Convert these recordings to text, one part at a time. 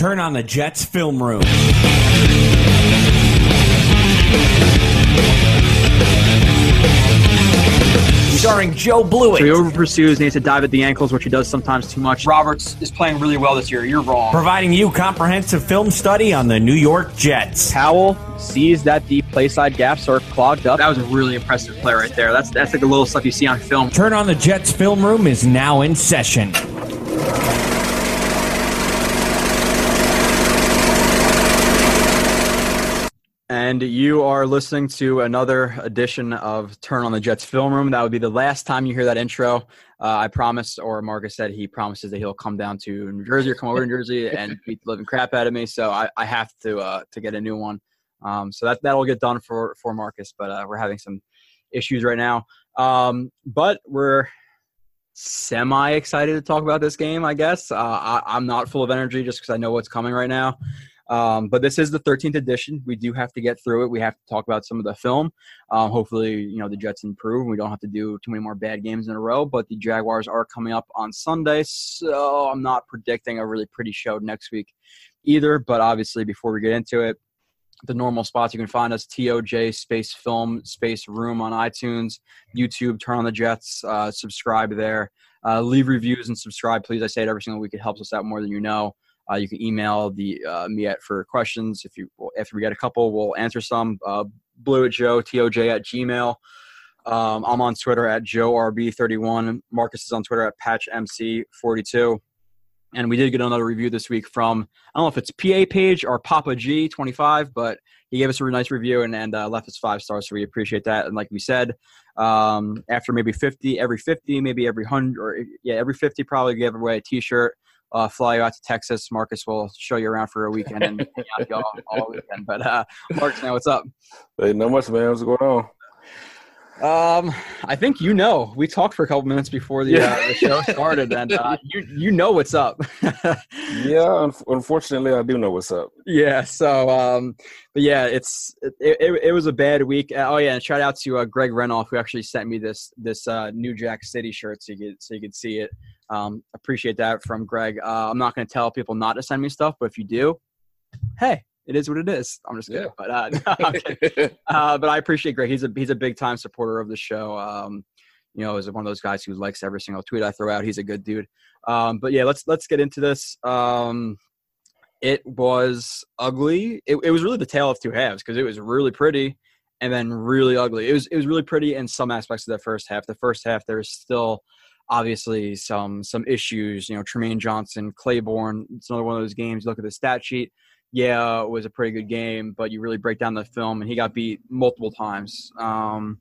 Turn on the Jets film room. Starring Joe Blewett. So he over pursues, needs to dive at the ankles, which he does sometimes too much. Roberts is playing really well this year. You're wrong. Providing you comprehensive film study on the New York Jets. Powell sees that the play side gaps are clogged up. That was a really impressive play right there. That's that's like the little stuff you see on film. Turn on the Jets film room is now in session. And you are listening to another edition of Turn on the Jets Film Room. That would be the last time you hear that intro. Uh, I promised, or Marcus said he promises that he'll come down to New Jersey or come over to New Jersey and beat the living crap out of me. So I, I have to uh, to get a new one. Um, so that that'll get done for for Marcus. But uh, we're having some issues right now. Um, but we're semi excited to talk about this game. I guess uh, I, I'm not full of energy just because I know what's coming right now. Um, but this is the 13th edition. We do have to get through it. We have to talk about some of the film. Um, hopefully, you know the Jets improve. We don't have to do too many more bad games in a row. But the Jaguars are coming up on Sunday, so I'm not predicting a really pretty show next week either. But obviously, before we get into it, the normal spots you can find us TOJ Space Film Space Room on iTunes, YouTube. Turn on the Jets. Uh, subscribe there. Uh, leave reviews and subscribe, please. I say it every single week. It helps us out more than you know. Uh, you can email the uh, me at for questions. If you after we get a couple, we'll answer some. Uh, Blue at Joe TOJ at Gmail. Um, I'm on Twitter at Joe RB31. Marcus is on Twitter at PatchMC42. And we did get another review this week from I don't know if it's PA page or Papa G25, but he gave us a nice review and, and uh, left us five stars, so we appreciate that. And like we said, um, after maybe 50, every 50, maybe every 100, or yeah, every 50, probably give away a T-shirt uh, fly you out to Texas. Marcus will show you around for a weekend and hang out you all, all weekend. But uh, Marcus, man, what's up? Hey, not much, man. What's going on? Um, I think you know. We talked for a couple minutes before the, uh, the show started, and uh, you you know what's up. yeah, un- unfortunately, I do know what's up. Yeah. So, um, but yeah, it's it, it, it was a bad week. Oh yeah, and shout out to uh, Greg Renoff who actually sent me this this uh, New Jack City shirt so you could so you could see it. Um, appreciate that from Greg. Uh, I'm not going to tell people not to send me stuff, but if you do, hey, it is what it is. I'm just kidding, yeah. but uh, no, uh, but I appreciate Greg. He's a he's a big time supporter of the show. Um, you know, is one of those guys who likes every single tweet I throw out. He's a good dude. Um, but yeah, let's let's get into this. Um, it was ugly. It, it was really the tale of two halves because it was really pretty and then really ugly. It was it was really pretty in some aspects of the first half. The first half there was still obviously some some issues. You know, Trumaine Johnson, Claiborne. It's another one of those games. You look at the stat sheet. Yeah, it was a pretty good game, but you really break down the film, and he got beat multiple times. Um,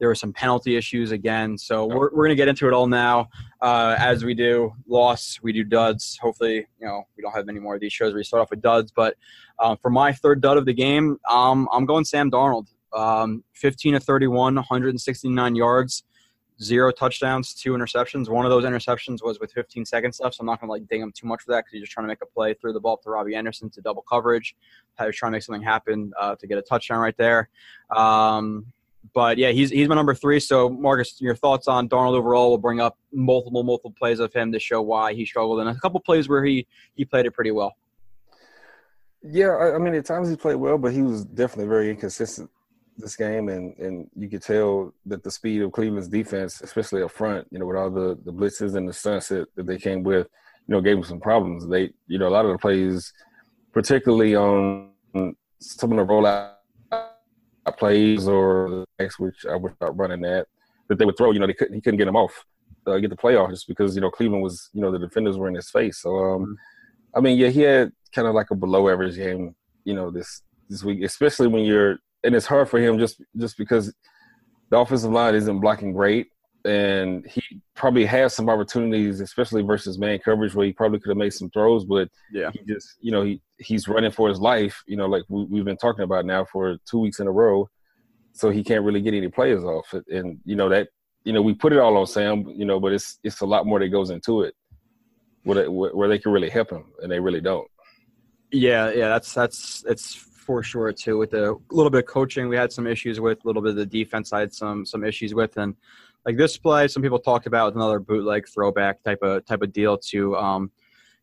there were some penalty issues again, so we're we're gonna get into it all now. Uh, as we do loss, we do duds. Hopefully, you know we don't have any more of these shows where we start off with duds. But um, for my third dud of the game, um, I'm going Sam Darnold. Um, 15 to 31, 169 yards zero touchdowns, two interceptions. One of those interceptions was with 15 seconds left, so I'm not gonna like ding him too much for that because he's just trying to make a play, threw the ball to Robbie Anderson to double coverage. I was trying to make something happen uh, to get a touchdown right there. Um, but yeah, he's he's my number three. So Marcus, your thoughts on Darnold overall? We'll bring up multiple multiple plays of him to show why he struggled, and a couple plays where he he played it pretty well. Yeah, I, I mean at times he played well, but he was definitely very inconsistent this game, and and you could tell that the speed of Cleveland's defense, especially up front, you know, with all the the blitzes and the stunts that, that they came with, you know, gave them some problems. They, you know, a lot of the plays, particularly on some of the rollout plays or the X, which I would start running that, that they would throw, you know, they couldn't, he couldn't get them off, uh, get the play off just because, you know, Cleveland was, you know, the defenders were in his face. So, um, mm-hmm. I mean, yeah, he had kind of like a below average game, you know, this, this week, especially when you're and it's hard for him just just because the offensive line isn't blocking great, and he probably has some opportunities, especially versus man coverage, where he probably could have made some throws, but yeah, he just you know he he's running for his life, you know, like we, we've been talking about now for two weeks in a row, so he can't really get any players off, it. and you know that you know we put it all on Sam, you know, but it's it's a lot more that goes into it, where they, where they can really help him, and they really don't. Yeah, yeah, that's that's it's for sure too. With a little bit of coaching, we had some issues with. A little bit of the defense, I had some some issues with, and like this play, some people talked about another bootleg throwback type of type of deal to um,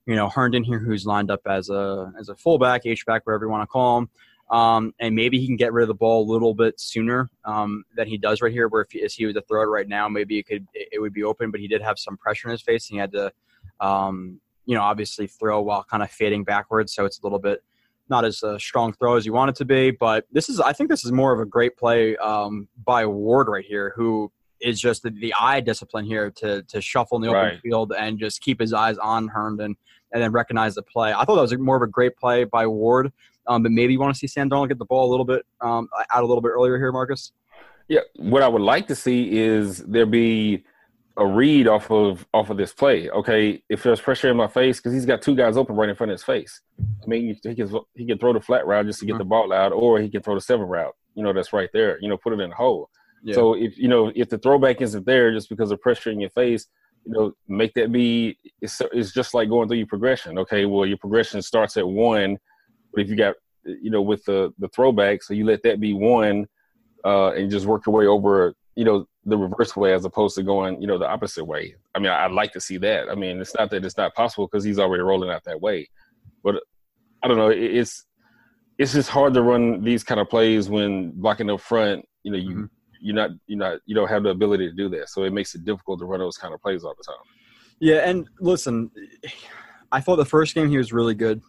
you know Herndon here, who's lined up as a as a fullback, H back, whatever you want to call him. Um, and maybe he can get rid of the ball a little bit sooner um, than he does right here. Where if he, if he was to throw it right now, maybe it could it would be open. But he did have some pressure in his face, and he had to, um, you know, obviously throw while kind of fading backwards. So it's a little bit not as a strong throw as you want it to be. But this is, I think, this is more of a great play um, by Ward right here, who is just the, the, eye discipline here to to shuffle in the open right. field and just keep his eyes on Herndon and then recognize the play. I thought that was more of a great play by Ward. Um, but maybe you want to see Sam Darnold get the ball a little bit um, out a little bit earlier here, Marcus. Yeah, what I would like to see is there be a read off of off of this play. Okay, if there's pressure in my face, because he's got two guys open right in front of his face. I mean, he can he can throw the flat route just to get mm-hmm. the ball out, or he can throw the seven route. You know, that's right there. You know, put it in the hole. Yeah. So if you know if the throwback isn't there just because of pressure in your face, you know, make that be. It's it's just like going through your progression. Okay, well your progression starts at one but if you got, you know, with the the throwback, so you let that be one, uh, and just work your way over, you know, the reverse way as opposed to going, you know, the opposite way. I mean, I'd like to see that. I mean, it's not that it's not possible because he's already rolling out that way, but I don't know. It's it's just hard to run these kind of plays when blocking up front. You know, you mm-hmm. you're not you're not you don't have the ability to do that, so it makes it difficult to run those kind of plays all the time. Yeah, and listen, I thought the first game he was really good.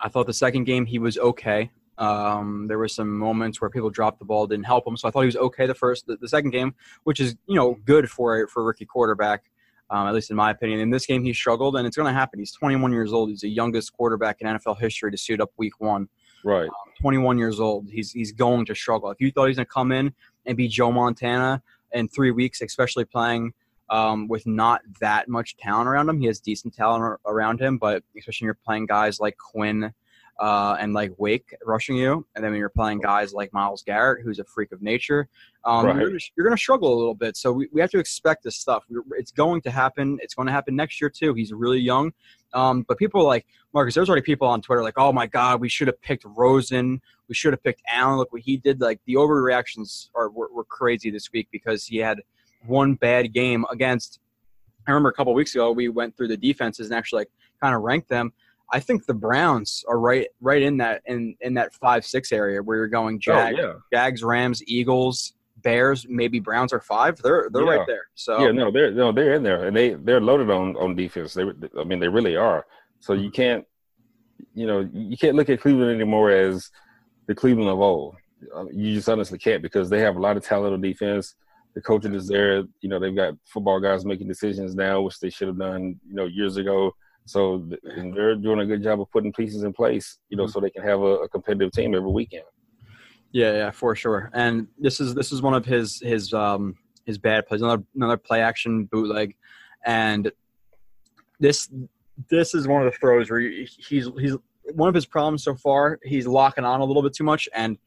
I thought the second game he was okay. Um, there were some moments where people dropped the ball, didn't help him. So I thought he was okay the first, the, the second game, which is you know good for for a rookie quarterback, um, at least in my opinion. In this game, he struggled, and it's going to happen. He's 21 years old. He's the youngest quarterback in NFL history to suit up Week One. Right. Um, 21 years old. He's he's going to struggle. If you thought he's going to come in and be Joe Montana in three weeks, especially playing um, with not that much talent around him. He has decent talent around him, but especially when you're playing guys like Quinn uh, and like Wake rushing you, and then when you're playing guys like Myles Garrett, who's a freak of nature, um, right. you're, you're going to struggle a little bit. So we, we have to expect this stuff. It's going to happen. It's going to happen next year too. He's really young. Um, but people like Marcus, there's already people on Twitter like, "Oh my God, we should have picked Rosen. We should have picked Allen. Look what he did." Like the overreactions are were, were crazy this week because he had one bad game against. I remember a couple weeks ago we went through the defenses and actually like kind of ranked them. I think the Browns are right right in that in in that five six area where you're going oh, Jag, oh, yeah. Jags, Rams, Eagles, Bears, maybe Browns are five. They're they're yeah. right there. So yeah, no, they're no, they're in there, and they they're loaded on on defense. They, I mean, they really are. So you can't, you know, you can't look at Cleveland anymore as the Cleveland of old. Uh, you just honestly can't because they have a lot of talent on defense the coaching is there. You know, they've got football guys making decisions now, which they should have done, you know, years ago. So they're doing a good job of putting pieces in place, you know, mm-hmm. so they can have a, a, competitive team every weekend. Yeah, yeah, for sure. And this is this is one of his his um his bad plays, another another play action bootleg, and this this is one of the throws where he's he's one of his problems so far. He's locking on a little bit too much, and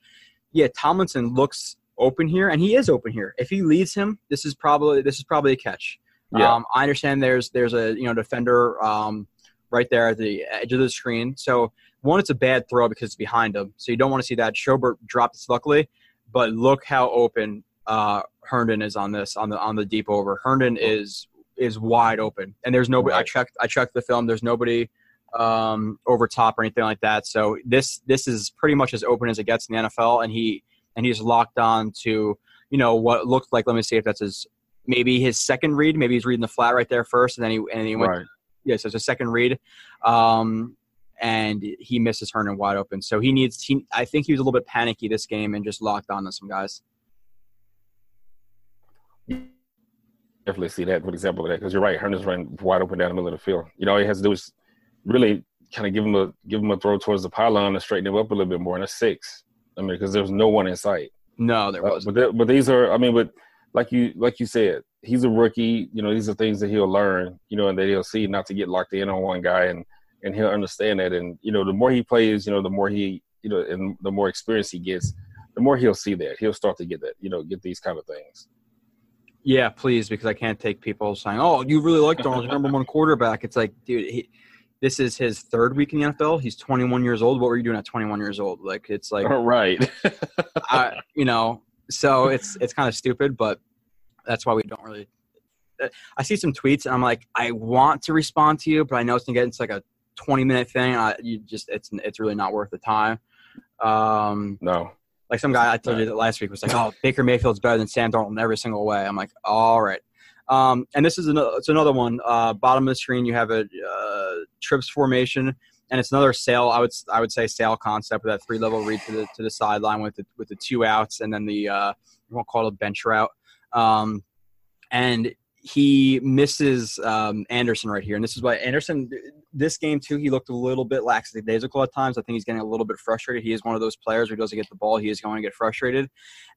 yeah, Tomlinson looks open here, and he is open here. If he leads him, this is probably this is probably a catch. Yeah. Um, I understand there's there's a you know defender um, right there at the edge of the screen. So one, it's a bad throw because it's behind him, so you don't want to see that. Schobert dropped this luckily, but look how open uh, Herndon is on this on the on the deep over. Herndon is is wide open, and there's nobody. Right. I checked I checked the film. There's nobody um, over top or anything like that. So this this is pretty much as open as it gets in the NFL, and he and he's locked on to you know what looked like. Let me see if that's his maybe his second read. Maybe he's reading the flat right there first, and then he and then he went. Right. Yeah, so it's a second read, um, and he misses Herndon wide open. So he needs. He, I think he was a little bit panicky this game and just locked on to some guys. Definitely see that good example of that because you're right. Herndon's running wide open down the middle of the field. You know, all he has to do is really kind of give him a give him a throw towards the pylon and straighten him up a little bit more. And a six. I mean, because there's no one in sight. No, there was. Uh, but but these are, I mean, but like you like you said, he's a rookie. You know, these are things that he'll learn. You know, and that he'll see not to get locked in on one guy, and and he'll understand that. And you know, the more he plays, you know, the more he, you know, and the more experience he gets, the more he'll see that. He'll start to get that. You know, get these kind of things. Yeah, please, because I can't take people saying, "Oh, you really like Darnold, number one quarterback." It's like, dude, he, this is his third week in the NFL. He's 21 years old. What were you doing at 21 years old? Like it's like oh, right. I, you know, so it's it's kind of stupid, but that's why we don't really. I see some tweets and I'm like, I want to respond to you, but I know it's gonna get into like a 20 minute thing. I, you just it's it's really not worth the time. Um, no. Like some guy I told you that last week was like, "Oh, Baker Mayfield's better than Sam Darnold in every single way." I'm like, "All right." Um, and this is another, it's another one. Uh, bottom of the screen, you have a uh, trips formation, and it's another sail. I would I would say sail concept with that three level read to the to the sideline with the with the two outs, and then the uh, we won't call it a bench route. Um, and he misses um, Anderson right here, and this is why Anderson. This game too, he looked a little bit lackadaisical at times. I think he's getting a little bit frustrated. He is one of those players who doesn't get the ball, he is going to get frustrated.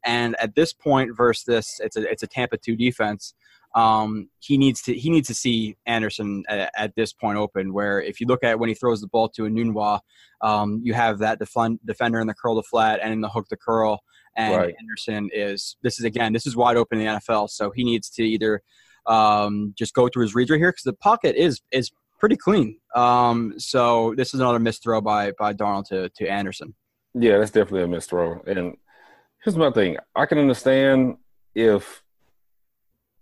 And at this point, versus this, it's a it's a Tampa two defense. Um, he needs to he needs to see Anderson at, at, this point open. Where if you look at when he throws the ball to Enunwa, um, you have that defend, defender in the curl to flat and in the hook to curl. And right. Anderson is this is again this is wide open in the NFL. So he needs to either um, just go through his reads right here because the pocket is is pretty clean. Um, so this is another missed throw by by Darnold to to Anderson. Yeah, that's definitely a missed throw. And here's my thing: I can understand if,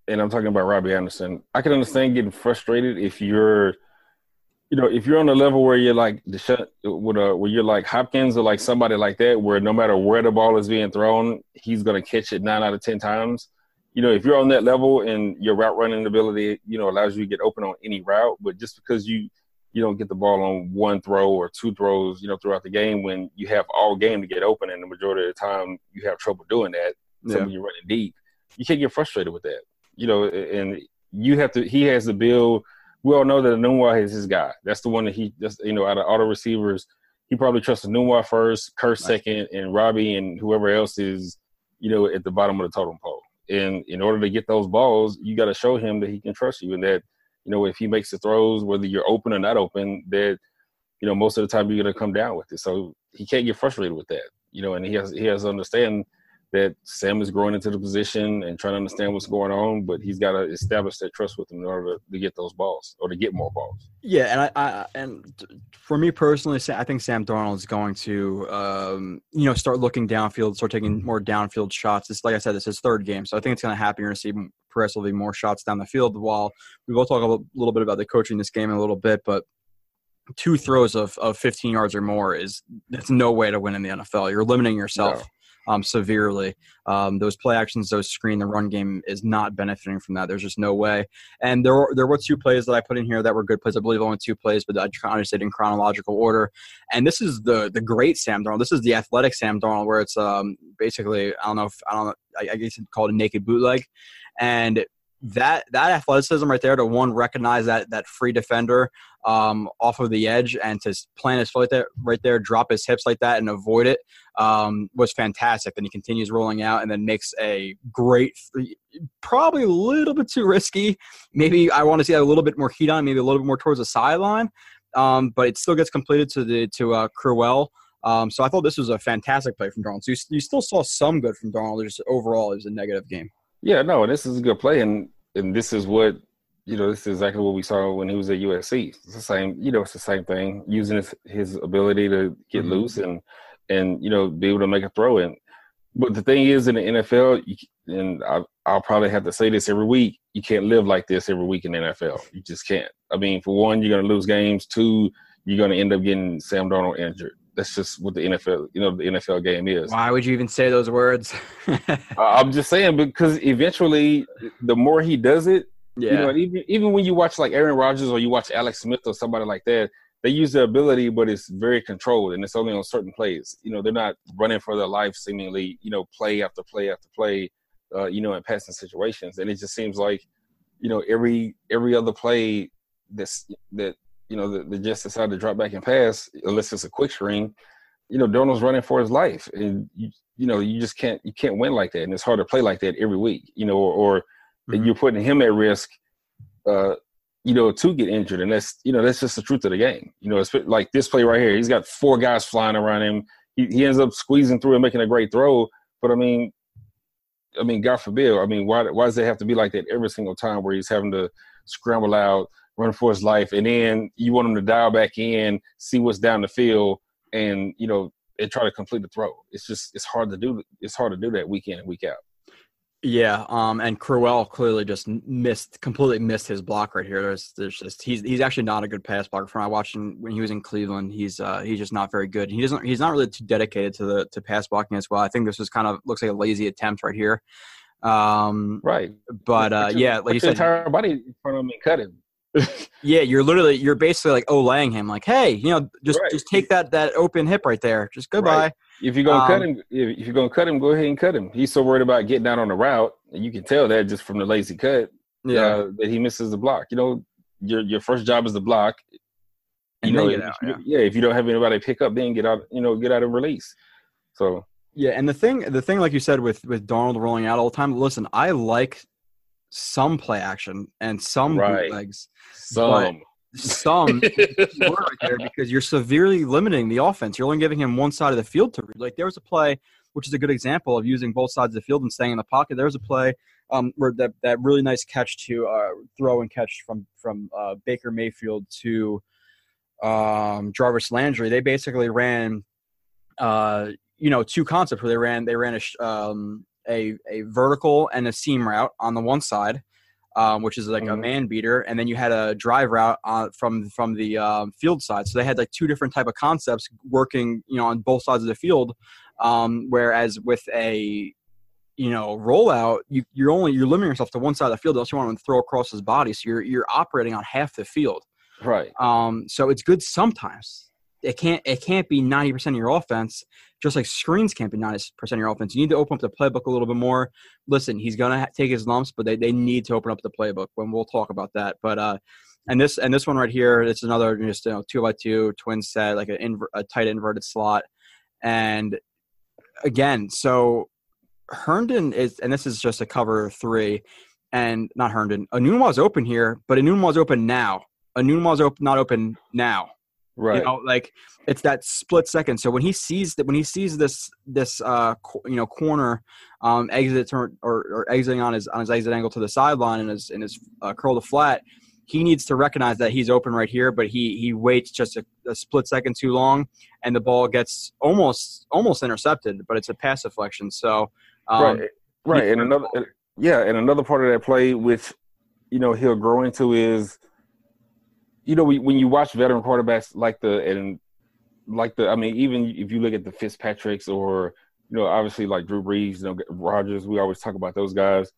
and I'm talking about Robbie Anderson. I can understand getting frustrated if you're, you know, if you're on a level where you're like the with a where you're like Hopkins or like somebody like that, where no matter where the ball is being thrown, he's gonna catch it nine out of ten times you know, if you're on that level and your route running ability, you know, allows you to get open on any route, but just because you you don't get the ball on one throw or two throws, you know, throughout the game when you have all game to get open and the majority of the time you have trouble doing that. So yeah. when you're running deep, you can't get frustrated with that. You know, and you have to he has to build we all know that Enunwa is his guy. That's the one that he just you know, out of all the receivers, he probably trusts Enunwa first, Kearse second, and Robbie and whoever else is, you know, at the bottom of the totem pole. And in order to get those balls, you got to show him that he can trust you and that, you know, if he makes the throws, whether you're open or not open, that, you know, most of the time you're going to come down with it. So he can't get frustrated with that, you know, and he has, he has to understand that Sam is growing into the position and trying to understand what's going on, but he's got to establish that trust with him in order to, get those balls or to get more balls. Yeah, and I, I, and for me personally, I think Sam Darnold is going to um, you know start looking downfield, start taking more downfield shots. It's like I said, this is his third game, so I think it's going to happen. You're going to see progressively more shots down the field. While we will talk a little bit about the coaching this game in a little bit, but two throws of, of 15 yards or more is that's no way to win in the NFL. You're limiting yourself. No um, severely. Um, those play actions, those screen, the run game is not benefiting from that. There's just no way. And there were, there were two plays that I put in here that were good plays. I believe only two plays, but I of said in chronological order. And this is the the great Sam Darnold. This is the athletic Sam Darnold, where it's um, basically I don't know if I don't know I, I guess it's called a naked bootleg, and that that athleticism right there to one recognize that that free defender um, off of the edge and to plant his foot there right there, drop his hips like that and avoid it um, was fantastic. Then he continues rolling out and then makes a great, probably a little bit too risky. Maybe I want to see a little bit more heat on, maybe a little bit more towards the sideline, um, but it still gets completed to the to uh, Crowell. Um, so I thought this was a fantastic play from Darnold. So you, you still saw some good from Darnold. Just overall, it was a negative game. Yeah, no, and this is a good play, and and this is what you know. This is exactly what we saw when he was at USC. It's the same, you know, it's the same thing. Using his, his ability to get mm-hmm. loose and and you know be able to make a throw And But the thing is, in the NFL, you, and I, I'll probably have to say this every week, you can't live like this every week in the NFL. You just can't. I mean, for one, you're going to lose games. Two, you're going to end up getting Sam Darnold injured. That's just what the NFL, you know, the NFL game is. Why would you even say those words? I'm just saying because eventually, the more he does it, yeah. you know, even even when you watch like Aaron Rodgers or you watch Alex Smith or somebody like that, they use their ability, but it's very controlled and it's only on certain plays. You know, they're not running for their life seemingly. You know, play after play after play. Uh, you know, in passing situations, and it just seems like, you know, every every other play that's that you know, the, the Jets decide to drop back and pass, unless it's a quick screen, you know, Darnold's running for his life. And, you, you know, you just can't, you can't win like that. And it's hard to play like that every week, you know, or, or mm-hmm. you're putting him at risk, uh, you know, to get injured. And that's, you know, that's just the truth of the game. You know, it's like this play right here. He's got four guys flying around him. He, he ends up squeezing through and making a great throw. But I mean, I mean, God forbid. I mean, why, why does it have to be like that every single time where he's having to scramble out, running for his life, and then you want him to dial back in, see what's down the field, and you know, and try to complete the throw. It's just it's hard to do. It's hard to do that week in and week out. Yeah, um, and Crowell clearly just missed, completely missed his block right here. There's, there's just he's he's actually not a good pass blocker. From I watched him when he was in Cleveland, he's uh, he's just not very good. He doesn't, he's not really too dedicated to the to pass blocking as well. I think this was kind of looks like a lazy attempt right here. Um, Right. but uh, your- yeah, like you said, entire body in front of him and cut him. yeah, you're literally you're basically like laying him, like, hey, you know, just Right. just take that that open hip right there, just goodbye. Right. If you're gonna cut Um, him, if, you're gonna cut him, go ahead and cut him. He's so worried about getting out on the route, and you can tell that just from the lazy cut. Yeah, uh, that he misses the block. You know, your your first job is the block. You And know, then get if out, yeah. yeah. If you don't have anybody pick up, then get out. You know, get out and release. So Yeah, and the thing, the thing, like you said, with with Darnold rolling out all the time. Listen, I like some play action and some Right. bootlegs, some. some word right there because you're severely limiting the offense. You're only giving him one side of the field to read. Like there was a play, which is a good example of using both sides of the field and staying in the pocket. There was a play um, where that that really nice catch to uh, throw and catch from from uh, Baker Mayfield to um, Jarvis Landry. They basically ran, uh, you know, two concepts where they ran they ran a sh- um, a a vertical and a seam route on the one side um, which is like a Mhm. man beater, and then you had a drive route on, from from the um, field side. So they had like two different type of concepts working, you know, on both sides of the field. Um, whereas with a you know rollout, you, you're only you're limiting yourself to one side of the field. Unless you want him to throw across his body, so you're you're operating on half the field. Right. Um, so it's good sometimes. It can't it can't be ninety percent of your offense. Just like screens can't be ninety percent of your offense. You need to open up the playbook a little bit more. Listen, he's gonna ha- take his lumps, but they, they need to open up the playbook. When we'll talk about that. But uh, and this and this one right here, it's another just you know two by two twin set, like an inver- a tight inverted slot, and again, so Herndon is, and this is just a cover three, and not Herndon. Enunwa's open here, but Enunwa's open now. Enunwa's open, not open now. Right. You know, like it's that split second. So when he sees that, when he sees this, this, uh, co- you know, corner, um, exit or, or, or exiting on his on his exit angle to the sideline and his and his uh, curl to flat, he needs to recognize that he's open right here. But he he waits just a, a split second too long, and the ball gets almost almost intercepted. But it's a pass deflection. So um, right. Right. And another, yeah, and another part of that play, which you know he'll grow into, is you know we, when you watch veteran quarterbacks like the and like the, I mean, even if you look at the Fitzpatricks or you know obviously like Drew Brees, you know Rodgers, we always talk about those guys.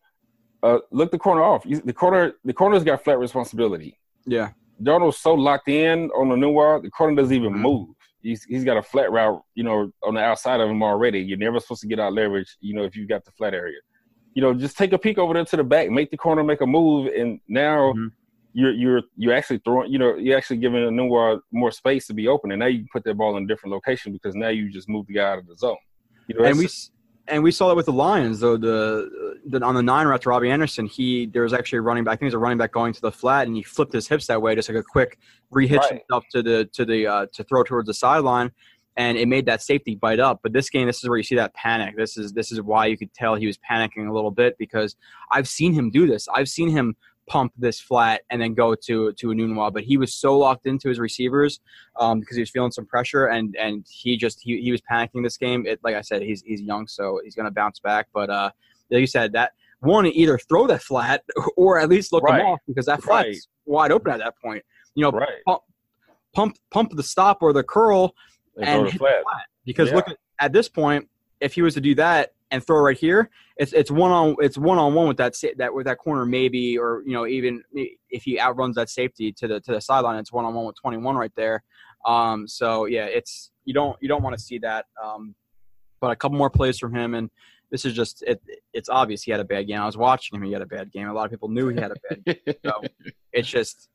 Uh, look the corner off. The corner, the corner's got flat responsibility. yeah, Darnold's so locked in on the new wall, the corner doesn't even Mhm. move. He's he's got a flat route, you know, on the outside of him already. You're never supposed to get out leverage, you know, if you've got the flat area. You know, just take a peek over there to the back, make the corner make a move, and now Mhm. You're you're you're actually throwing, you know, you're actually giving Enunwa more space to be open, and now you can put that ball in a different location because now you just moved the guy out of the zone. You know, and we and we saw that with the Lions though the, the on the nine route to Robbie Anderson he there was actually a running back I think it was a running back going to the flat and he flipped his hips that way just like a quick rehitch Right. himself to the to the uh, to throw towards the sideline and it made that safety bite up but this game this is where you see that panic this is this is why you could tell he was panicking a little bit because I've seen him do this I've seen him pump this flat and then go to to Enunwa but he was so locked into his receivers um, because he was feeling some pressure and and he just he, he was panicking this game. It, like I said, he's he's young, so he's gonna bounce back. But uh, like you said, that one either throw that flat or at least look Right. him off because that flat's Right. wide open at that point. You know, right. pump pump the stop or the curl They and throw the flat. because Yeah. look at, at this point, if he was to do that and throw right here, it's it's one on it's one on one with that that with that corner maybe or you know even if he outruns that safety to the to the sideline, it's one on one with 21 right there. Um, so yeah, it's you don't you don't want to see that. Um, but a couple more plays from him and. This is just it. It's obvious he had a bad game. I was watching him; he had a bad game. A lot of people knew he had a bad game. So it's just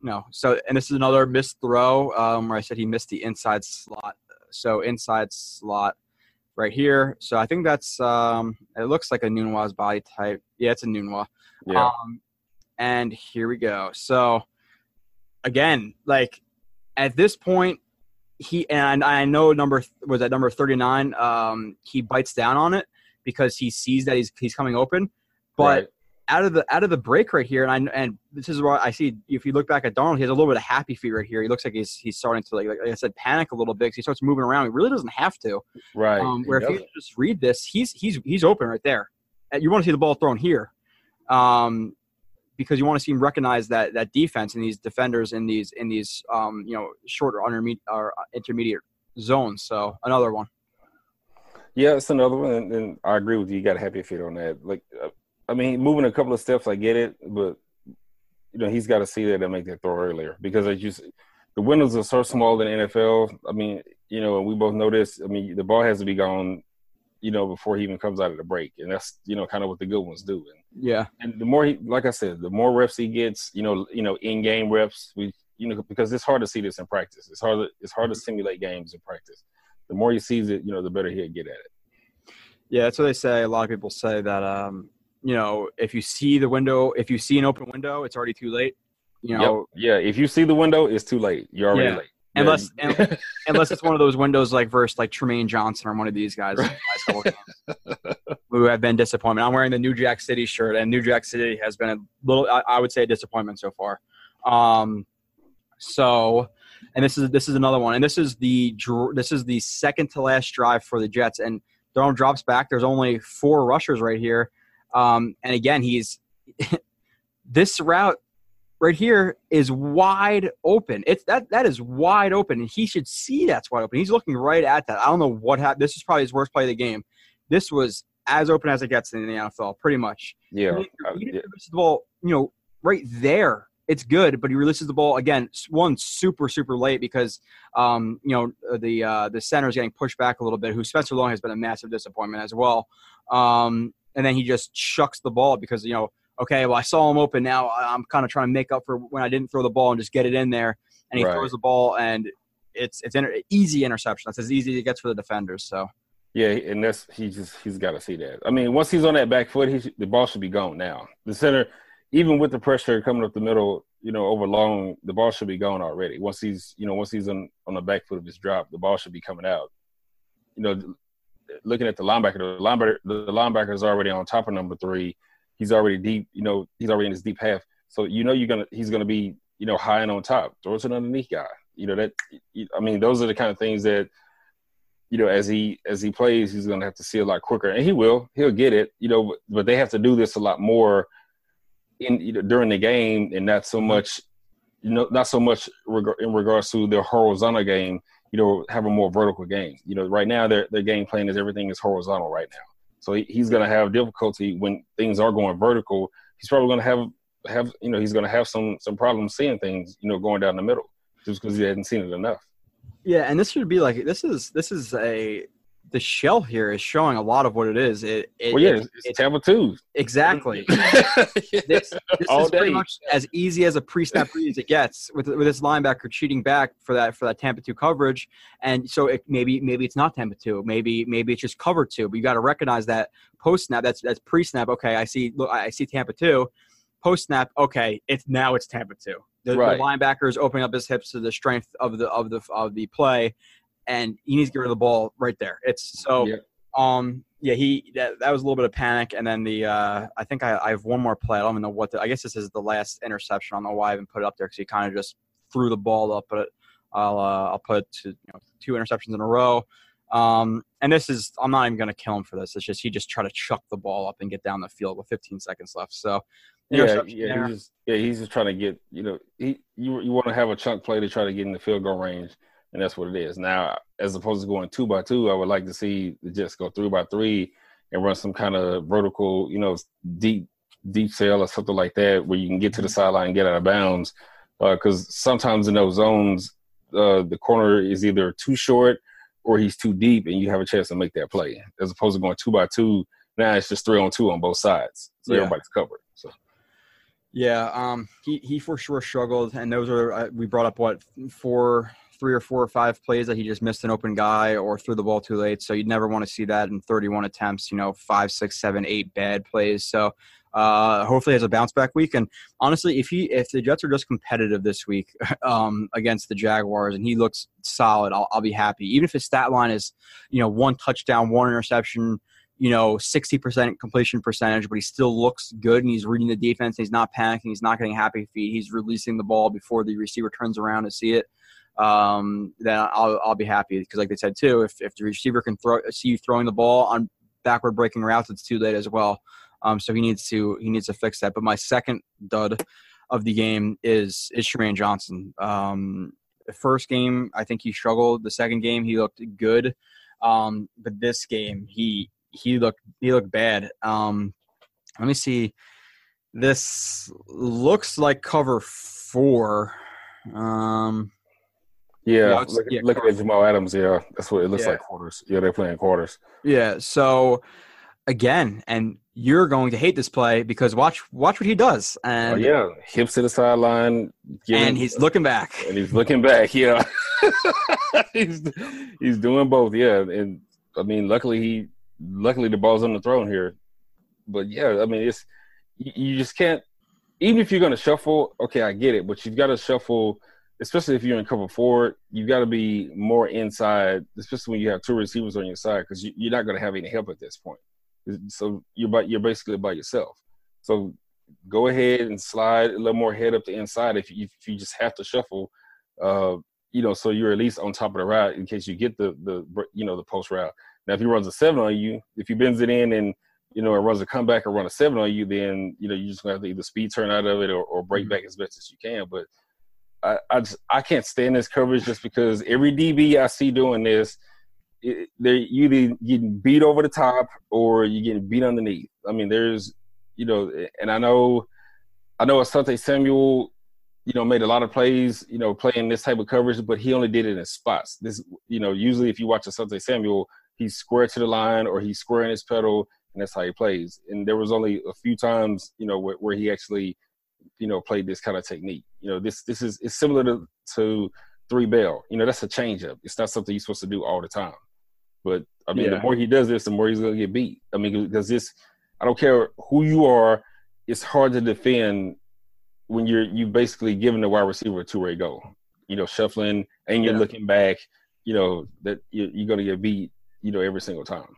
no. So and this is another missed throw um, where I said he missed the inside slot. So inside slot right here. So I think that's um, it looks like Enunwa's body type. Yeah, it's Enunwa. yeah. Um, and here we go. So again, like at this point, he and I know number was at number thirty nine. Um, he bites down on it because he sees that he's he's coming open, but right. Out of the out of the break right here, and I and this is where I see if you look back at Darnold, he has a little bit of happy feet right here. He looks like he's he's starting to like like I said panic a little bit. he starts moving around. He really doesn't have to. right. Um, He where if you just read this, he's he's he's open right there. you want to see the ball thrown here, um, because you want to see him recognize that that defense and these defenders in these in these um, you know shorter intermediate or intermediate zones. So another one. Yeah, it's another one, and, and I agree with you. You got to happy feet on that. Like, uh, I mean, moving a couple of steps, I get it, but you know he's got to see that and make that throw earlier because as you, the windows are so small in the NFL. I mean, you know, we both know this. I mean, the ball has to be gone, you know, before he even comes out of the break, and that's you know kind of what the good ones do. And, yeah, and the more he, like I said, the more reps he gets, you know, you know, in game reps, we, you know, because it's hard to see this in practice. It's hard. To, it's hard to simulate games in practice. The more he sees it, you know, the better he'll get at it. Yeah, that's what they say. A lot of people say that, um, you know, if you see the window, if you see an open window, it's already too late. You know, yep. yeah. If you see the window, it's too late. You're already Yeah. late. unless Yeah. unless it's one of those windows like versus like Trumaine Johnson or one of these guys in the last couple games who have been disappointment. I'm wearing the New Jack City shirt, and New Jack City has been a little, I, I would say, a disappointment so far. Um, so, and this is this is another one, and this is the this is the second to last drive for the Jets, and Darnold drops back. There's only four rushers right here, um, and again, he's this route right here is wide open. It's that that is wide open, and he should see that's wide open. He's looking right at that. I don't know what happened. This is probably his worst play of the game. This was as open as it gets in the NFL, pretty much. Yeah, He, he yeah. releases the ball, you know, right there. It's good, but he releases the ball again. One super super late because, um, you know, uh, the uh, the center is getting pushed back a little bit. Who Spencer Long has been a massive disappointment as well. Um, and then he just chucks the ball because you know, okay, well I saw him open. Now I'm kind of trying to make up for when I didn't throw the ball and just get it in there. And he Right. throws the ball and it's it's inter- easy interception. That's as easy as it gets for the defenders. So Yeah, and that's he just he's got to see that. I mean, once he's on that back foot, he the ball should be gone now. The center, even with the pressure coming up the middle, you know, over long, the ball should be gone already. Once he's you know once he's on on the back foot of his drop, the ball should be coming out. You know, looking at the linebacker, the linebacker the linebacker is already on top of number three. He's already deep. You know, he's already in his deep half. So you know you're gonna he's gonna be you know high and on top. Throw it to an underneath guy. You know that. I mean, those are the kind of things that you know, as he as he plays, he's to have to see a lot quicker, and he will. He'll get it, you know. But, but they have to do this a lot more in you know, during the game, and not so much, you know, not so much in regards to their horizontal game. You know, have a more vertical game. You know, right now their their game plan is everything is horizontal right now. So he, he's going to have difficulty when things are going vertical. He's probably going to have have you know he's going to have some some problems seeing things you know going down the middle just because he hasn't seen it enough. Yeah, and this should be like this is this is a the shell here is showing a lot of what it is. It, it Well, yeah, it- it's, it's it- Tampa two. exactly. This, this All is pretty much as easy as a pre-snap read as it gets with with this linebacker cheating back for that for that Tampa two coverage, and so it, maybe maybe it's not Tampa two, maybe maybe it's just cover two, but you got to recognize that post snap that's that's pre-snap. Okay, I see look I see Tampa two, post snap. Okay, it's now it's Tampa two. The, Right. the linebacker is opening up his hips to the strength of the of the of the play, and he needs to get rid of the ball right there. It's so. Yeah. Um. Yeah. He. That, that was a little bit of panic, and then the. Uh. I think I, I have one more play. I don't even know what. The, I guess this is the last interception. I don't know why I even put it up there because he kind of just threw the ball up. But I'll. Uh, I'll put two, you know, two interceptions in a row. Um. And this is. I'm not even going to kill him for this. It's just he just tried to chuck the ball up and get down the field with 15 seconds left. So. Yeah, yeah, he's just, yeah, he's just trying to get you know he you you want to have a chunk play to try to get in the field goal range, and that's what it is. Now, as opposed to going two by two, I would like to see the Jets go three by three and run some kind of vertical, you know, deep deep sail or something like that, where you can get to the sideline and get out of bounds. Because sometimes in those zones, uh, the corner is either too short or he's too deep, and you have a chance to make that play. As opposed to going two by two, now it's just three on two on both sides, so Yeah. everybody's covered. So. Yeah, um, he he for sure struggled, and those are uh, we brought up what four, three or four or five plays that he just missed an open guy or threw the ball too late. So you'd never want to see that in 31 attempts. You know, five, six, seven, eight bad plays. So uh, hopefully, has a bounce back week. And honestly, if he if the Jets are just competitive this week um, against the Jaguars and he looks solid, I'll, I'll be happy. Even if his stat line is you know one touchdown, one interception you know, 60% completion percentage, but he still looks good and he's reading the defense. He's not panicking. He's not getting happy feet. He's releasing the ball before the receiver turns around to see it. Um, then I'll, I'll be happy because, like they said too, if, if the receiver can throw see you throwing the ball on backward breaking routes, it's too late as well. Um, so he needs to he needs to fix that. But my second dud of the game is is Trumaine Johnson. Um, the first game, I think he struggled. The second game, he looked good. Um, but this game, he he looked he looked bad. Um, let me see. This looks like cover four. Um, Yeah, Yeah, it's- look, yeah, looking at Jamal Adams, yeah, that's what it looks Yeah. like quarters. Yeah, they're playing quarters. yeah. So again, and you're going to hate this play because watch watch what he does, Oh, and yeah, hips to the sideline, and he's looking back. and he's looking back. Yeah, he's he's doing both. Yeah, and I mean, luckily he, luckily the ball's on the throne here. But yeah, I mean, it's you, you just can't. Even if you're going to shuffle, okay, I get it, but you've got to shuffle, especially if you're in cover four. You've got to be more inside, especially when you have two receivers on your side, because you, you're not going to have any help at this point. So you're by, you're basically by yourself. So go ahead and slide a little more head up the inside if you, if you just have to shuffle, uh, you know, so you're at least on top of the route in case you get the the you know the post route. Now, if he runs a seven on you, if he bends it in and you know it runs a comeback or run a seven on you, then you know you're just gonna have to either speed turn out of it or, or break back as best as you can. But I I, just, I can't stand this coverage just because every DB I see doing this, they're either getting beat over the top or you're getting beat underneath. I mean, there's you know, and I know, I know Asante Samuel, you know, made a lot of plays, you know, playing this type of coverage, but he only did it in spots. This, you know, usually if you watch Asante Samuel, he's square to the line or he's squaring his pedal, and that's how he plays. And there was only a few times, you know, where, where he actually, you know, played this kind of technique. You know, this this is it's similar to to three bell. You know, that's a changeup. It's not something you're supposed to do all the time. But I mean, Yeah. the more he does this, the more he's gonna get beat. I mean, because this, I don't care who you are, it's hard to defend when you're you basically giving the wide receiver a two way go. You know, shuffling and you're Yeah. looking back. You know that you're, you're gonna get beat. You know, every single time.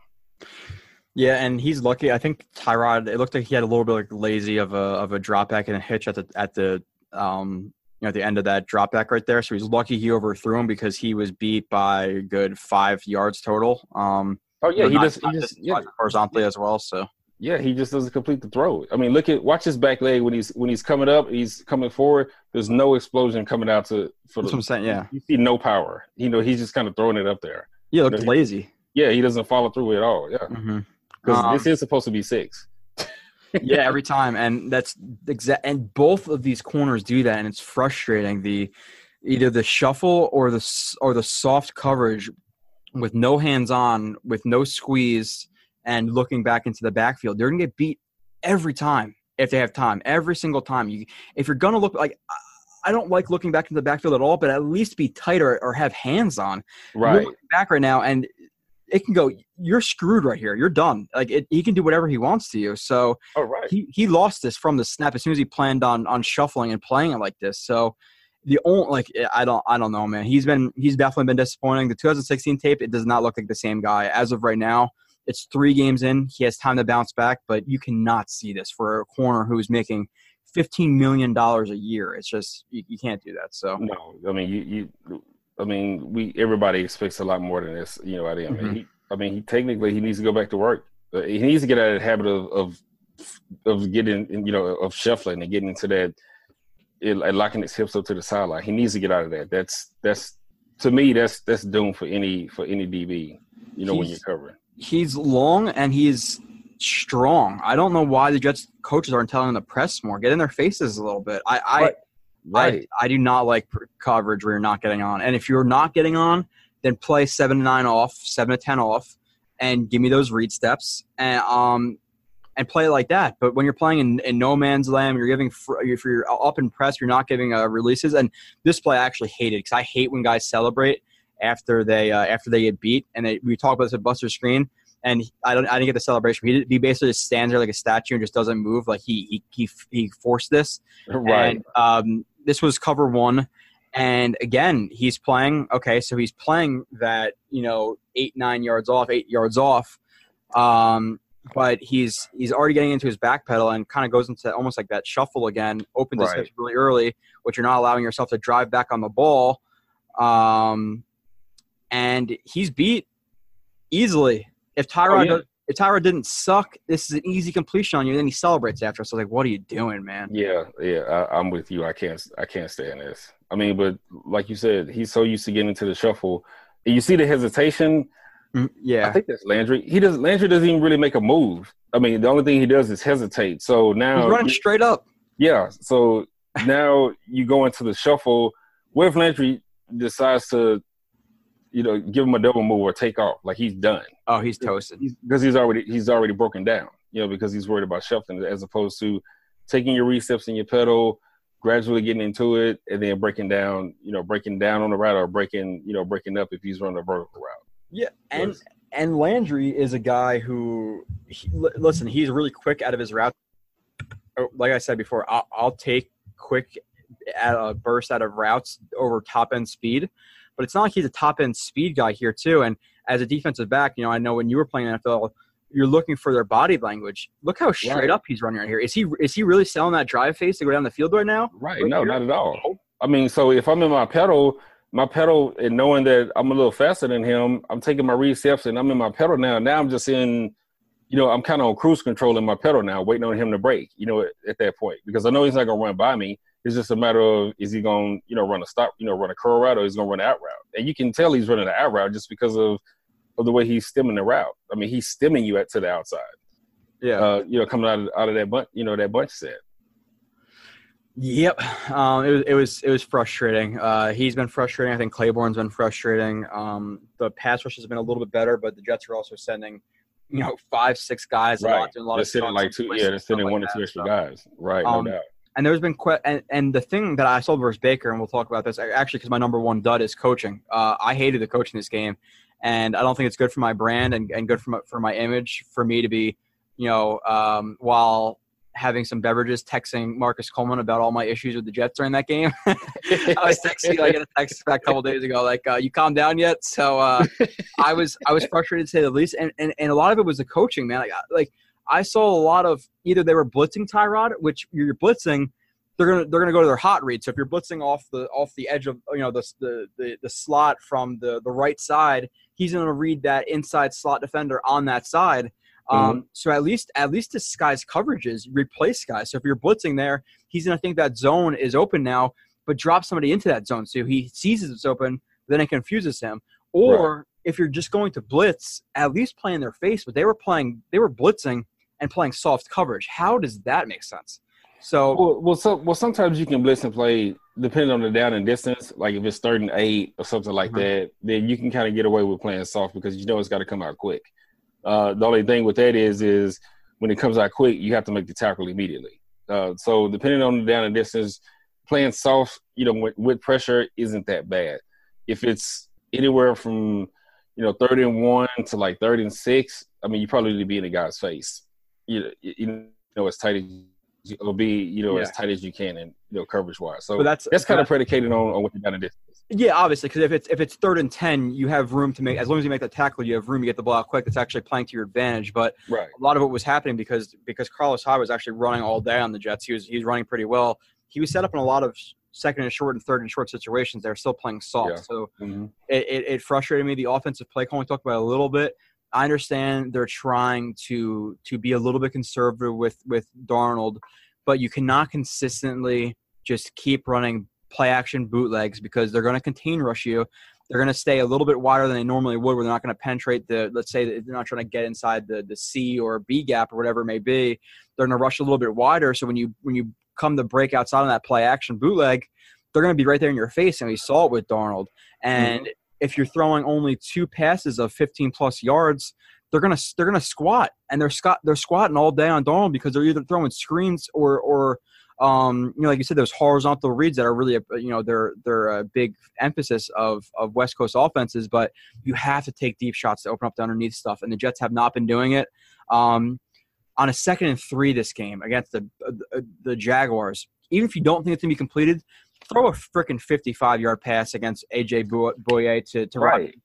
Yeah, and he's lucky. I think Tyrod. It looked like he had a little bit like lazy of a of a drop back and a hitch at the at the um you know at the end of that drop back right there. So he's lucky he overthrew him because he was beat by a good five yards total. Um, Oh yeah, he not- just, he just yeah, horizontally as well. So yeah, he just doesn't complete the throw. I mean, look at watch his back leg when he's when he's coming up, he's coming forward. There's no explosion coming out to for that's what the. I'm saying. Yeah, You see no power. You know, he's just kind of throwing it up there. yeah, looked he- lazy. Yeah, he doesn't follow through at all. Yeah, hmm because Um, this is supposed to be six. yeah, every time, and that's exact. And both of these corners do that, and it's frustrating. The either the shuffle or the or the soft coverage with no hands on, with no squeeze, and looking back into the backfield, they're gonna get beat every time if they have time. Every single time. You, if you're gonna look like. I- I don't like looking back into the backfield at all, but at least be tighter or have hands on. Right. back right now, and it can go. You're screwed right here. You're done. Like it, he can do whatever he wants to you. So Oh right. he he lost this from the snap as soon as he planned on on shuffling and playing it like this. So the only like eh, I don't I don't know man. He's been he's definitely been disappointing. The 2016 tape it does not look like the same guy as of right now. It's three games in. He has time to bounce back, but you cannot see this for a corner who's making 15 million dollars a year. It's just you, you can't do that. So No, I mean you, you I mean we everybody expects a lot more than this, you know, of him. Mhm. He, I mean he technically he needs to go back to work. Uh, he needs to get out of the habit of of, of getting you know of shuffling and getting into that it, like locking his hips up to the sideline. He needs to get out of that. That's that's to me that's that's doomed for any for any DB. You know when you're covering. he's long and he's strong. I don't know why the Jets coaches aren't telling him to press more, get in their faces a little bit. I, I. Right. I, I do not like coverage where you're not getting on. And if you're not getting on, then play seven to nine off, seven to ten off, and give me those read steps and um and play it like that. But when you're playing in, in no man's land, you're giving fr- if you're up and press, you're not giving uh, releases. And this play I actually hated because I hate when guys celebrate after they uh, after they get beat. And they, we talked about this at Buster Screen. And I don't, I didn't get the celebration. He, he basically just stands there like a statue and just doesn't move. Like he, he, he, he forced this. right. And um, this was cover one. And again, he's playing. Okay, so he's playing that you know eight nine yards off, eight yards off. Um, but he's he's already getting into his back pedal and kind of goes into almost like that shuffle again. Opens his Right. hips really early, which you're not allowing yourself to drive back on the ball. Um, and he's beat easily. If Tyrod Oh, yeah. does, if Tyrod didn't suck, this is an easy completion on you. And then he celebrates after. So like, what are you doing, man? Yeah, yeah, I, I'm with you. I can't, I can't stand this. I mean, but like you said, he's so used to getting into the shuffle. And you see the hesitation. Mm, Yeah. I think that's Landry. He does. Landry doesn't even really make a move. I mean, the only thing he does is hesitate. So now, He's running straight up. yeah. So now you go into the shuffle. What if Landry decides to, you know, give him a double move or take off? Like he's done. Oh, he's toasted. because he's already he's already broken down. You know, because he's worried about shuffling as opposed to taking your resteps in your pedal, gradually getting into it, and then breaking down. You know, breaking down on the route or breaking you know breaking up if he's running a vertical route. Yeah, and Yes. and Landry is a guy who, he, li- listen, he's really quick out of his route. Oh, Like I said before, I'll, I'll take quick at a burst out of routes over top end speed, but it's not like he's a top end speed guy here too. And as a defensive back, you know, I know when you were playing NFL, you're looking for their body language. Look how straight Right. up he's running right here. Is he is he really selling that drive face to go down the field right now? Right? Right no, here? not at all. I mean, so if I'm in my pedal, my pedal, and knowing that I'm a little faster than him, I'm taking my resteps and I'm in my pedal now. Now I'm just in. You know, I'm kind of on cruise control in my pedal now, waiting on him to break. You know, at, at that point, because I know he's not gonna run by me. It's just a matter of is he going, to you know, run a stop, you know, run a curl route, or he's going to run an out route. And you can tell he's running an out route just because of of the way he's stemming the route. I mean, he's stemming you at to the outside. Yeah. Uh, you know, coming out of out of that bunch, you know, that bunch set. Yep, um, it was it was it was frustrating. Uh, he's been frustrating. I think Claiborne's been frustrating. Um, the pass rush has been a little bit better, but the Jets are also sending, you know, five six guys a lot, doing a lot they're of stunts like two. Yeah, they're sending like one or two extra so. guys. Right, Um, no doubt. And there's been and, and the thing that I saw versus Baker, and we'll talk about this actually because my number one dud is coaching. Uh, I hated the coaching this game, and I don't think it's good for my brand and, and good for my, for my image for me to be, you know, um, while having some beverages, texting Marcus Coleman about all my issues with the Jets during that game. I was texting like a text back a couple days ago, like, uh, "You calm down yet?" So uh, I was I was frustrated to say the least, and, and and a lot of it was the coaching, man. Like I- like I saw a lot of either they were blitzing Tyrod, which you're blitzing, they're gonna they're gonna go to their hot read. So if you're blitzing off the off the edge of you know the the the, the slot from the the right side, he's gonna read that inside slot defender on that side. Um, so at least at least disguise coverages, replace guys. So if you're blitzing there, he's gonna think that zone is open now, but drop somebody into that zone so he sees it's open, then it confuses him. Or if you're just going to blitz, at least play in their face. But they were playing, they were blitzing and playing soft coverage. How does that make sense? So Well, well, so, well, sometimes you can blitz and play depending on the down and distance. Like if it's third and eight or something like Mhm. that, then you can kind of get away with playing soft because you know it's got to come out quick. Uh, the only thing with that is, is when it comes out quick, you have to make the tackle immediately. Uh, so depending on the down and distance, playing soft, you know, with, with pressure isn't that bad. If it's anywhere from you know third and one to like third and six, I mean, you probably need to be in the guy's face. You you know as tight as it'll be you know as tight as you can and you know coverage wise. So but that's that's kind of predicated on, on what you got to distance. Yeah, obviously, because if it's if it's third and ten, you have room to make. As long as you make the tackle, you have room to get the ball out quick. That's actually playing to your advantage. But Right. a lot of it was happening because because Carlos Hyde was actually running all day on the Jets. He was he was running pretty well. He was set up in a lot of second and short and third and short situations. They're still playing soft, Yeah. so Mm-hmm. it, it, it frustrated me. The offensive play call we talked about a little bit. I understand they're trying to to be a little bit conservative with with Darnold, but you cannot consistently just keep running play action bootlegs because they're going to contain rush you. They're going to stay a little bit wider than they normally would, where they're not going to penetrate the. Let's say they're not trying to get inside the the C or B gap or whatever it may be. They're going to rush a little bit wider. So when you when you come to break outside on that play action bootleg, they're going to be right there in your face. And we saw it with Darnold. Mm-hmm. And if you're throwing only two passes of 15 plus yards, they're gonna they're gonna squat and they're squat they're squatting all day on Darnold because they're either throwing screens or or um, you know like you said those horizontal reads that are really you know they're they're a big emphasis of of West Coast offenses, but you have to take deep shots to open up the underneath stuff, and the Jets have not been doing it. Um, on a second and three this game against the the, the Jaguars, even if you don't think it's gonna be completed, throw a freaking 55 yard pass against AJ Boy- Bouye to to Right.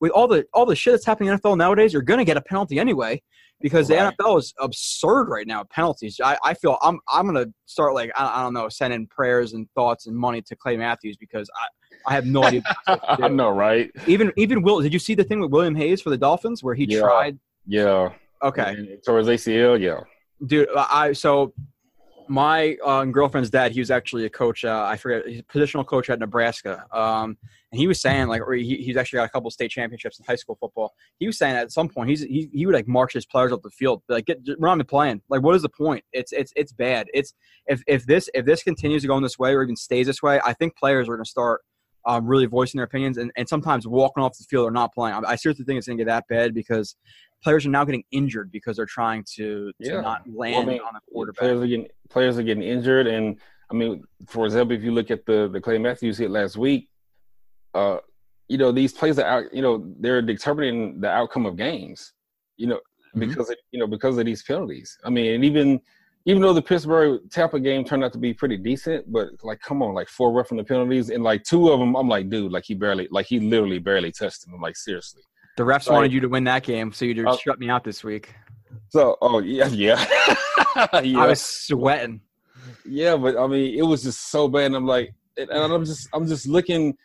with all the all the shit that's happening in the NFL nowadays, you're gonna get a penalty anyway because Right. the NFL is absurd right now. Penalties. I, I feel I'm I'm gonna start like I, I don't know sending prayers and thoughts and money to Clay Matthews because I I have no idea. I know, right? even even Will, did you see the thing with William Hayes for the Dolphins where he Yeah. tried? Yeah, Okay. And towards ACL, yeah. dude i so my uh, girlfriend's dad he was actually a coach uh, i forget he's a positional coach at nebraska. Um, and he was saying like or he, he's actually got a couple state championships in high school football. He was saying at some point he's he, he would like march his players up the field like get we're not playing like what is the point? It's it's it's bad. It's if if this if this continues to go in this way or even stays this way i think players are going to start um, really voicing their opinions and, and sometimes walking off the field or not playing. I, I seriously think it's going to get that bad because players are now getting injured because they're trying to, to Yeah. not land Well, I mean, on a quarterback. Players are getting players are getting injured, and I mean, for example, if you look at the the Clay Matthews hit last week, uh, you know these plays are out. You know they're determining the outcome of games. You know Mhm. because of, you know because of these penalties. I mean, and even even though the Pittsburgh Tampa game turned out to be pretty decent, but like, come on, like four roughing the penalties, and like two of them, I'm like, dude, like he barely, like he literally barely touched him. I'm like, seriously. The refs Like- wanted you to win that game, so you just Uh, shut me out this week. So, oh yeah, yeah, yeah. I was sweating. Yeah, but I mean, it was just so bad. And I'm like, and I'm just, I'm just looking,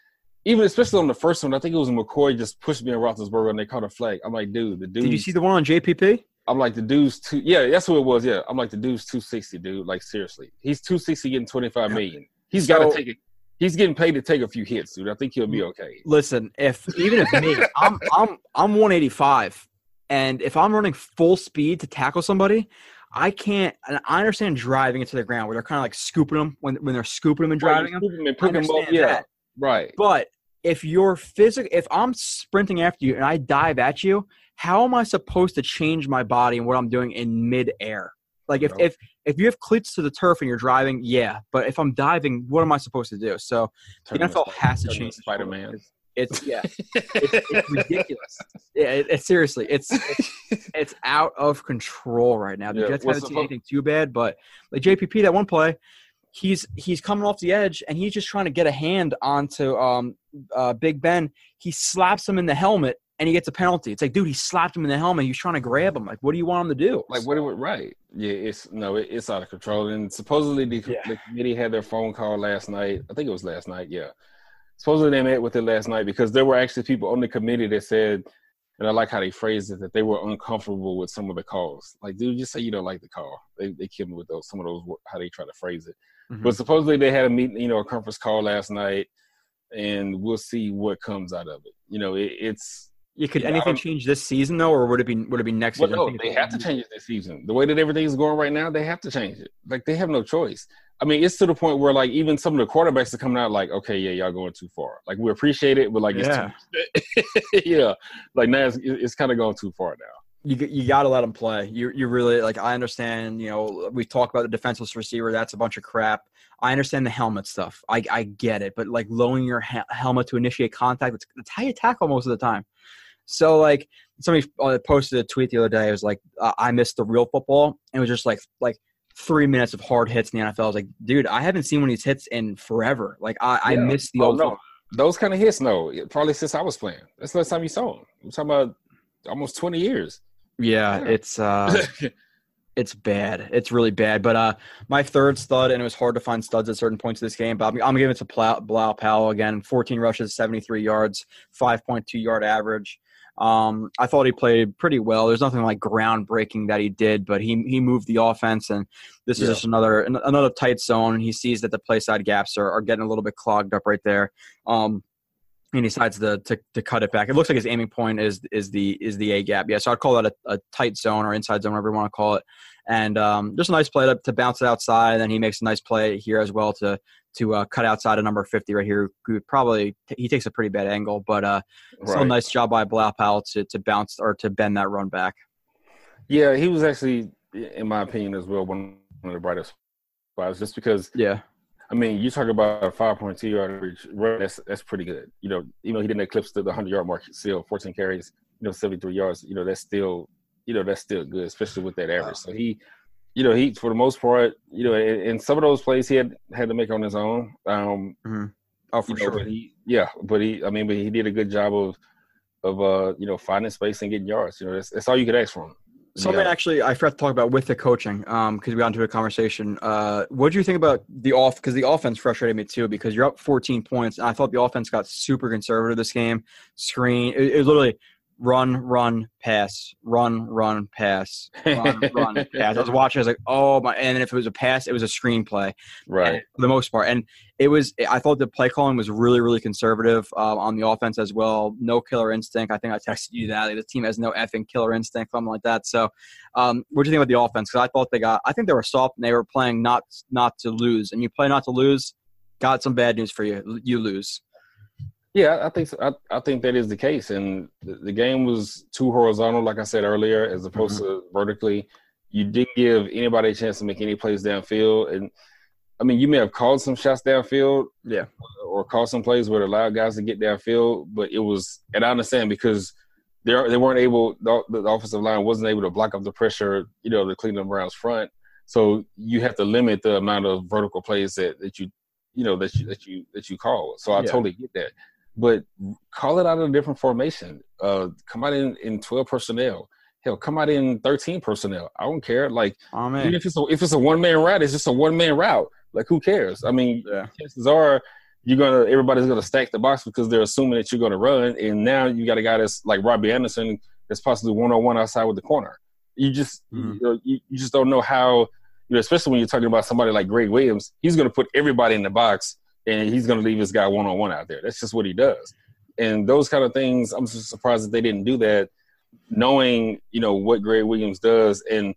even especially on the first one. I think it was McCoy just pushed me in Roethlisberger and they caught a flag. I'm like, dude, the dude. Did you see the one on JPP? I'm like, the dude's two. Yeah, that's who it was. Yeah, I'm like, the dude's 260, dude. Like seriously, he's 260 getting 25 million. He's got So- to take it. He's getting paid to take a few hits, dude. I think he'll be okay. Listen, if even if me, I'm I'm I'm 185, and if I'm running full speed to tackle somebody, I can't. And I understand driving into the ground where they're kind of like scooping them when when they're scooping them and driving them. And him up. Yeah, that. right. But if you're physical, if I'm sprinting after you and I dive at you, how am I supposed to change my body and what I'm doing in midair? Like if, if if you have cleats to the turf and you're driving, yeah. But if I'm diving, what am I supposed to do? So the Turn him NFL has to change Spider-Man. It's yeah, it's, it's ridiculous. Yeah, it, it's seriously, it's, it's it's out of control right now. The Yeah, Jets haven't seen anything too bad, but like JPP, that one play, he's he's coming off the edge and he's just trying to get a hand onto um uh, Big Ben. He slaps him in the helmet and he gets a penalty. It's like, dude, he slapped him in the helmet. He was trying to grab him. Like, what do you want him to do? Like what? It, right? Yeah, it's no, it, it's out of control. And supposedly the, Yeah. the committee had their phone call last night. I think it was last night. Yeah, supposedly they met with it last night because there were actually people on the committee that said, and I like how they phrased it, that they were uncomfortable with some of the calls. Like, dude, just say you don't like the call. They they killed me with those some of those how they try to phrase it. Mhm. But supposedly they had a meeting, you know, a conference call last night, and we'll see what comes out of it. You know, it, it's Yeah, could Yeah, anything change this season though, or would it be would it be next Well, season? No, they have to change it this season. The way that everything's going right now, they have to change it. Like they have no choice. I mean, it's to the point where like even some of the quarterbacks are coming out like, okay, yeah, y'all going too far. Like we appreciate it, but like Yeah. it's too, yeah, like now it's, it's kind of going too far now. you you got to let them play. You you really like. I understand. You know, we talk about the defenseless receiver. That's a bunch of crap. I understand the helmet stuff. I I get it. But like lowering your he- helmet to initiate contact, that's, that's how you tackle most of the time. So like somebody uh, posted a tweet the other day. It was like uh, I missed the real football, and it was just like like three minutes of hard hits in the NFL. I was like, dude, I haven't seen one of these hits in forever. Like I, I Yeah. missed the Oh, old. no. football. Those kind of hits, no, probably since I was playing. That's the last time you saw them. I'm talking about almost 20 years. Yeah, Yeah. it's uh. it's bad. It's really bad. But uh, my third stud, and it was hard to find studs at certain points of this game. But I'm, I'm giving it to Bilal Powell again. 14 rushes, 73 yards, 5.2 yard average. Um, I thought he played pretty well. There's nothing like groundbreaking that he did, but he he moved the offense, and this is just another another tight zone. And he sees that the play side gaps are, are getting a little bit clogged up right there. Um, and he decides to, to to cut it back. It looks like his aiming point is is the is the A gap. Yeah, so I'd call that a, a tight zone or inside zone, whatever you want to call it. And um, just a nice play to, to bounce it outside. And then he makes a nice play here as well to to uh, cut outside of number fifty right here. Who probably he takes a pretty bad angle, but uh, still a nice job by Bilal Powell to to bounce or to bend that run back. Yeah, he was actually, in my opinion, as well, one of the brightest spots. Just because Yeah, I mean, you talk about a 5.2 yard average run, that's that's pretty good. You know, even though he didn't eclipse the 100 yard mark, still 14 carries, you know, 73 yards, you know, that's still, you know, that's still good, especially with that average. So he, you know, he for the most part, you know, in, in some of those plays he had had to make on his own. Um, oh for you know, sure. but he, yeah, but he, I mean, but he did a good job of, of uh, you know, finding space and getting yards. You know, that's, that's all you could ask from him. Something Yeah. actually I forgot to talk about with the coaching, um, because we got into a conversation. Uh, what do you think about the off? Because the offense frustrated me too, because you're up 14 points, and I thought the offense got super conservative this game. Screen, it, it literally run, run, pass, run, run, pass, run, run, pass. I was watching. I was like, oh my! And if it was a pass, it was a screenplay, right? and- for the most part. And it was. I thought the play calling was really, really conservative um, on the offense as well. No killer instinct. I think I texted you that like, the team has no effing killer instinct, something like that. So, um, what do you think about the offense? Because I thought they got. I think they were soft and they were playing not not to lose. And you play not to lose. Got some bad news for you. You lose. Yeah, I think so. I, I think that is the case, and the, the game was too horizontal, like I said earlier, as opposed mm-hmm. to vertically. You didn't give anybody a chance to make any plays downfield, and I mean, you may have called some shots downfield, Yeah. or called some plays where it allowed guys to get downfield, but it was, and I understand because they they weren't able, the, the offensive line wasn't able to block up the pressure, you know, the Cleveland Browns front. So you have to limit the amount of vertical plays that, that you, you know, that you that you that you call. So I Yeah. totally get that but call it out in a different formation. Uh, come out in, in twelve personnel. Hell, come out in thirteen personnel. I don't care. Like Oh even if it's a, if it's a one man route, it's just a one man route. Like who cares? I mean, Yeah. chances are you're gonna everybody's gonna stack the box because they're assuming that you're gonna run, and now you got a guy that's like Robbie Anderson that's possibly one on one outside with the corner. You just Mhm. you, know, you, you just don't know how. You know, especially when you're talking about somebody like Gregg Williams, he's gonna put everybody in the box and he's going to leave his guy one on one out there. That's just what he does. And those kind of things, I'm just surprised that they didn't do that, knowing you know what Gregg Williams does. And,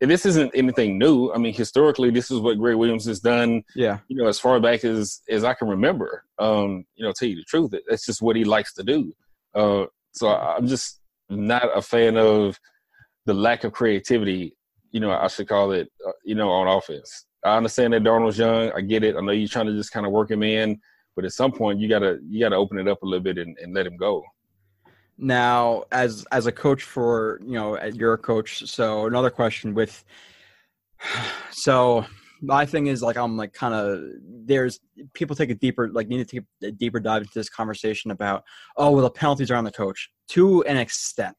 and this isn't anything new. I mean, historically, this is what Gregg Williams has done. Yeah. You know, as far back as as I can remember. Um, you know, tell you the truth, that's just what he likes to do. Uh, so I'm just not a fan of the lack of creativity. You know, I should call it. Uh, you know, on offense. I understand that Darnold's young. I get it. I know you're trying to just kind of work him in, but at some point you gotta you gotta open it up a little bit and, and let him go. Now, as as a coach for you know, you're a coach. So another question with, so my thing is like I'm like kind of there's people take a deeper like need to take a deeper dive into this conversation about oh well the penalties are on the coach to an extent.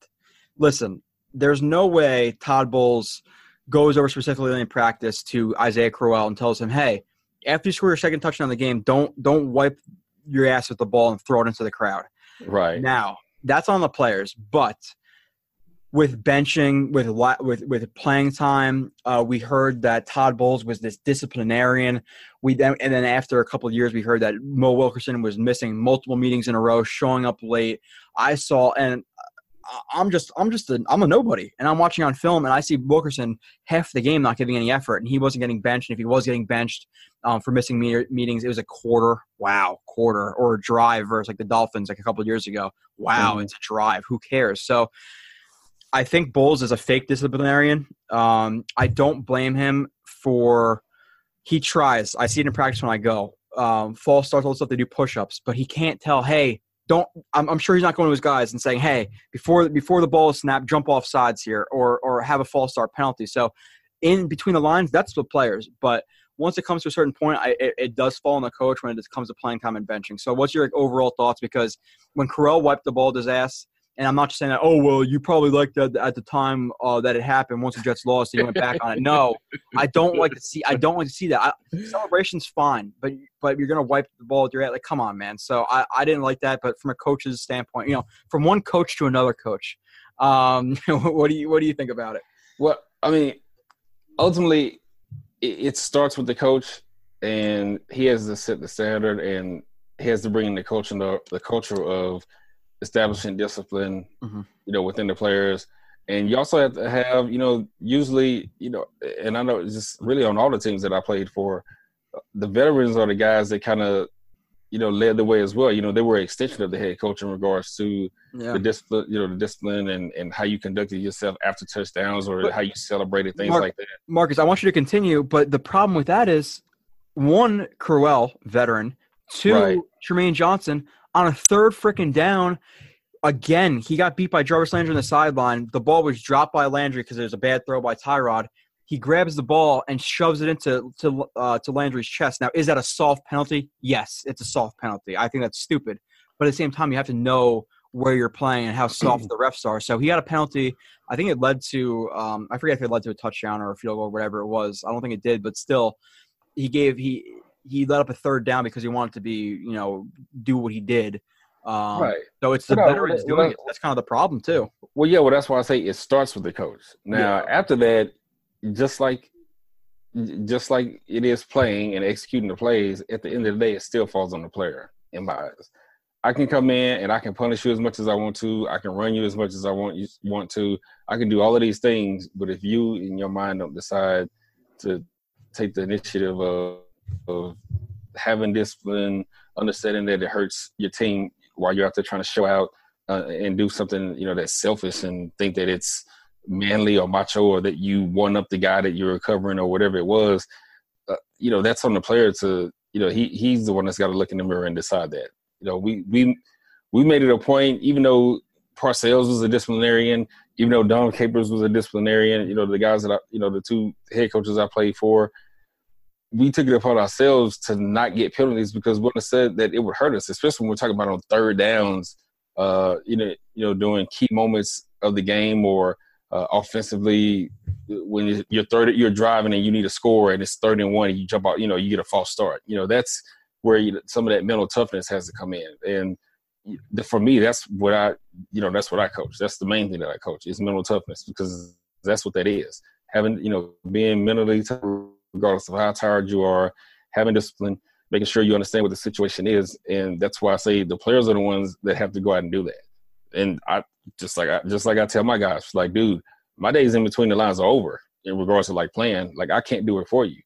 Listen, there's no way Todd Bowles goes over specifically in practice to Isaiah Crowell and tells him, hey, after you score your second touchdown in the game, don't don't wipe your ass with the ball and throw it into the crowd. Right. Now that's on the players, but with benching, with with with playing time, uh, we heard that Todd Bowles was this disciplinarian. We then and then after a couple of years, we heard that Mo Wilkerson was missing multiple meetings in a row, showing up late. I saw, and I'm just I'm just a I'm a nobody, and I'm watching on film, and I see Wilkerson half the game not giving any effort, and he wasn't getting benched. And if he was getting benched um, for missing me- meetings, it was a quarter. Wow, quarter or a drive versus like the Dolphins like a couple of years ago. Wow, Mhm. it's a drive. Who cares? So. I think Bowles is a fake disciplinarian. Um, I don't blame him for he tries. I see it in practice when I go. Um, false starts, all the stuff they do push-ups, but he can't tell. Hey, don't. I'm, I'm sure he's not going to his guys and saying, "Hey, before before the ball is snapped, jump off sides here, or or have a false start penalty." So, in between the lines, that's the players. But once it comes to a certain point, I, it, it does fall on the coach when it comes to playing time and benching. So, what's your overall thoughts? Because when Crowell wiped the ball his ass, and I'm not just saying that. Oh well, you probably liked that at the time uh, that it happened. Once the Jets lost, and you went back on it. No, I don't like to see. I don't like to see that. I, celebration's fine, but but you're gonna wipe the ball with your head. Like, come on, man. So I, I didn't like that. But from a coach's standpoint, you know, from one coach to another coach, um, what do you what do you think about it? Well, I mean, ultimately, it, it starts with the coach, and he has to set the standard, and he has to bring in the culture, the, the culture of establishing discipline, Mhm. you know, within the players. And you also have to have, you know, usually, you know, and I know it's just really on all the teams that I played for, the veterans are the guys that kind of, you know, led the way as well. You know, they were an extension of the head coach in regards to Yeah. the discipline, you know, the discipline and, and how you conducted yourself after touchdowns or But- how you celebrated things Mark- like that. Marcus, I want you to continue, but the problem with that is one, Crowell, veteran, two, Right. Trumaine Johnson on a third freaking down. Again, he got beat by Jarvis Landry on the sideline. The ball was dropped by Landry because there's a bad throw by Tyrod. He grabs the ball and shoves it into to uh, to Landry's chest. Now, is that a soft penalty? Yes, it's a soft penalty. I think that's stupid, but at the same time, you have to know where you're playing and how soft the refs are. So he got a penalty. I think it led to um, I forget if it led to a touchdown or a field goal or whatever it was. I don't think it did, but still, he gave he he let up a third down because he wanted to be you know do what he did. Um, right. So it's the no, veterans well, doing well, it. That's kind of the problem too. Well, yeah, well, that's why I say it starts with the coach. Now, after that, just like just like it is playing and executing the plays, at the end of the day, it still falls on the player. In my eyes, I can come in and I can punish you as much as I want to. I can run you as much as I want you want to. I can do all of these things, but if you in your mind don't decide to take the initiative of, of having discipline, understanding that it hurts your team while you're out there trying to show out uh, and do something you know that's selfish and think that it's manly or macho or that you one up the guy that you're recovering or whatever it was uh, you know that's on the player to you know he he's the one that's got to look in the mirror and decide that. You know we we we made it a point even though Parcells was a disciplinarian even though Dom Capers was a disciplinarian you know the guys that I, you know the two head coaches I played for we took it upon ourselves to not get penalties because I said that it would hurt us, especially when we're talking about on third downs, uh, you know, you know, during key moments of the game or uh, offensively when you're third, you're driving and you need a score and it's third and one, and you jump out, you know, you get a false start. You know, that's where you, some of that mental toughness has to come in. And for me, that's what I, you know, that's what I coach. That's the main thing that I coach is mental toughness because that's what that is. Having, you know, being mentally tough regardless of how tired you are, having discipline, making sure you understand what the situation is, and that's why I say the players are the ones that have to go out and do that. And I just like I just like I tell my guys, like, dude, my days in between the lines are over in regards to like playing. Like I can't do it for you.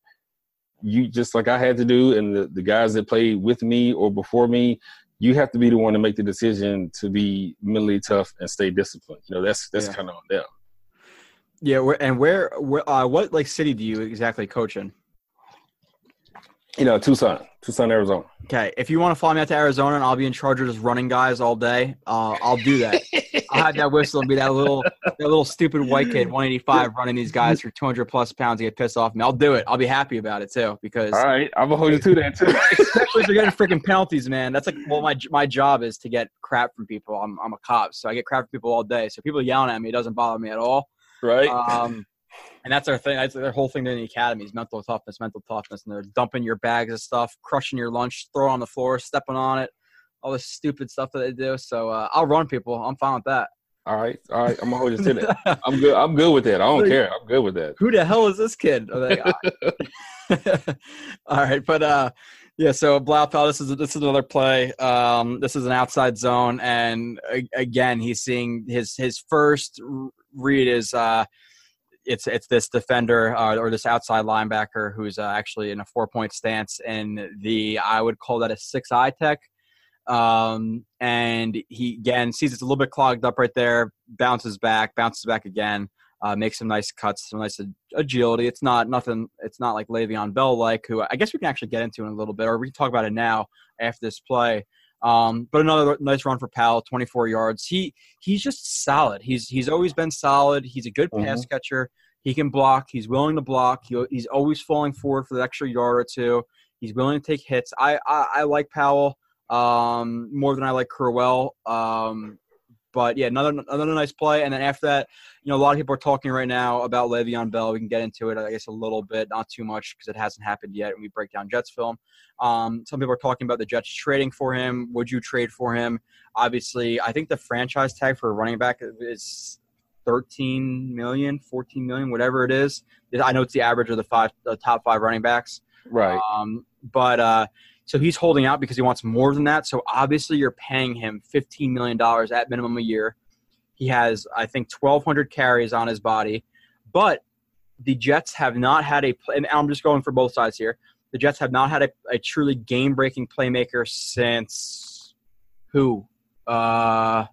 You just like I had to do, and the, the guys that played with me or before me, you have to be the one to make the decision to be mentally tough and stay disciplined. You know, that's that's Yeah. kind of on them. Yeah, where, and where, where uh, what like city do you exactly coach in? You know, Tucson, Tucson, Arizona. Okay, if you want to fly me out to Arizona and I'll be in charge of just running guys all day, uh, I'll do that. I'll have that whistle and be that little, that little stupid white kid, 185, running these guys for 200 plus pounds to get pissed off me. I'll do it. I'll be happy about it too because All right, I'm gonna hold you to that too. especially if you're getting freaking penalties, man. That's like, well, my my job is to get crap from people. I'm I'm a cop, so I get crap from people all day. So people yelling at me, it doesn't bother me at all. Right? Um, and that's their thing. That's their whole thing in the academy is mental toughness, mental toughness, and they're dumping your bags of stuff, crushing your lunch, throw on the floor, stepping on it, all this stupid stuff that they do. So uh, I'll run people. I'm fine with that. all right, all right. I'm gonna hold you to that. I'm good. I'm good with that. I don't care. I'm good with that. Who the hell is this kid? Like, all right, but uh, yeah. So Bilal Powell, this is this is another play. Um, this is an outside zone, and again, he's seeing his his first read is uh, it's it's this defender uh, or this outside linebacker who's uh, actually in a four point stance, and the I would call that a six eye tech. Um, and he again sees it's a little bit clogged up right there, bounces back, bounces back again uh, make some nice cuts, some nice agility. It's not nothing. It's not like Le'Veon Bell like who I guess we can actually get into in a little bit, or we can talk about it now after this play. Um, but another nice run for Powell, 24 yards. He he's just solid. He's he's always been solid. He's a good pass catcher. He can block. He's willing to block. He, he's always falling forward for the extra yard or two. He's willing to take hits. I I, I like Powell um, more than I like Crowell. Um, but yeah, another another nice play. And then after that, you know, a lot of people are talking right now about Le'Veon Bell. We can get into it, I guess, a little bit, not too much because it hasn't happened yet. And we break down Jets film. Um, some people are talking about the Jets trading for him. Would you trade for him? Obviously, I think the franchise tag for a running back is 13 million, 14 million, whatever it is. I know it's the average of the five, the top five running backs. Right. Um, but uh, so he's holding out because he wants more than that. So obviously, you're paying him $15 million at minimum a year. He has, I think, 1,200 carries on his body. But the Jets have not had a, and I'm just going for both sides here. The Jets have not had a, a truly game breaking playmaker since who? Uh,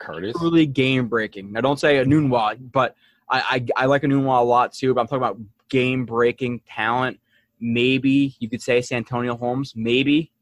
Curtis. truly game breaking. Now, don't say Enunwa, but I, I I like Enunwa a lot too. But I'm talking about game breaking talent. Maybe you could say Santonio Holmes. Maybe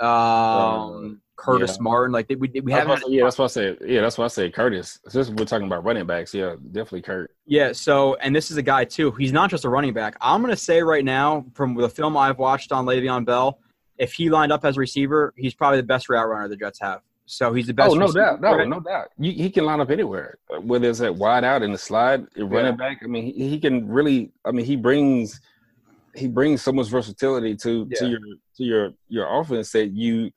um, Um, Curtis yeah. Martin. Like we we That's haven't. why I Had, say- yeah, that's what I say. Yeah, that's what I say Curtis. Since we're talking about running backs, yeah, definitely Kurt. yeah. So and this is a guy too. He's not just a running back. I'm gonna say right now from the film I've watched on Le'Veon Bell, if he lined up as a receiver, he's probably the best route runner the Jets have. So he's the best. oh no receiver doubt, no, no doubt. You, he can line up anywhere, whether it's at wide out in the slide, running back. I mean, he, he can really. I mean, he brings he brings so much versatility to to your to your your offense that you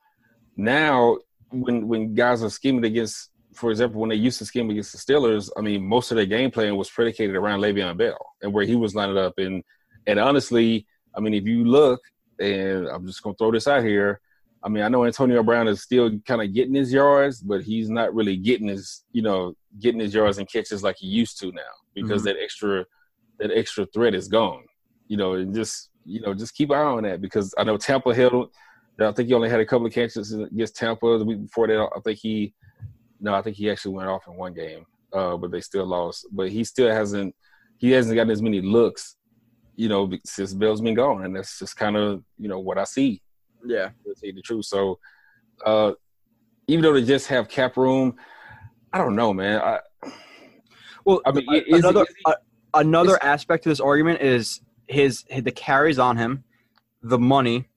now when when guys are scheming against, for example, when they used to scheme against the Steelers, I mean, most of their game plan was predicated around Le'Veon Bell and where he was lined up. And and honestly, I mean, if you look, and I'm just gonna throw this out here. I mean, I know Antonio Brown is still kind of getting his yards, but he's not really getting his, you know, getting his yards and catches like he used to now because Mhm. that extra, that extra threat is gone. You know, and just you know, just keep an eye on that because I know Tampa held. I think he only had a couple of catches against Tampa the week before that. I think he, no, I think he actually went off in one game, uh, but they still lost. But he still hasn't, he hasn't gotten as many looks, you know, since Bell's been gone, and that's just kind of you know what I see Yeah. to tell you the truth. So, uh, even though they just have cap room, I don't know, man. I, Well, I mean, another another aspect to this argument is his, his the carries on him, the money,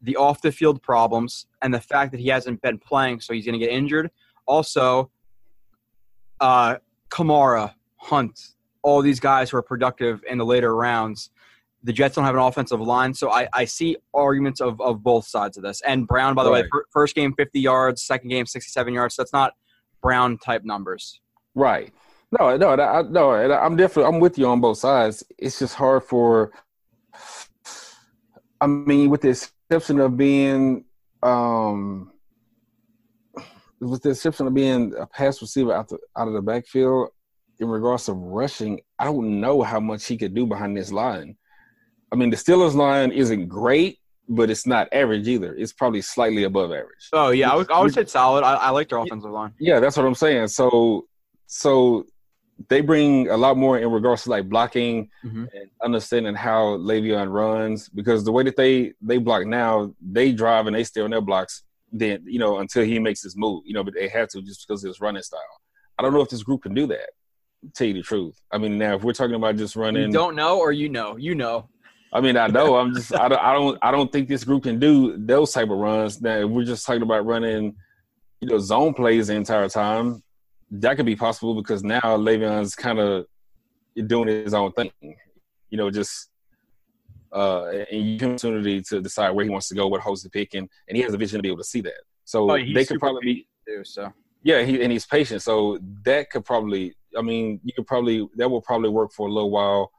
the off the field problems, and the fact that he hasn't been playing, so he's going to get injured. Also, uh, Kamara, Hunt, all these guys who are productive in the later rounds. The Jets don't have an offensive line, so I, I see arguments of, of both sides of this. And Brown, by the way, Right. fir- first game 50 yards, second game 67 yards. That's not Brown type numbers. right? No, no, I, no. and I'm definitely I'm with you on both sides. It's just hard for. I mean, with the exception of being, um, with the exception of being a pass receiver out the out of the backfield, in regards to rushing, I don't know how much he could do behind this line. I mean, the Steelers line isn't great, but it's not average either. It's probably slightly above average. Oh yeah, I would, I would say solid. I, I like their offensive line. Yeah, that's what I'm saying. So, so they bring a lot more in regards to like blocking Mhm. and understanding how Le'Veon runs because the way that they they block now, they drive and they stay on their blocks. Then you know until he makes his move, you know, but they have to just because of his running style. I don't know if this group can do that. Tell you the truth. I mean, now if we're talking about just running, You don't know, or you know, you know. I mean, I know. I'm just. I don't. I don't. I don't think this group can do those type of runs. Now, if we're just talking about running, you know, zone plays the entire time, that could be possible because now Le'Veon's kind of doing his own thing. You know, just uh, and you have an opportunity to decide where he wants to go, what holes to pick, and and he has a vision to be able to see that. So Oh, they could probably be. Too, so Yeah, he and he's patient, so that could probably. I mean, you could probably that will probably work for a little while,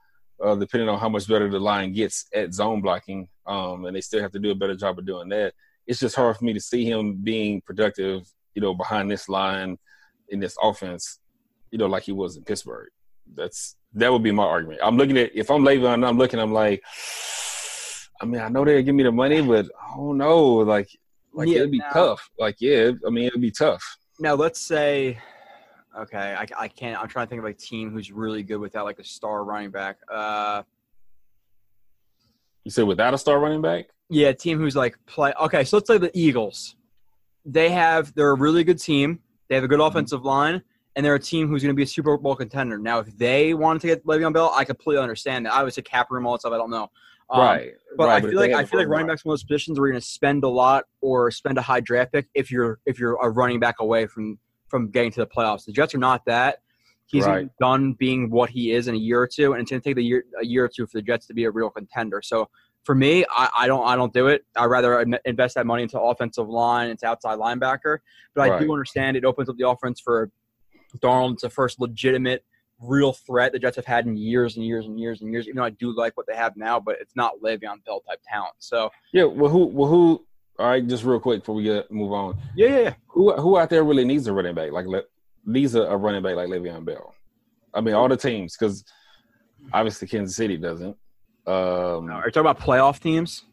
uh, depending on how much better the line gets at zone blocking. Um, and they still have to do a better job of doing that. It's just hard for me to see him being productive, you know, behind this line in this offense, you know, like he was in Pittsburgh. That's that would be my argument. I'm looking at if I'm Le'Veon, and I'm looking, I'm like, I mean, I know they'll give me the money, but oh no, like, like Yeah, it'd be now- tough. Like, yeah, I mean, it'd be tough. now let's say, okay, I, I can't. I'm trying to think of a team who's really good without like a star running back. Uh, You said without a star running back? yeah, a team who's like play. Okay, so let's say the Eagles. They have they're a really good team. They have a good Mm-hmm. offensive line, and they're a team who's going to be a Super Bowl contender. Now, if they wanted to get Le'Veon Bell, I completely understand that. I would say cap room, all that stuff. I don't know. Um, right. But right, I feel they like I feel like running back's one of those positions where you're going to spend a lot or spend a high draft pick if you're if you're a running back away from from getting to the playoffs. The Jets are not that. He's Right. done being what he is in a year or two, and it's going to take the year a year or two for the Jets to be a real contender. So for me, I, I don't I don't do it. I rather invest that money into offensive line, into outside linebacker. But I Right. do understand it opens up the offense for Darnold. It's the first legitimate real threat the Jets have had in years and years and years and years. Even though I do like what they have now, but it's not Le'Veon Bell type talent. So Yeah, well who well who all right, just real quick before we get move on. yeah, yeah, yeah. Who who out there really needs a running back like Le- needs a, a running back like Le'Veon Bell? I mean, all the teams because obviously Kansas City doesn't. Um, Are you talking about playoff teams?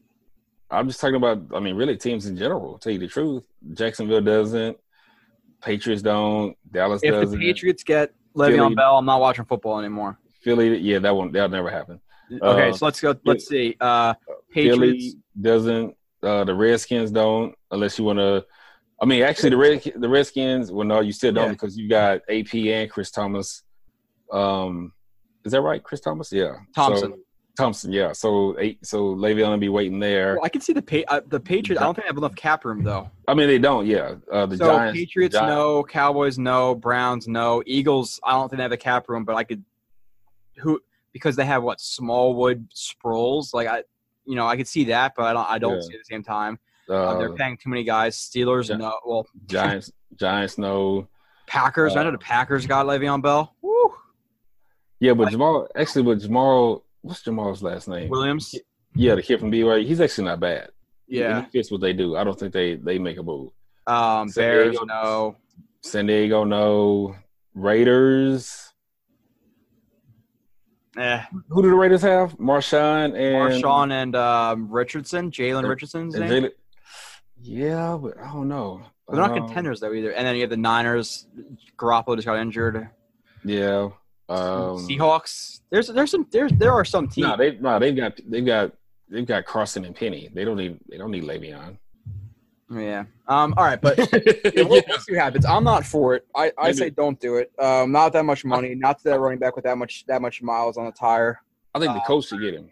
I'm just talking about. I mean, really teams in general. Tell you the truth, Jacksonville doesn't. Patriots don't. Dallas If doesn't. If the Patriots get Le'Veon Philly- Bell, I'm not watching football anymore. Philly, yeah, that won't. That'll never happen. Okay, Uh, so let's go. Let's see. Uh, Patriots. Philly doesn't. Uh, the Redskins don't, unless you want to. I mean, actually, the Red the Redskins. Well, no, you still don't Yeah. because you got AP and Chris Thomas. Um, is that right, Chris Thomas? Yeah, Thompson. So, Thompson, yeah. So eight. So Le'Veon will be waiting there. Well, I can see the pa- uh, the Patriots. I don't think they have enough cap room though. I mean, they don't. Yeah, uh, the so Giants. Patriots Giants, no, Cowboys no, Browns no, Eagles. I don't think they have a cap room, but I could who because they have what Smallwood, Sproles. Like I, you know, I could see that, but I don't. I don't Yeah. see at the same time. Uh, they're paying too many guys. Steelers, Gi- no. Well, Giants, Giants, no. Packers. I know Uh, the Packers got Le'Veon Bell. Woo. Yeah, but Jamal actually, but Jamal, what's Jamal's last name? Williams. Yeah, the kid from BYU. He's actually not bad. Yeah. he fits what they do. I don't think they they make a move. Um, San Bears, Diego- no. San Diego, no. Raiders. Eh. Who do the Raiders have? Marshawn and Marshawn and um, Richardson, Jalen Richardson's and name. Jalen- Yeah, but I don't know. They're not Um, contenders though either. And then you have the Niners. Garoppolo just got injured. Yeah. Um, Seahawks. There's there's some there's there are some teams. No, they no, they've got they've got they've got Carson and Penny. They don't need they don't need Le'Veon. yeah. Um. All right, but yeah, we'll, we'll see what happens. I'm not for it. I, I Maybe- say don't do it. Um. Not that much money. Not that running back with that much that much miles on the tire. I think the Uh, coach should get him.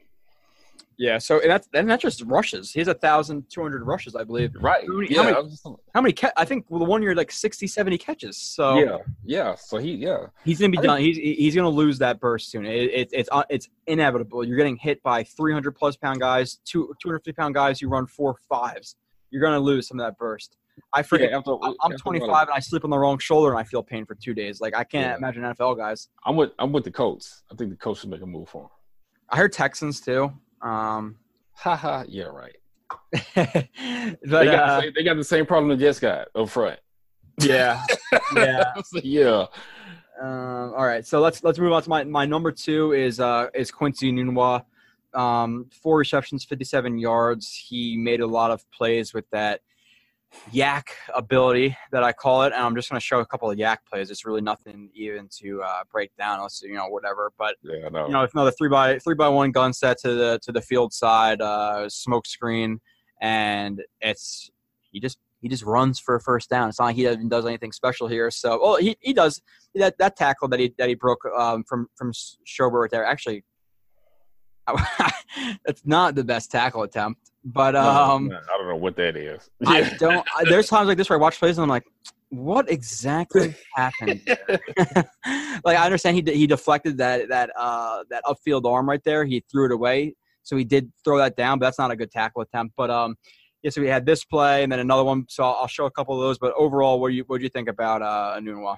Yeah. So and that's and that's just rushes. He has a thousand two hundred rushes, I believe. Right. how many- yeah. how many- I How many? Ca- I think the one year like 60, 70 catches. So yeah. Yeah. So he yeah. He's gonna be I think- done. He's he's gonna lose that burst soon. It, it, it's uh, it's inevitable. You're getting hit by 300 plus pound guys, two 250 pound guys who run four fives. You're gonna lose some of that burst. I forget. Yeah, I'm, I'm 25 and I slip on the wrong shoulder and I feel pain for two days. Like I can't Yeah. imagine NFL guys. I'm with I'm with the Colts. I think the coach should make a move for him. I heard Texans too. Um, haha, ha. Yeah. Right. but they got uh, the same, they got the same problem the Jets got up front. yeah, yeah. yeah. Um, all right, so let's let's move on to my my number two is uh is Quincy Enunwa. Um, four receptions, fifty seven yards. He made a lot of plays with that YAC ability that I call it, and I'm just going to show a couple of YAC plays. It's really nothing even to uh, break down, unless you know whatever. But Yeah. Know. you know, if another three by three by one gun set to the to the field side, uh, smoke screen, and it's he just he just runs for a first down. It's not like he even does anything special here. So, well, he, he does that that tackle that he that he broke um, from from Schobert right there. Actually, that's not the best tackle attempt, but um, no, I don't know what that is. I don't. I, there's times like this where I watch plays and I'm like, what exactly happened? like I understand he de- he deflected that that uh that upfield arm right there. He threw it away, so he did throw that down, but that's not a good tackle attempt. But um, yeah. So we had this play and then another one. So I'll, I'll show a couple of those. But overall, what do you what do you think about uh Enunwa?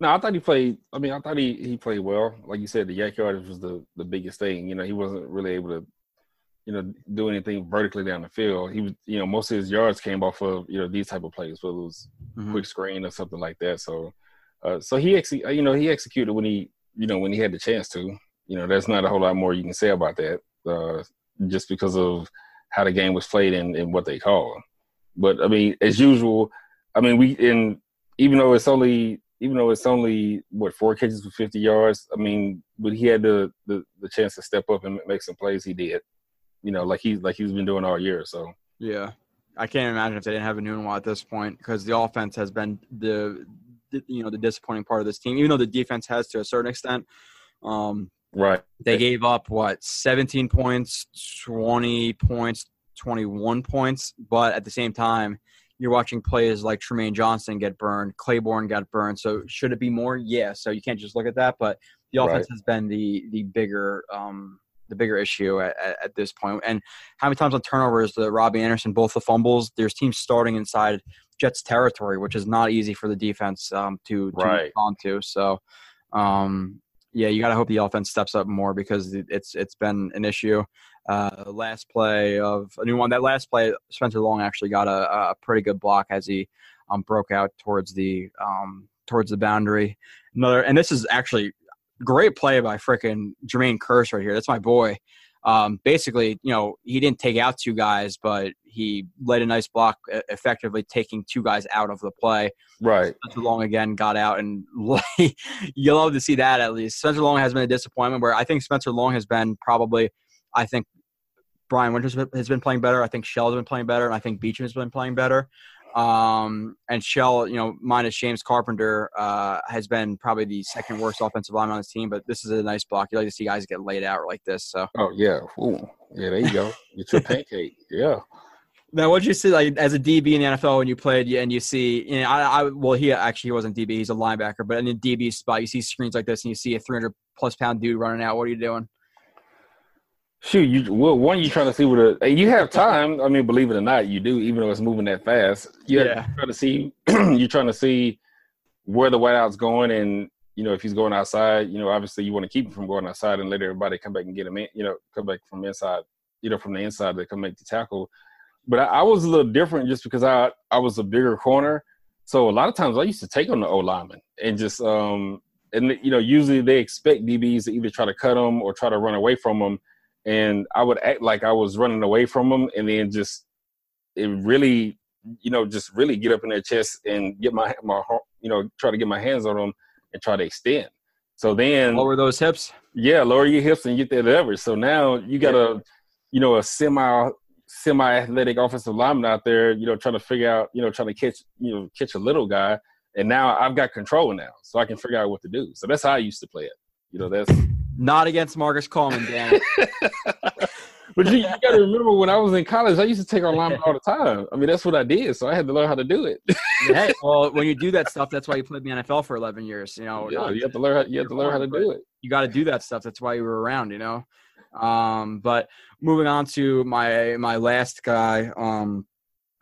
No, I thought he played. I mean, I thought he, he played well. Like you said, the YAC yardage was the, the biggest thing. You know, he wasn't really able to, you know, do anything vertically down the field. He was, you know, most of his yards came off of you know these type of plays, whether it was Mhm. quick screen or something like that. So, uh, so he ex- you know, he executed when he, you know, when he had the chance to. You know, there's not a whole lot more you can say about that, uh, just because of how the game was played and, and what they call. But I mean, as usual, I mean, we in even though it's only even though it's only what four catches for 50 yards. I mean, but he had the, the the chance to step up and make some plays. He did, you know, like he like he's been doing all year. So Yeah, I can't imagine if they didn't have Enunwa at this point because the offense has been the, the you know the disappointing part of this team. Even though the defense has to a certain extent, um, right, they gave up what 17 points, 20 points, 21 points, but at the same time. You're watching players like Trumaine Johnson get burned, Claiborne got burned. So should it be more? Yeah. So you can't just look at that, but the offense Right. has been the the bigger um, the bigger issue at, at, at this point. And how many times on turnovers the Robbie Anderson both the fumbles? There's teams starting inside Jets territory, which is not easy for the defense um, to, to Right. respond to. So, um, yeah, you got to hope the offense steps up more because it's it's been an issue. Uh, last play of Enunwa. That last play, Spencer Long actually got a, a pretty good block as he um, broke out towards the um, towards the boundary. Another, and this is actually great play by frickin' Jermaine Kearse right here. That's my boy. Um, basically, you know, he didn't take out two guys, but he led a nice block, effectively taking two guys out of the play. right, Spencer Long again got out, and you love to see that at least. Spencer Long has been a disappointment. Where I think Spencer Long has been probably, I think Brian Winters has been playing better. I think Shell has been playing better, and I think Beachum has been playing better. Um, and Shell, you know, minus James Carpenter, uh, has been probably the second worst offensive line on his team. But this is a nice block. You like to see guys get laid out like this. So oh yeah, Ooh. yeah, there you go. Get your pancake, yeah. now, what you see like as a DB in the NFL when you played and you see, you know, I, I well, he actually he wasn't DB, he's a linebacker, but in the DB spot, you see screens like this and you see a 300 plus pound dude running out. What are you doing? Shoot, you well, one you trying to see what a you have time. I mean, believe it or not, you do. Even though it's moving that fast, you yeah. trying to see. you're trying to see where the whiteout's going, and you know if he's going outside. You know, obviously you want to keep him from going outside and let everybody come back and get him in. You know, come back from inside. You know, from the inside to come make the tackle. But I, I was a little different just because I I was a bigger corner. So a lot of times I used to take on the O lineman and just um and you know usually they expect DBs to either try to cut them or try to run away from them and I would act like I was running away from them, and then just it really, you know, just really get up in their chest and get my my you know try to get my hands on them and try to extend. So then lower those hips. Yeah, lower your hips and get that leverage. So now you got a, you know, a semi semi athletic offensive lineman out there, you know, trying to figure out, you know, trying to catch, you know, catch a little guy. And now I've got control now, so I can figure out what to do. So that's how I used to play it. You know, that's not against Marcus Coleman, Dan. but you, you got to remember when I was in college, I used to take our linemen all the time. I mean, that's what I did, so I had to learn how to do it. hey, well, when you do that stuff, that's why you played the NFL for 11 years. You know, yeah, you have to learn. How, you have to learn how to do it. You got to do that stuff. That's why you were around. You know. Um, but moving on to my my last guy, um,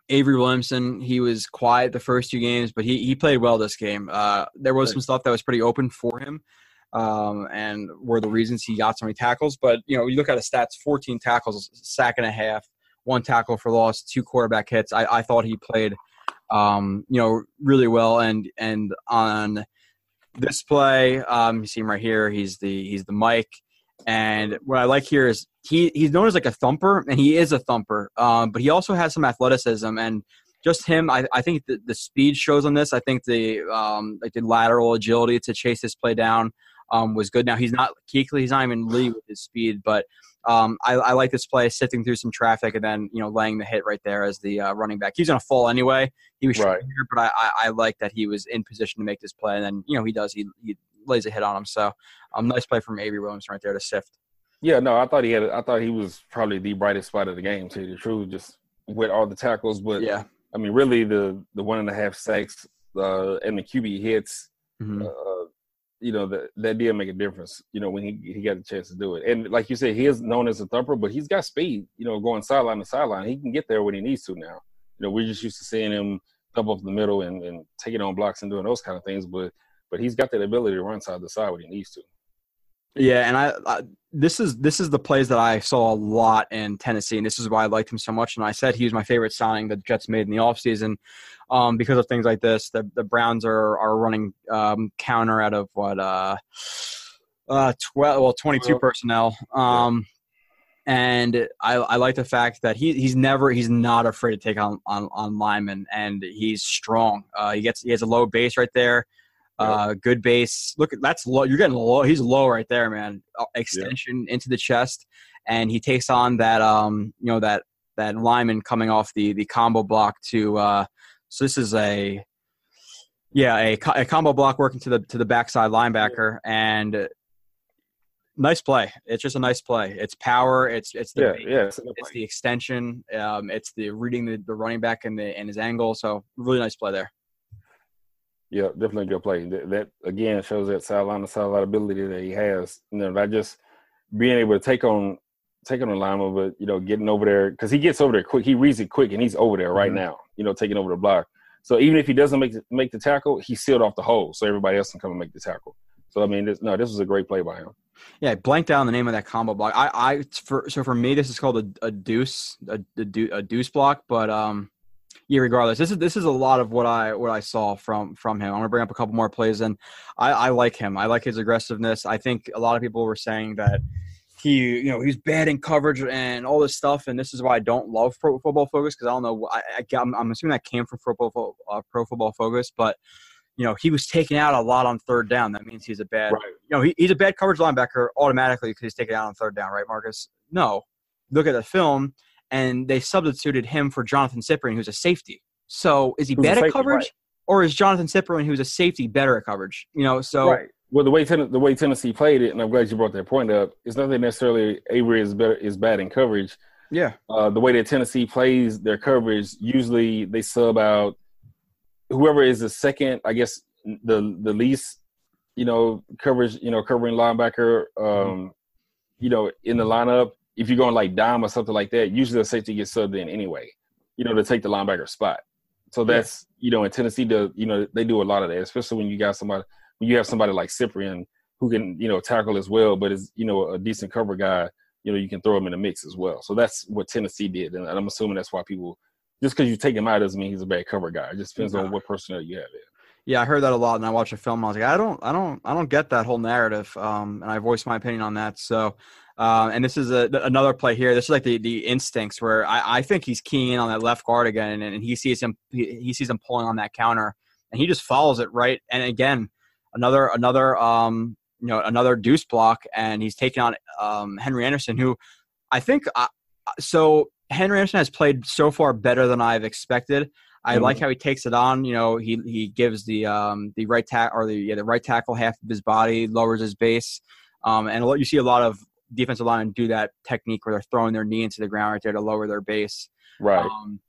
Avery Williamson. He was quiet the first two games, but he he played well this game. Uh, there was some stuff that was pretty open for him um, and were the reasons he got so many tackles. But you know, you look at his stats: 14 tackles, sack and a half, one tackle for loss, two quarterback hits. I, I thought he played, um, you know, really well. And and on this play, um, you see him right here. He's the he's the Mike. And what I like here is he he's known as like a thumper, and he is a thumper. Um, but he also has some athleticism and just him. I, I think the, the speed shows on this. I think the um, like the lateral agility to chase this play down um, was good. Now he's not Kuechly, he's not even lead with his speed, but um, I, I, like this play, sifting through some traffic and then you know laying the hit right there as the uh, running back. He's gonna fall anyway. He was right. here, but I, I, I, like that he was in position to make this play, and then you know he does. He, he lays a hit on him. So um, nice play from Avery Williams right there to sift. Yeah, no, I thought he had. I thought he was probably the brightest spot of the game. To the truth, just with all the tackles, but yeah, I mean, really the the one and a half sacks uh, and the QB hits. Mm-hmm. Uh, you know that that did make a difference. You know when he he got a chance to do it, and like you said, he is known as a thumper, but he's got speed. You know, going sideline to sideline, he can get there when he needs to now. You know, we're just used to seeing him thump up the middle and, and taking on blocks and doing those kind of things, but but he's got that ability to run side to side when he needs to. Yeah, and I, I, this is this is the plays that I saw a lot in Tennessee, and this is why I liked him so much. And I said he was my favorite signing that Jets made in the offseason um, because of things like this. The the Browns are are running um, counter out of what uh, uh, twelve well twenty two personnel. Um, and I, I like the fact that he he's never he's not afraid to take on on, on linemen, and he's strong. Uh, he gets he has a low base right there. Uh, good base. Look, that's low. You're getting low. He's low right there, man. Uh, extension into the chest, and he takes on that um you know that that lineman coming off the the combo block to uh so this is a yeah a, a combo block working to the to the backside linebacker and nice play. It's just a nice play. It's power. It's it's the yeah, yeah, it's, it's the extension. Um, it's the reading the, the running back and the and his angle. So really nice play there. Yeah, definitely a good play. That, that again shows that sideline to sideline ability that he has. You know, not just being able to take on take on a lineman, but you know, getting over there because he gets over there quick. He reads it quick, and he's over there right mm-hmm. now. You know, taking over the block. So even if he doesn't make the, make the tackle, he sealed off the hole, so everybody else can come and make the tackle. So I mean, this, no, this was a great play by him. Yeah, blank down the name of that combo block. I, I for so for me, this is called a, a deuce, a, a deuce block. But um, yeah, regardless, this is this is a lot of what I what I saw from from him. I'm gonna bring up a couple more plays, and I, I like him. I like his aggressiveness. I think a lot of people were saying that he you know he's bad in coverage and all this stuff, and this is why I don't love Pro Football Focus because I don't know. I, I am assuming that came from Pro, uh, Pro Football Focus, but you know he was taken out a lot on third down. That means he's a bad. Right. You know he, he's a bad coverage linebacker automatically because he's taken out on third down, right, Marcus? No, look at the film and they substituted him for Jonathan Cyprien, who's a safety. So is he who's bad at coverage, right. or is Jonathan Cyprien, who's a safety, better at coverage? You know, so right. Well, the way ten- the way Tennessee played it, and I'm glad you brought that point up. It's not that necessarily Avery is better is bad in coverage. Yeah. Uh, the way that Tennessee plays their coverage, usually they sub out whoever is the second, I guess the the least, you know, coverage, you know, covering linebacker, um, mm-hmm. you know, in the lineup if you're going like dime or something like that, usually the safety gets subbed in anyway, you know, to take the linebacker spot. So that's yeah. you know, in Tennessee, the you know they do a lot of that, especially when you got somebody when you have somebody like Cyprien who can you know tackle as well, but is you know a decent cover guy. You know, you can throw him in the mix as well. So that's what Tennessee did, and I'm assuming that's why people just because you take him out doesn't mean he's a bad cover guy. It just depends on what personnel you have there. Yeah, I heard that a lot, and I watched a film. I was like, I don't, I don't, I don't get that whole narrative, um, and I voiced my opinion on that. So, uh, and this is a, another play here. This is like the, the instincts where I, I think he's keying in on that left guard again, and, and he sees him he, he, sees him pulling on that counter, and he just follows it right. And again, another another um, you know another deuce block, and he's taking on um, Henry Anderson, who I think uh, so. Henry Anderson has played so far better than I've expected. I mm-hmm. like how he takes it on. You know, he he gives the um the right tack or the yeah, the right tackle half of his body, lowers his base, um, and you see a lot of defensive linemen do that technique where they're throwing their knee into the ground right there to lower their base. Right. Um,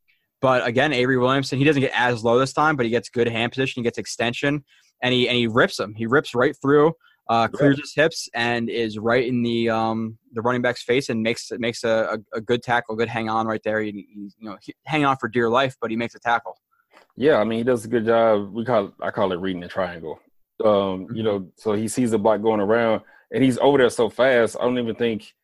but again, Avery Williamson, he doesn't get as low this time, but he gets good hand position, he gets extension, and he and he rips him. He rips right through, uh, clears yeah. his hips, and is right in the um, the running back's face, and makes makes a, a, a good tackle, good hang on right there. He, he you know he, hang on for dear life, but he makes a tackle. Yeah, I mean he does a good job. We call I call it reading the triangle. Um, mm-hmm. You know, so he sees the block going around, and he's over there so fast. I don't even think,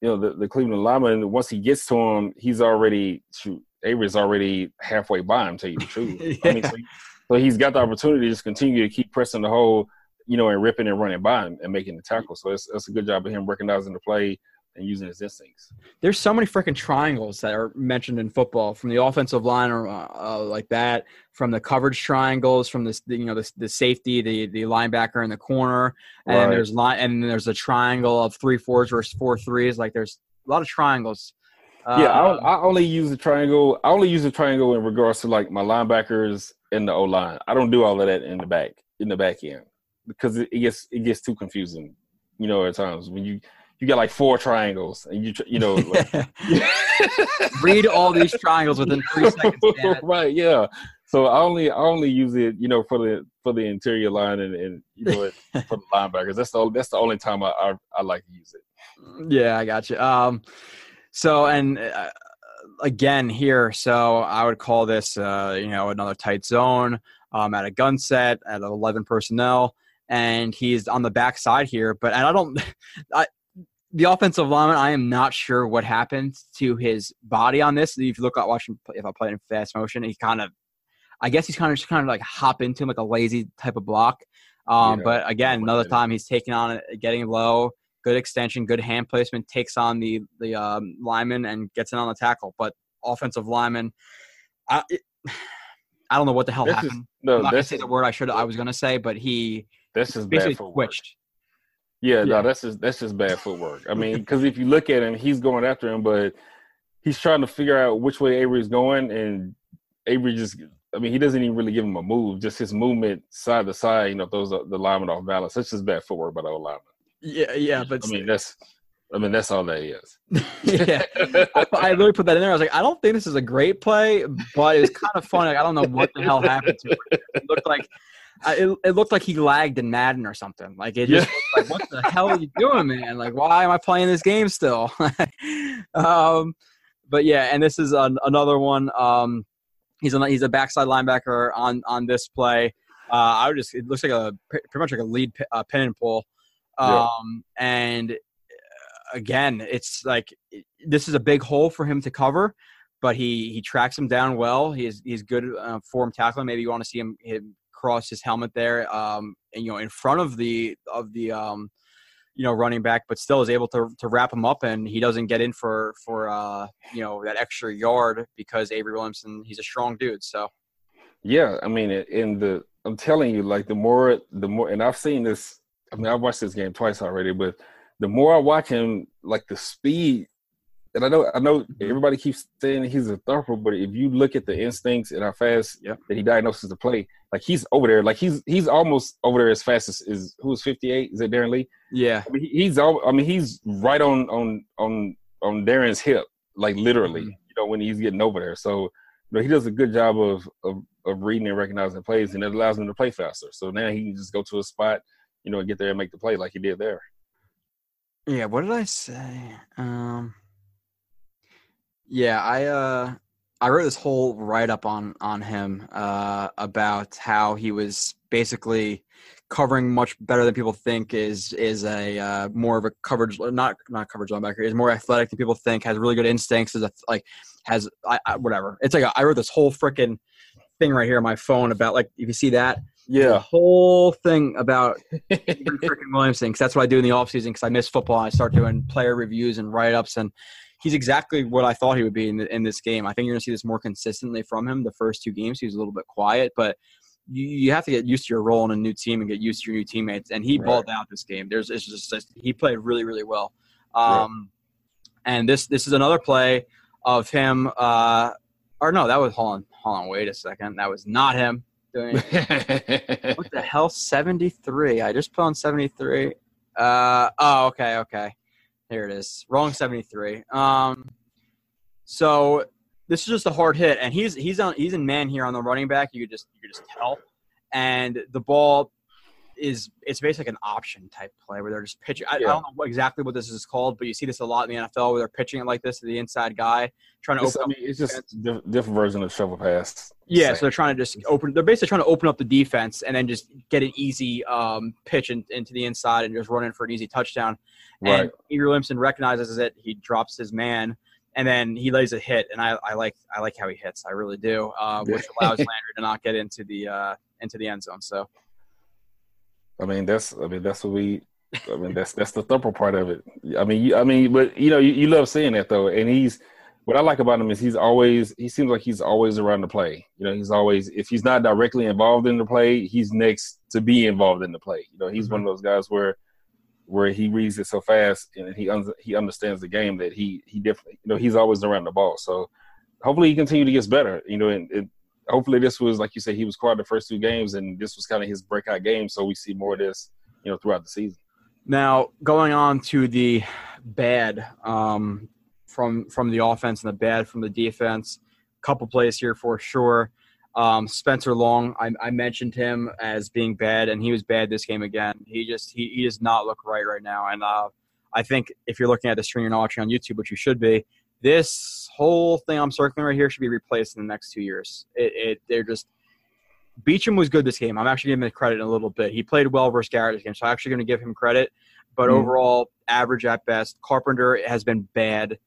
you know, the, the Cleveland lineman. Once he gets to him, he's already shoot. Avery's already halfway by him. Tell you the truth. yeah. I mean, so, he, so he's got the opportunity to just continue to keep pressing the hole, you know, and ripping and running by him and making the tackle. So it's, it's a good job of him recognizing the play and using his instincts. There's so many freaking triangles that are mentioned in football from the offensive line or uh, uh, like that, from the coverage triangles, from this you know the, the safety, the the linebacker in the corner, and right. there's line and there's a triangle of three fours versus four threes. Like there's a lot of triangles. Yeah, uh, I, I, only use the triangle. I only use the triangle in regards to like my linebackers and the O line. I don't do all of that in the back in the back end because it, it gets it gets too confusing. You know, at times when you you got like four triangles, and you you know like, read all these triangles within three seconds. right? Yeah. So I only I only use it, you know, for the for the interior line and, and you know for the linebackers. That's the that's the only time I, I, I like to use it. Yeah, I got you. Um, so and uh, again here, so I would call this uh, you know another tight zone um, at a gun set at eleven personnel and he's on the backside here. But and I don't, I, the offensive lineman, I am not sure what happened to his body on this. If you look at watching, if I play in fast motion, he kind of, I guess he's kind of just kind of like hop into him like a lazy type of block. Um, yeah, but again, another time he's taking on it, getting low, good extension, good hand placement, takes on the the um, lineman and gets in on the tackle. But offensive lineman, I, it, I don't know what the hell this happened. Is, no, I'm not gonna say the word I should I was gonna say, but he this is basically twitched. Yeah, yeah, no, that's just that's just bad footwork. I mean, because if you look at him, he's going after him, but he's trying to figure out which way Avery's going, and Avery just, I mean, he doesn't even really give him a move. Just his movement side to side, you know, throws the lineman off balance. That's just bad footwork by the old lineman. Yeah, yeah, but I mean, that's. I mean, that's all that is. yeah, I, I, really put that in there. I was like, I don't think this is a great play, but it was kind of funny. Like, I don't know what the hell happened to it. It looked like it, it looked like he lagged in Madden or something. Like it just yeah. like, what the hell are you doing, man? Like, why am I playing this game still? um, but yeah, and this is an, another one. Um, he's a he's a backside linebacker on on this play. Uh, I would just it looks like a pretty much like a lead uh, pin and pull. Um, yeah. and uh, again, it's like this is a big hole for him to cover but he he tracks him down well. He's he's good uh, form tackling. Maybe you want to see him, him across his helmet there, um, and, you know, in front of the of the um, you know running back, but still is able to to wrap him up, and he doesn't get in for for uh, you know that extra yard because Avery Williamson he's a strong dude. So yeah, I mean, in the I'm telling you, like the more the more, and I've seen this. I mean, I've watched this game twice already, but the more I watch him, like the speed and I know I know mm-hmm. everybody keeps saying he's a thumper, but if you look at the instincts and how fast yeah. that he diagnoses the play, like he's over there, like he's he's almost over there as fast as is who's fifty eight? Is it Darron Lee? Yeah, I mean, he's all. I mean, he's right on on on on Darron's hip, like literally. Mm-hmm. You know when he's getting over there, so you know he does a good job of of of reading and recognizing plays, and it allows him to play faster. So now he can just go to a spot, you know, and get there and make the play like he did there. Yeah, what did I say? Um Yeah, I uh I wrote this whole write up on on him uh about how he was basically covering much better than people think is is a uh, more of a coverage not not coverage linebacker is more athletic than people think has really good instincts is a, like has I, I, whatever. It's like a, I wrote this whole freaking thing right here on my phone about like if you see that the Yeah, whole thing about freaking Williamson because that's what I do in the off season because I miss football and I start doing player reviews and write ups and he's exactly what I thought he would be in, the, in this game. I think you're going to see this more consistently from him. The first two games he was a little bit quiet, but you, you have to get used to your role in a new team and get used to your new teammates. And he Right. balled out this game. There's it's just it's- he played really really well. Um, And this this is another play of him. Uh, or no, that was hold on hold on wait a second. That was not him doing what the hell? 73. I just put on 73. Uh, oh, okay, okay. Here it is. Wrong 73. Um, so this is just a hard hit, and he's he's on he's in man here on the running back. You could just you could just tell, and the ball is it's basically an option type play where they're just pitching. I, I don't know what, exactly what this is called, but you see this a lot in the NFL where they're pitching it like this to the inside guy, trying to It's, open I mean, it's just diff- different version of shovel pass. yeah, Same. so they're trying to just open. They're basically trying to open up the defense and then just get an easy um, pitch in, into the inside and just run in for an easy touchdown. right. And Eager Williamson recognizes it. He drops his man, and then he lays a hit. And I, I like I like how he hits. I really do, uh, which allows Landry to not get into the uh, into the end zone. So I mean, that's I mean that's what we. I mean that's that's the thumper part of it. I mean, you, I mean, but you know, you, you love seeing that though, and he's. What I like about him is he's always he seems like he's always around the play. You know, he's always if he's not directly involved in the play, he's next to be involved in the play. You know, he's mm-hmm. one of those guys where where he reads it so fast and he un- he understands the game that he he definitely you know he's always around the ball. So hopefully he continue to get better. You know, and, and hopefully this was like you said he was quiet the first two games and this was kind of his breakout game. So we see more of this you know throughout the season. now going on to the bad um, from from the offense and the bad from the defense. Couple plays here for sure. Um, Spencer Long, I, I mentioned him as being bad, and he was bad this game again. He just he, he does not look right right now, and uh, I think if you're looking at the stream, you're not watching on YouTube, which you should be. This whole thing I'm circling right here should be replaced in the next two years. It, it they're just Beachum was good this game. I'm actually giving him credit in a little bit. He played well versus Garrett this game, so I'm actually going to give him credit. But Mm. overall, average at best. Carpenter has been bad.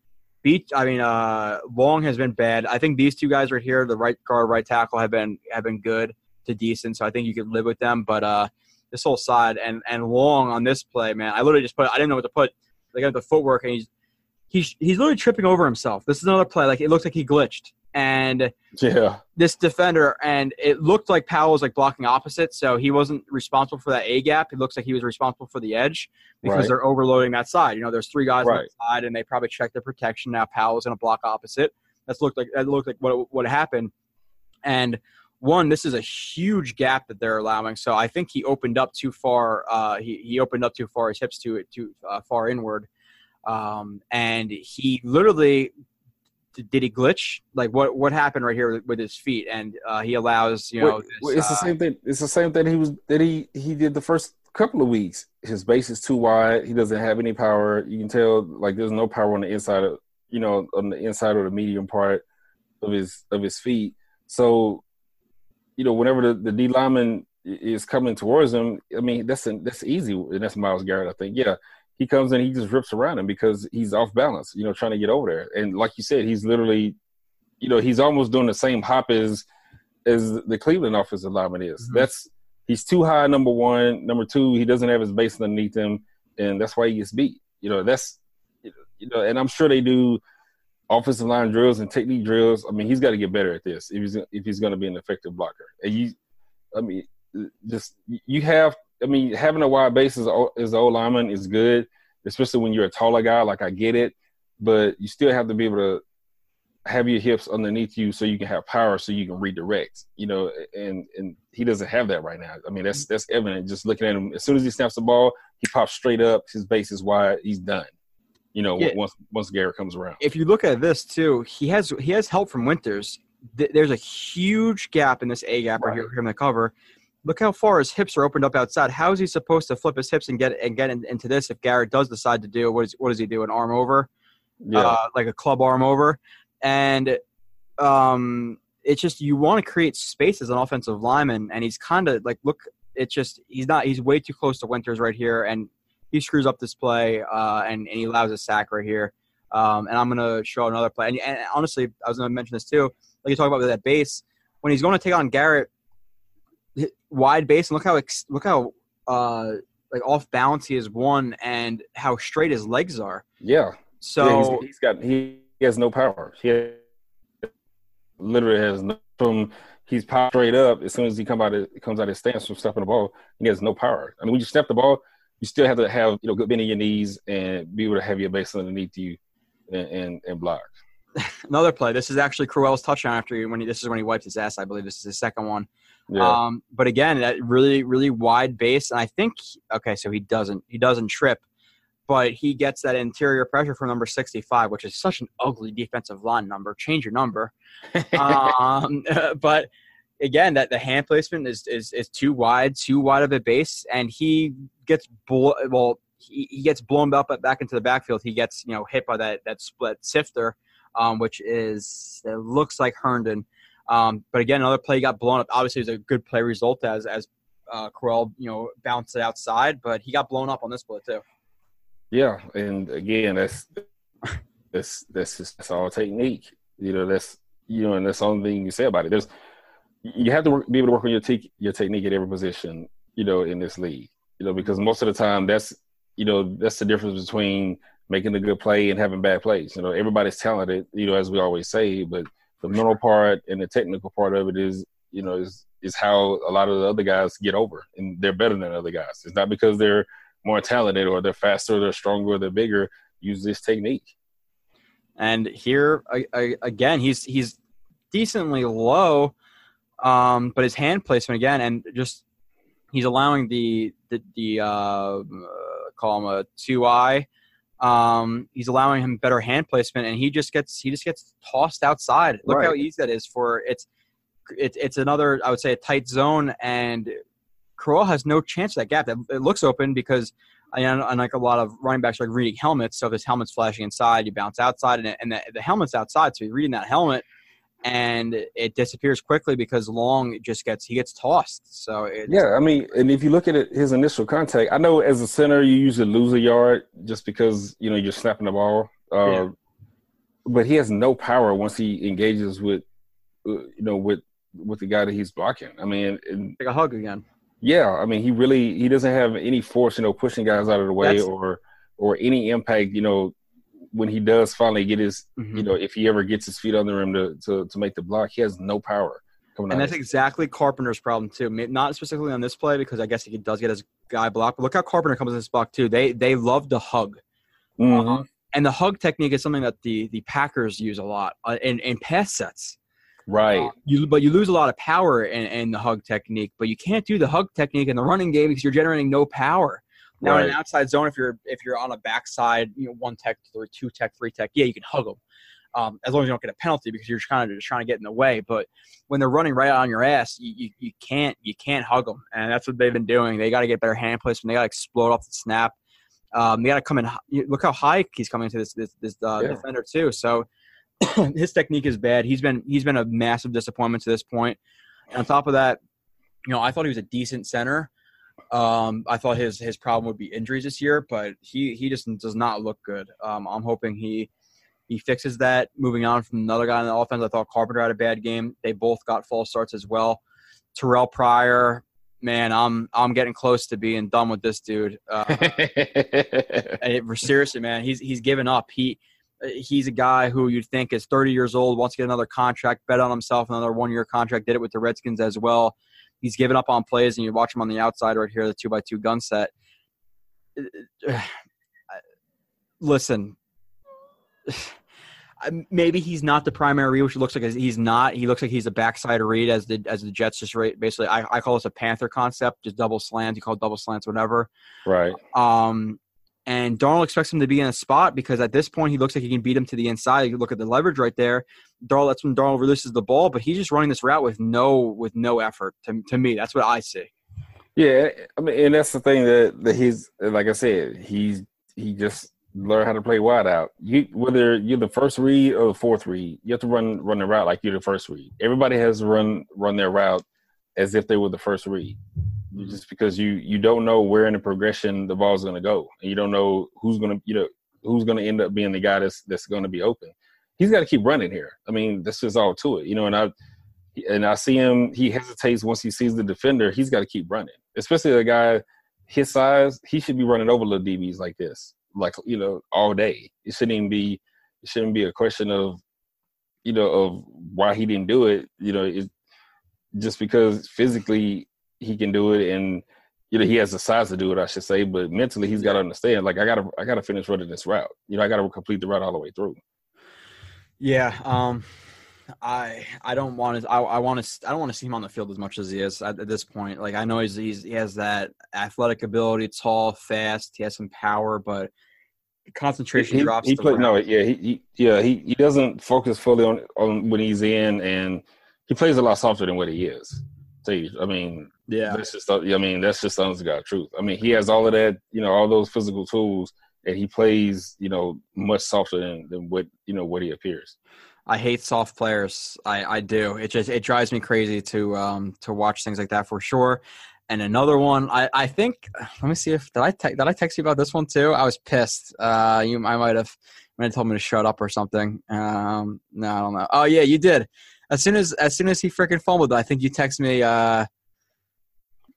Beach, I mean, uh, Long has been bad. I think these two guys right here, the right guard, right tackle, have been have been good to decent. So I think you could live with them. But uh, this whole side and and Long on this play, man, I literally just put. I didn't know what to put. They got the footwork, and he's he's he's literally tripping over himself. This is another play. Like it looks like he glitched, and Yeah, this defender, and it looked like Powell was like blocking opposite, so he wasn't responsible for that A gap. It looks like he was responsible for the edge because Right. they're overloading that side. You know, there's three guys on Right. that side, and they probably checked their protection. Now Powell's going to block opposite. That's looked like that looked like what what happened. And one, this is a huge gap that they're allowing. So I think he opened up too far. Uh, he he opened up too far. His hips too too uh, far inward, um, and he literally did, he glitch? Like what what happened right here with, his feet? And uh, he allows you know. Well, this, it's the uh, same thing. It's the same thing he was that he he did the first couple of weeks. His base is too wide. He doesn't have any power. You can tell like there's no power on the inside of you know on the inside or the medium part of his of his feet. So you know whenever the, the D lineman is coming towards him, I mean that's an, that's easy. And that's Myles Garrett. I think yeah. He comes in, he just rips around him because he's off balance, you know, trying to get over there. And like you said, he's literally, you know, he's almost doing the same hop as as the Cleveland offensive lineman is. Mhm. That's he's too high. Number one, number two, he doesn't have his base underneath him, and that's why he gets beat. You know, that's you know, and I'm sure they do offensive line drills and technique drills. I mean, he's got to get better at this if he's if he's going to be an effective blocker. And you, I mean, just you have. I mean, having a wide base as an old lineman is good, especially when you're a taller guy. Like I get it, but you still have to be able to have your hips underneath you so you can have power so you can redirect you know and and he doesn't have that right now i mean that's that's evident just looking at him as soon as he snaps the ball he pops straight up his base is wide he's done you know Yeah. once once garrett comes around if you look at this too, he has he has help from Winters. There's a huge gap in this A gap right, Right. here, here in the cover. Look how far his hips are opened up outside. How is he supposed to flip his hips and get and get in, into this if Garrett does decide to do what is what does he do an arm over, yeah uh, like a club arm over? and um, it's just you want to create space as an offensive lineman, and he's kind of like look. It's just he's not. He's way too close to Winters right here, and he screws up this play, uh, and, and he allows a sack right here. Um, and I'm gonna show another play. And, and honestly, I was gonna mention this too. Like you talk about that base when he's going to take on Garrett, wide base, and look how look how uh, like off balance he is one, and how straight his legs are. Yeah. So yeah, he's, he's got he, he has no power. He has, literally has no from he's popped straight up as soon as he come out of, comes out of his stance from stepping the ball. He has no power. I mean, when you step the ball, you still have to have you know good bend in your knees and be able to have your base underneath you and and, and block. Another play. This is actually Crowell's touchdown after he, when he, this is when he wiped his ass. I believe this is his second one. Yeah. Um, but again, that really really wide base, and I think okay, so he doesn't he doesn't trip, but he gets that interior pressure from number sixty five, which is such an ugly defensive line number. Change your number. um, but again, that the hand placement is, is is too wide, too wide of a base, and he gets blo- well. He, he gets blown up back into the backfield. He gets you know hit by that that split sifter, um, which is it looks like Herndon. Um, but again, another play got blown up. Obviously, it was a good play result as as uh, you know, bounced it outside, but he got blown up on this play too. Yeah, and again, that's that's that's just that's all technique. You know, that's you know, and that's the only thing you say about it. There's you have to work, be able to work on your te- your technique at every position. You know, in this league, you know, because most of the time that's you know that's the difference between making a good play and having bad plays. You know, everybody's talented. You know, as we always say, but the mental part and the technical part of it is you know is is how a lot of the other guys get over and they're better than other guys. It's not because they're more talented or they're faster they're stronger they're bigger. Use this technique. And here I, I, again he's he's decently low um, but his hand placement again and just he's allowing the the, the uh, call him a two eye um, he's allowing him better hand placement, and he just gets he just gets tossed outside. Look right. how easy that is for it's it's it's another I would say a tight zone, and Crowell has no chance of that gap. That it looks open because unlike a lot of running backs like reading helmets, so if his helmet's flashing inside, you bounce outside, and, and the, the helmet's outside, so you're reading that helmet, and it disappears quickly because Long just gets he gets tossed. So yeah, I mean, and if you look at it, his initial contact, I know as a center you usually lose a yard just because you know you're snapping the ball, uh, yeah. but he has no power once he engages with uh, you know with with the guy that he's blocking. I mean, and, like a hug again. Yeah, I mean, he really he doesn't have any force, you know, pushing guys out of the way That's, or or any impact, you know, when he does finally get his, mm-hmm. you know, if he ever gets his feet on the rim to, to, to make the block, he has no power. and that's exactly Carpenter's problem too. Not specifically on this play because I guess he does get his guy blocked. But look how Carpenter comes in this block too. They they love to hug, mm-hmm. um, and the hug technique is something that the the Packers use a lot uh, in in pass sets. Right. Uh, you but you lose a lot of power in, in the hug technique, but you can't do the hug technique in the running game because you're generating no power. Now right. in an outside zone, if you're if you're on a backside, you know, one tech or two tech, three tech, yeah, you can hug them. Um, as long as you don't get a penalty because you're kind of just trying to get in the way. But when they're running right on your ass, you, you, you can't you can't hug them, and that's what they've been doing. They got to get better hand placement. They got to explode off the snap. Um, they got to come in. Look how high he's coming to this this, this uh, yeah. defender too. So his technique is bad. He's been he's been a massive disappointment to this point. And on top of that, you know, I thought he was a decent center. Um, I thought his his problem would be injuries this year, but he he just does not look good. Um, I'm hoping he he fixes that. Moving on from another guy in the offense, I thought Carpenter had a bad game. They both got false starts as well. Terrelle Pryor, man, I'm I'm getting close to being done with this dude. Uh, it, seriously, man, he's he's given up. He he's a guy who you'd think is 30 years old, wants to get another contract, bet on himself, another one year contract, did it with the Redskins as well he's given up on plays, and you watch him on the outside right here, the two by two gun set. Listen, maybe he's not the primary read, which looks like he's not. He looks like he's a backside read as the as the Jets just rate. Basically, I, I call this a Panther concept, just double slants. You call it double slants, whatever. Right. Um, and Darnold expects him to be in a spot because at this point he looks like he can beat him to the inside. You look at the leverage right there. Darnold, that's when Darnold releases the ball, but he's just running this route with no with no effort. To, to me, that's what I see. Yeah, I mean, and that's the thing that, that he's like I said, he's he just learn how to play wide out. You whether you're the first read or the fourth read, you have to run run the route like you're the first read. Everybody has run run their route as if they were the first read. Mm-hmm. Just because you you don't know where in the progression the ball's going to go, and you don't know who's going to you know who's going to end up being the guy that's that's going to be open. He's got to keep running here. I mean, that's just all to it, you know. And I and I see him. He hesitates once he sees the defender. He's got to keep running, especially a guy his size. He should be running over little DBs like this, like you know, all day. It shouldn't even be. It shouldn't be a question of, you know, of why he didn't do it. You know, it, just because physically he can do it and you know he has the size to do it i should say but mentally he's got to understand like i gotta i gotta finish running this route you know i gotta complete the route all the way through yeah um I I don't want to I, I want to I don't want to see him on the field as much as he is at, at, this point. Like I know he's, he's he has that athletic ability, tall, fast. He has some power, but concentration he, drops. He play, no, yeah, he, he, yeah he he doesn't focus fully on on when he's in, and he plays a lot softer than what he is. See, I mean, yeah, that's just I mean that's just honest God truth. I mean, he has all of that, you know, all those physical tools, and he plays, you know, much softer than, than what you know what he appears. I hate soft players. I, I do. It just it drives me crazy to um to watch things like that for sure. And another one, I, I think. Let me see if did I te- did I text you about this one too? I was pissed. Uh, you I might have might have told me to shut up or something. Um, no, I don't know. Oh yeah, you did. As soon as as soon as he freaking fumbled, I think you text me. Uh,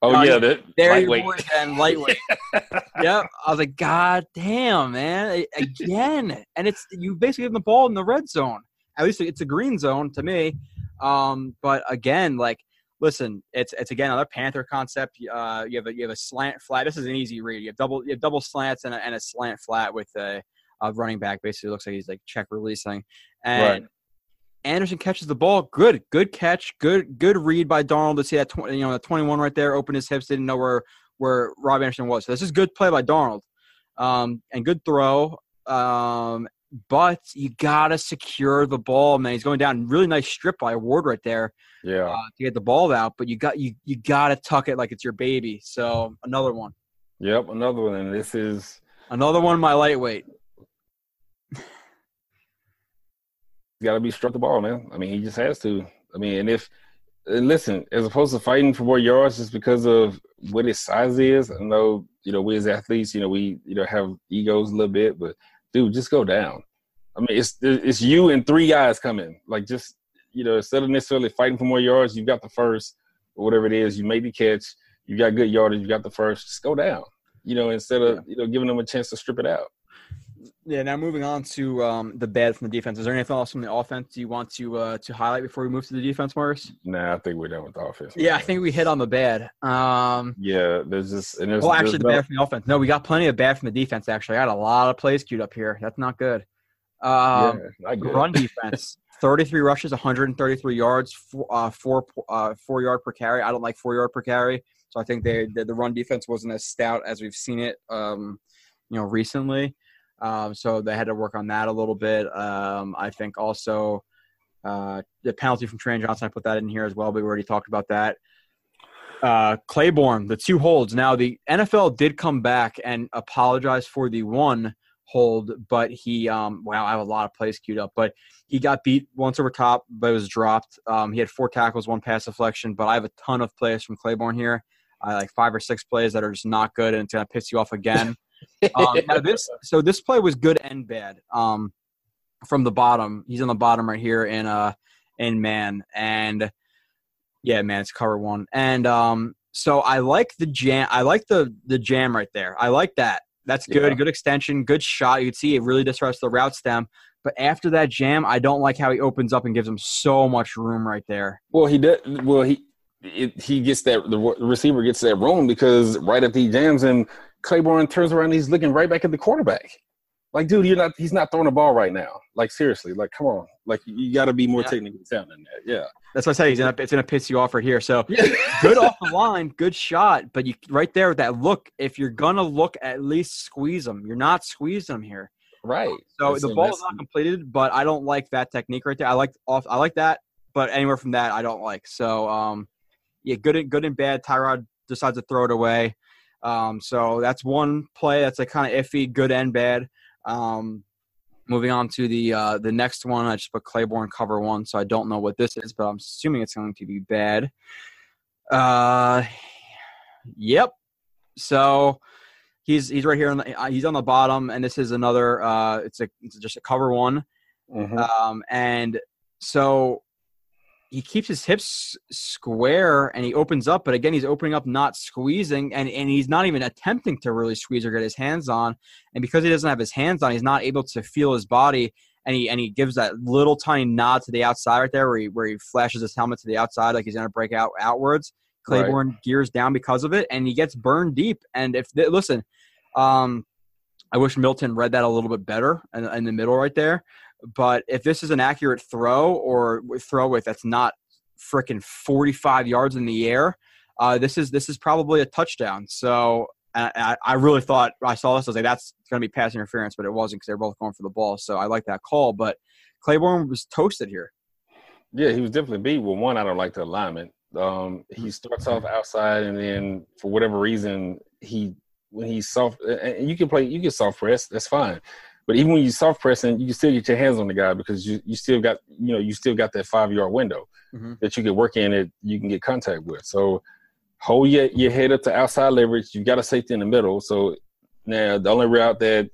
oh uh, yeah, that there lightweight. you again, lightweight. yep. I was like, God damn, man, again. and it's you basically have the ball in the red zone at least it's a green zone to me. Um, but again, like listen, it's it's again another Panther concept. Uh, you have a you have a slant flat. This is an easy read. You have double you have double slants and a, and a slant flat with a, a running back. Basically, looks like he's like check releasing. And right. Anderson catches the ball. Good, good catch. Good, good read by Darnold to see that 20, you know the twenty one right there. Opened his hips. Didn't know where where Rob Anderson was. So this is good play by Darnold, Um, and good throw. Um, but you gotta secure the ball, man. He's going down. Really nice strip by Ward right there. Yeah. Uh, to get the ball out, but you got you you gotta tuck it like it's your baby. So another one. Yep, another one. And this is another one. My lightweight. He's got to be struck the ball, man. I mean, he just has to. I mean, and if and listen, as opposed to fighting for more yards just because of what his size is, I know you know we as athletes, you know we you know have egos a little bit, but dude, just go down. I mean, it's it's you and three guys coming. Like, just you know, instead of necessarily fighting for more yards, you got the first or whatever it is. You made the catch. You got good yardage. You got the first. Just go down. You know, instead of you know giving them a chance to strip it out. Yeah. Now moving on to um, the bad from the defense. Is there anything else from the offense you want to uh, to highlight before we move to the defense, Morris? Nah, I think we're done with the offense. Yeah, I think we hit on the bad. Um, yeah, there's just and there's, well, actually, the no, bad from the offense. No, we got plenty of bad from the defense. Actually, I got a lot of plays queued up here. That's not good. Um, yeah, good. Run defense. 33 rushes, 133 yards, four, uh, four, uh, four yard per carry. I don't like four yard per carry, so I think they, the, the run defense wasn't as stout as we've seen it, um, you know, recently. Um, so they had to work on that a little bit. Um, I think also uh, the penalty from Trey Johnson, I put that in here as well, but we already talked about that. Uh, Claiborne, the two holds. Now, the NFL did come back and apologize for the one hold, but he, um, wow, I have a lot of plays queued up, but he got beat once over top, but was dropped. Um, he had four tackles, one pass deflection, but I have a ton of plays from Claiborne here. I like five or six plays that are just not good, and it's going to piss you off again um, this so this play was good and bad. Um, from the bottom, he's on the bottom right here in uh in man and yeah, man, it's cover one. And um, so I like the jam. I like the the jam right there. I like that. That's good. Yeah. Good extension. Good shot. You can see it really disrupts the route stem. But after that jam, I don't like how he opens up and gives him so much room right there. Well, he did. Well, he it, he gets that the receiver gets that room because right after he jams him, Claiborne turns around, he's looking right back at the quarterback. Like, dude, you're not. He's not throwing the ball right now. Like, seriously. Like, come on. Like, you got to be more yeah. technically sound than that. Yeah. That's what I say. He's gonna, it's gonna piss you off right here. So good off the line, good shot. But you right there with that look. If you're gonna look, at least squeeze them. You're not squeezing them here. Right. So the ball is not completed, but I don't like that technique right there. I like off. I like that, but anywhere from that, I don't like. So um, yeah, good and good and bad. Tyrod decides to throw it away. Um, so that's one play that's like kind of iffy, good and bad. Um, moving on to the uh, the next one, I just put Claiborne cover one, so I don't know what this is, but I'm assuming it's going to be bad. Uh, yep. So he's he's right here on the uh, he's on the bottom, and this is another. Uh, it's a it's just a cover one, Mhm. um, and so he keeps his hips square and he opens up, but again, he's opening up, not squeezing, and, and he's not even attempting to really squeeze or get his hands on. And because he doesn't have his hands on, he's not able to feel his body. And he and he gives that little tiny nod to the outside right there, where he where he flashes his helmet to the outside like he's gonna break out outwards. Right. Claiborne gears down because of it, and he gets burned deep. And if they, listen, um, I wish Milton read that a little bit better in, in the middle right there. But if this is an accurate throw or throw with that's not freaking 45 yards in the air, uh, this is this is probably a touchdown. So I, I really thought I saw this. I was like, that's going to be pass interference, but it wasn't because they were both going for the ball. So I like that call. But Claiborne was toasted here. Yeah, he was definitely beat. Well, one, I don't like the alignment. Um, he starts off outside, and then for whatever reason, he when he's soft, and you can play, you can soft press, that's fine. But even when you soft pressing, you can still get your hands on the guy because you, you still got you know you still got that five yard window Mhm. that you can work in that you can get contact with. So hold your your head up to outside leverage. You got a safety in the middle. So now the only route that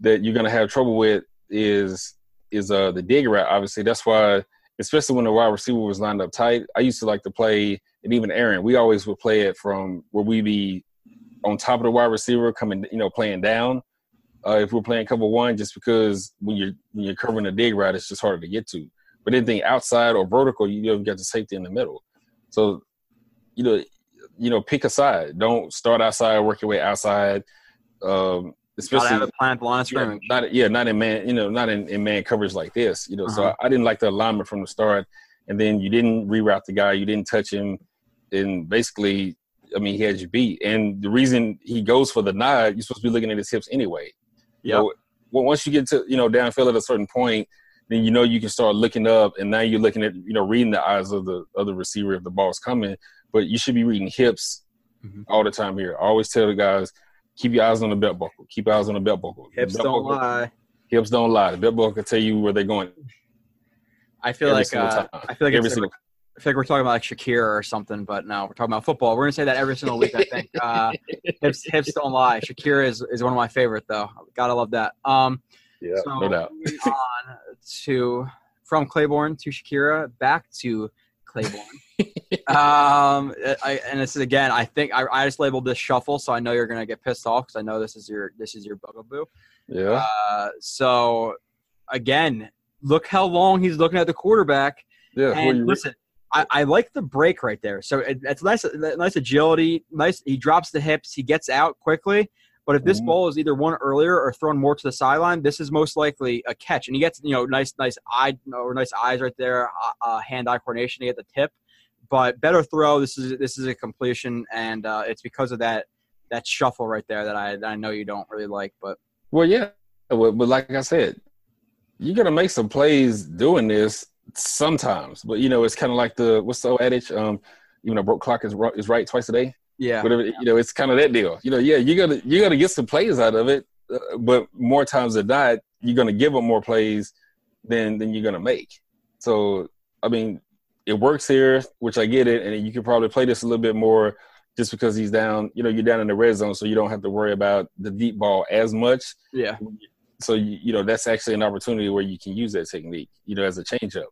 that you're gonna have trouble with is is uh the dig route. Obviously, that's why especially when the wide receiver was lined up tight. I used to like to play, and even Aaron, we always would play it from where we be on top of the wide receiver, coming, you know, playing down. Uh, if we're playing cover one, just because when you're when you're covering a dig route, it's just harder to get to. But anything outside or vertical, you don't get the safety in the middle. So, you know, you know, pick a side. Don't start outside, work your way outside. Um, especially a plan the line of yeah, not yeah, not in man, you know, not in, in man coverage like this. You know, so Uh-huh. I, I didn't like the alignment from the start. And then you didn't reroute the guy, you didn't touch him, and basically, I mean, he had you beat. And the reason he goes for the nod, you're supposed to be looking at his hips anyway. You know, well, once you get to you know downfield at a certain point, then you know you can start looking up, and now you're looking at you know reading the eyes of the other receiver if the ball's coming. But you should be reading hips Mhm. all the time here. I always tell the guys, keep your eyes on the belt buckle. Keep your eyes on the belt buckle. Hips belt don't buckle- lie. Hips don't lie. The belt buckle can tell you where they're going. I feel every like uh. I feel like every single. I feel like we're talking about like Shakira or something, but no, we're talking about football. We're gonna say that every single week. I think uh, hips hips don't lie. Shakira is, is one of my favorite though. Gotta love that. Um, Yeah, so no doubt. on to from Claiborne to Shakira back to Claiborne. um, I, and this is again. I think I, I just labeled this shuffle, so I know you're gonna get pissed off because I know this is your this is your bugaboo. Yeah, Uh, so again, look how long he's looking at the quarterback. yeah. And listen, I, I like the break right there. So it, it's nice, nice agility. Nice. He drops the hips. He gets out quickly. But if this Mhm. ball is either one earlier or thrown more to the sideline, this is most likely a catch. And he gets you know nice, nice eye or nice eyes right there, uh, uh, hand-eye coordination to get the tip. But better throw. This is this is a completion, and uh, it's because of that that shuffle right there that I that I know you don't really like. But Well, yeah, but, but like I said, you're gonna make some plays doing this sometimes. But you know, it's kind of like the what's the old adage? Um, you know, broke clock is ro- is right twice a day. yeah, Whatever you know, it's kind of that deal. You know, yeah, you're gonna you're gonna get some plays out of it, uh, but more times than not, you're gonna give them more plays than than you're gonna make. So, I mean, it works here, which I get it, and you could probably play this a little bit more just because he's down. You know, you're down in the red zone, so you don't have to worry about the deep ball as much yeah. so you, you know that's actually an opportunity where you can use that technique you know as a changeup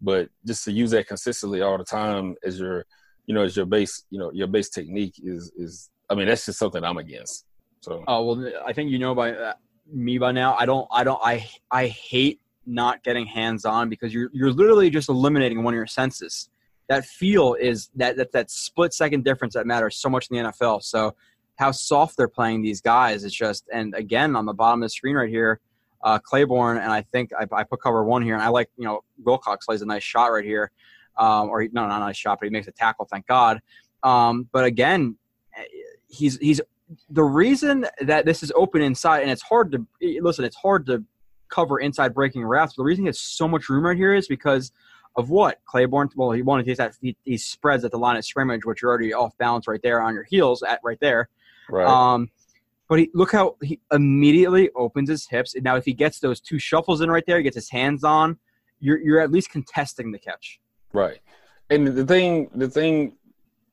but just to use that consistently all the time as your you know as your base you know your base technique is is i mean that's just something i'm against so Oh well, I think you know by uh, me by now. I don't. I don't. I I hate not getting hands on because you're you're literally just eliminating one of your senses. That feel is that that that split second difference that matters so much in the NFL. So how soft they're playing these guys is just. And again, on the bottom of the screen right here, uh, Claiborne and I think I, I put cover one here, and I like you know Wilcox plays a nice shot right here, um, or he, no, not a nice shot, but he makes a tackle. Thank God. Um, but again, eh, he's he's the reason that this is open inside and it's hard to listen it's hard to cover inside breaking routes the reason he it's so much room right here is because of what claiborne well he wanted to get that he, he spreads at the line of scrimmage which you're already off balance right there on your heels at right there right um But he, look how he immediately opens his hips. And now, if he gets those two shuffles in right there, he gets his hands on. You're you're at least contesting the catch. Right. And the thing, the thing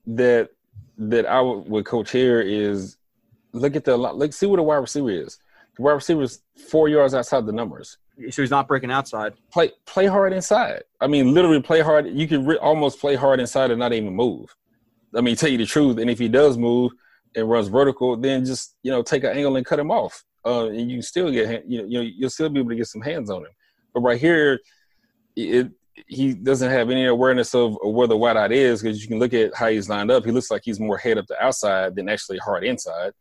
that that I would, would coach here is look at the look see what a wide receiver is. The wide receiver is four yards outside the numbers. So he's not breaking outside. Play play hard inside. I mean, literally play hard. You can re- almost play hard inside and not even move. I mean, tell you the truth. And if he does move and runs vertical, then just you know take an angle and cut him off. Uh, and you still get you know you know you'll still be able to get some hands on him. But right here, it he doesn't have any awareness of, where the wideout is because you can look at how he's lined up. He looks like he's more head up the outside than actually hard inside.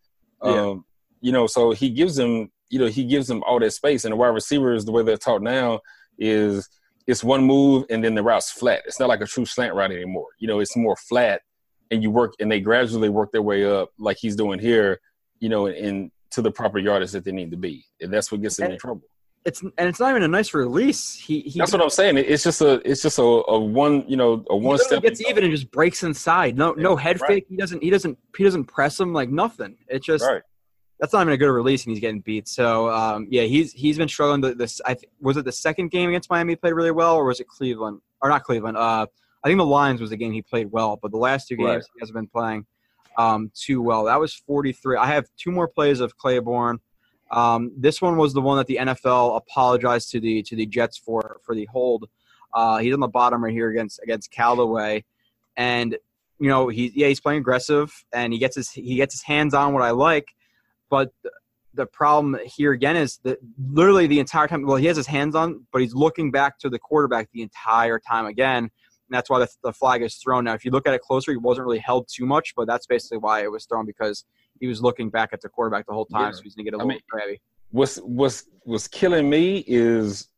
Yeah. Um, you know, so he gives him, you know, he gives him all that space. And the wide receivers, the way they're taught now, is it's one move and then the route's flat. It's not like a true slant route anymore. You know, it's more flat, and you work and they gradually work their way up, like he's doing here. You know, and to the proper yardage that they need to be, and that's what gets them in trouble it's and it's not even a nice release. He, he that's what I'm saying. It's just a it's just a, a one you know a one step gets even and just breaks inside. No yeah, no head right. fake. He doesn't he doesn't he doesn't press him like nothing. It's just right. that's not even a good release and he's getting beat. So um, yeah, he's he's been struggling. This I th- was it the second game against Miami played really well or was it Cleveland or not Cleveland? Uh, I think the Lions was the game he played well, but the last two games right. he hasn't been playing um, too well. That was 43. I have two more plays of Claiborne. Um, this one was the one that the NFL apologized to the to the Jets for for the hold. Uh, he's on the bottom right here against against Callaway, and you know he yeah he's playing aggressive and he gets his he gets his hands on what I like, but the problem here again is that literally the entire time well he has his hands on but he's looking back to the quarterback the entire time again and that's why the, the flag is thrown now if you look at it closer he wasn't really held too much but that's basically why it was thrown because he was looking back at the quarterback the whole time, yeah. so he's gonna get a little I mean, crabby. What's what's what's killing me is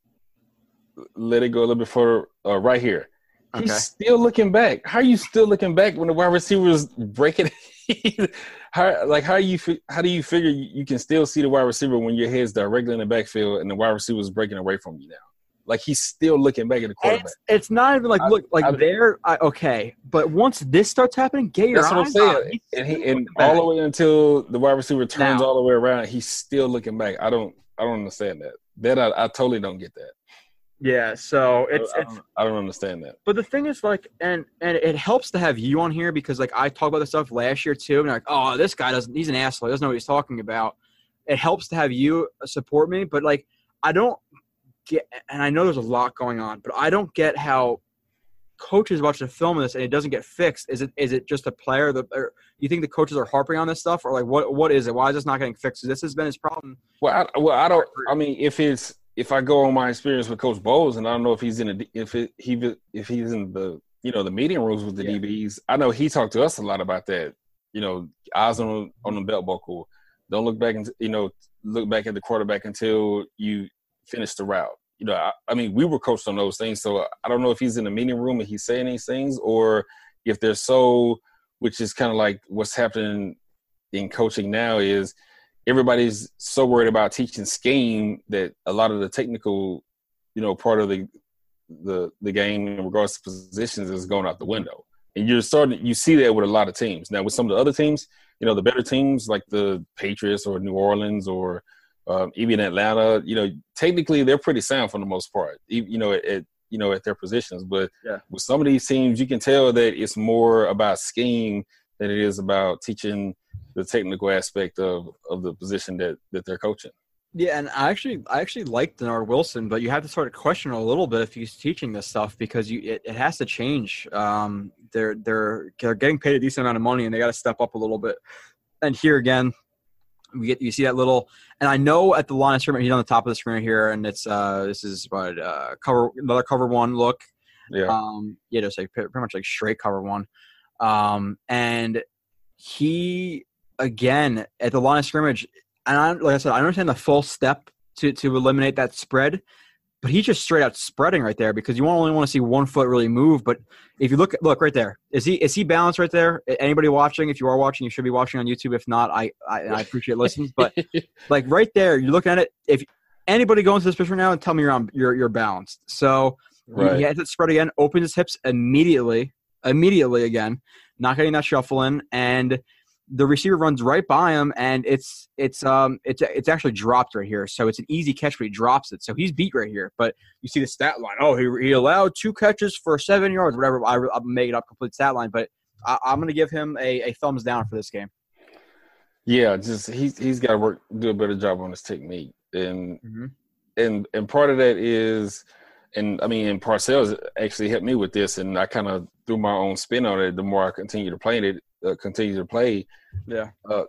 let it go a little bit further uh, right here. Okay. He's still looking back. How are you still looking back when the wide receiver is breaking? how like how you how do you figure you can still see the wide receiver when your head's directly in the backfield and the wide receiver is breaking away from you now? Like he's still looking back at the quarterback. It's, it's not even like I, look like I, there. okay, but once this starts happening, get your that's what I'm saying. And, he, and all the way until the wide receiver turns now, all the way around, he's still looking back. I don't I don't understand that. That I, I totally don't get that. Yeah, so it's I, I, don't, I, don't, understand that. But the thing is, like, and and it helps to have you on here because, like, I talked about this stuff last year too, and like, oh, this guy doesn't, he's an asshole, he doesn't know what he's talking about. It helps to have you support me, but like, I don't get, and I know there's a lot going on, but I don't get how coaches watch the film of this and it doesn't get fixed. Is it is it just a player that or you think the coaches are harping on this stuff or like what what is it? Why is this not getting fixed? This has been his problem. Well, I, well, I don't. I mean, if it's if I go on my experience with Coach Bowles, and I don't know if he's in a if it, he if he's in the you know the meeting rooms with the yeah. DBs. I know he talked to us a lot about that. You know, eyes on on the belt buckle. Don't look back and you know look back at the quarterback until you finish the route. You know, I, I, mean, we were coached on those things, so I don't know if he's in the meeting room and he's saying these things, or if they're so, which is kind of like what's happening in coaching now is everybody's so worried about teaching scheme that a lot of the technical, you know, part of the the the game in regards to positions is going out the window. And you're starting you see that with a lot of teams. Now with some of the other teams, you know, the better teams like the Patriots or New Orleans or um, even Atlanta, you know, technically they're pretty sound for the most part. You know, at you know at their positions, but yeah. with some of these teams, you can tell that it's more about scheme than it is about teaching the technical aspect of of the position that that they're coaching. Yeah, and I actually I actually like Dennard Wilson, but you have to sort of question a little bit if he's teaching this stuff because you it, it has to change. Um, they're they're they're getting paid a decent amount of money and they got to step up a little bit. And here again, we get you see that little, and I know at the line of scrimmage he's on the top of the screen here, and it's uh this is what uh cover another cover one look, yeah, um yeah, just like pretty much like straight cover one, um and he again at the line of scrimmage, and I like I said I understand the full step to to eliminate that spread, but he's just straight out spreading right there because you only want to see one foot really move. But if you look, look right there, is he is he balanced right there? Anybody watching? If you are watching, you should be watching on YouTube. If not, I I, I appreciate listening. But like right there, you're looking at it. If anybody go into this picture now and tell me you're on, you're you're balanced. So right. he has it spread again, opens his hips immediately, immediately again, not getting that shuffle in, and the receiver runs right by him, and it's it's um it's it's actually dropped right here. So it's an easy catch, but he drops it. So he's beat right here. But you see the stat line. Oh, he, he allowed two catches for seven yards, whatever. I, I'm making up complete stat line, but I, am going to give him a, a thumbs down for this game. Yeah, just he's he's got to work do a better job on his technique, and mm-hmm. and and part of that is, and I mean, and Parcells actually helped me with this, and I kind of threw my own spin on it. The more I continue to play it, uh, continue to play, yeah, uh,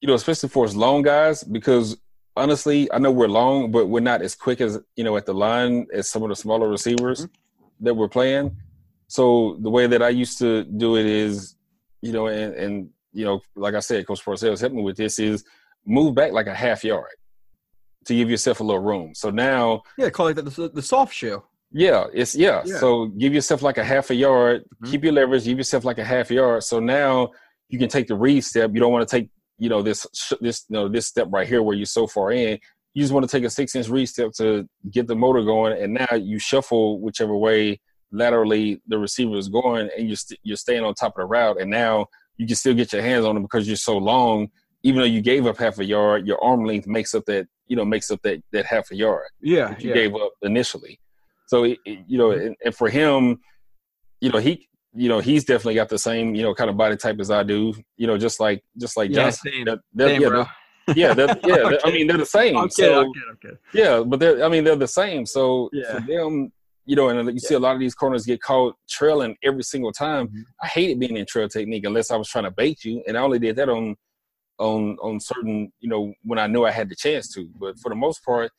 you know, especially for us long guys, because honestly, I know we're long, but we're not as quick as you know at the line as some of the smaller receivers mm-hmm. that we're playing. So the way that I used to do it is, you know, and, and you know, like I said, Coach Parcells helped me with this is move back like a half yard to give yourself a little room. So now, yeah, call it the, the soft shoe. Yeah, it's yeah. yeah. So give yourself like a half a yard. Mm-hmm. Keep your leverage. Give yourself like a half yard. So now you can take the read step. You don't want to take you know this this you know this step right here where you're so far in. You just want to take a six inch read step to get the motor going, and now you shuffle whichever way laterally the receiver is going, and you're st- you're staying on top of the route, and now you can still get your hands on them because you're so long. Even though you gave up half a yard, your arm length makes up that you know makes up that that half a yard. Yeah, you yeah. gave up initially. So it, it, you know, and, and, for him, you know, he you know he's definitely got the same you know kind of body type as I do. You know, just like just like yeah, Johnson. Same. They're, same, yeah, bro. They're, yeah, they're, yeah. they're, I mean, they're the same. I'm so, I'm kidding. Yeah, but they're I mean they're the same. So yeah. for them, you know, and you see a lot of these corners get caught trailing every single time. Mm-hmm. I hated being in trail technique unless I was trying to bait you, and I only did that on on on certain, you know, when I knew I had the chance to. But for the most part,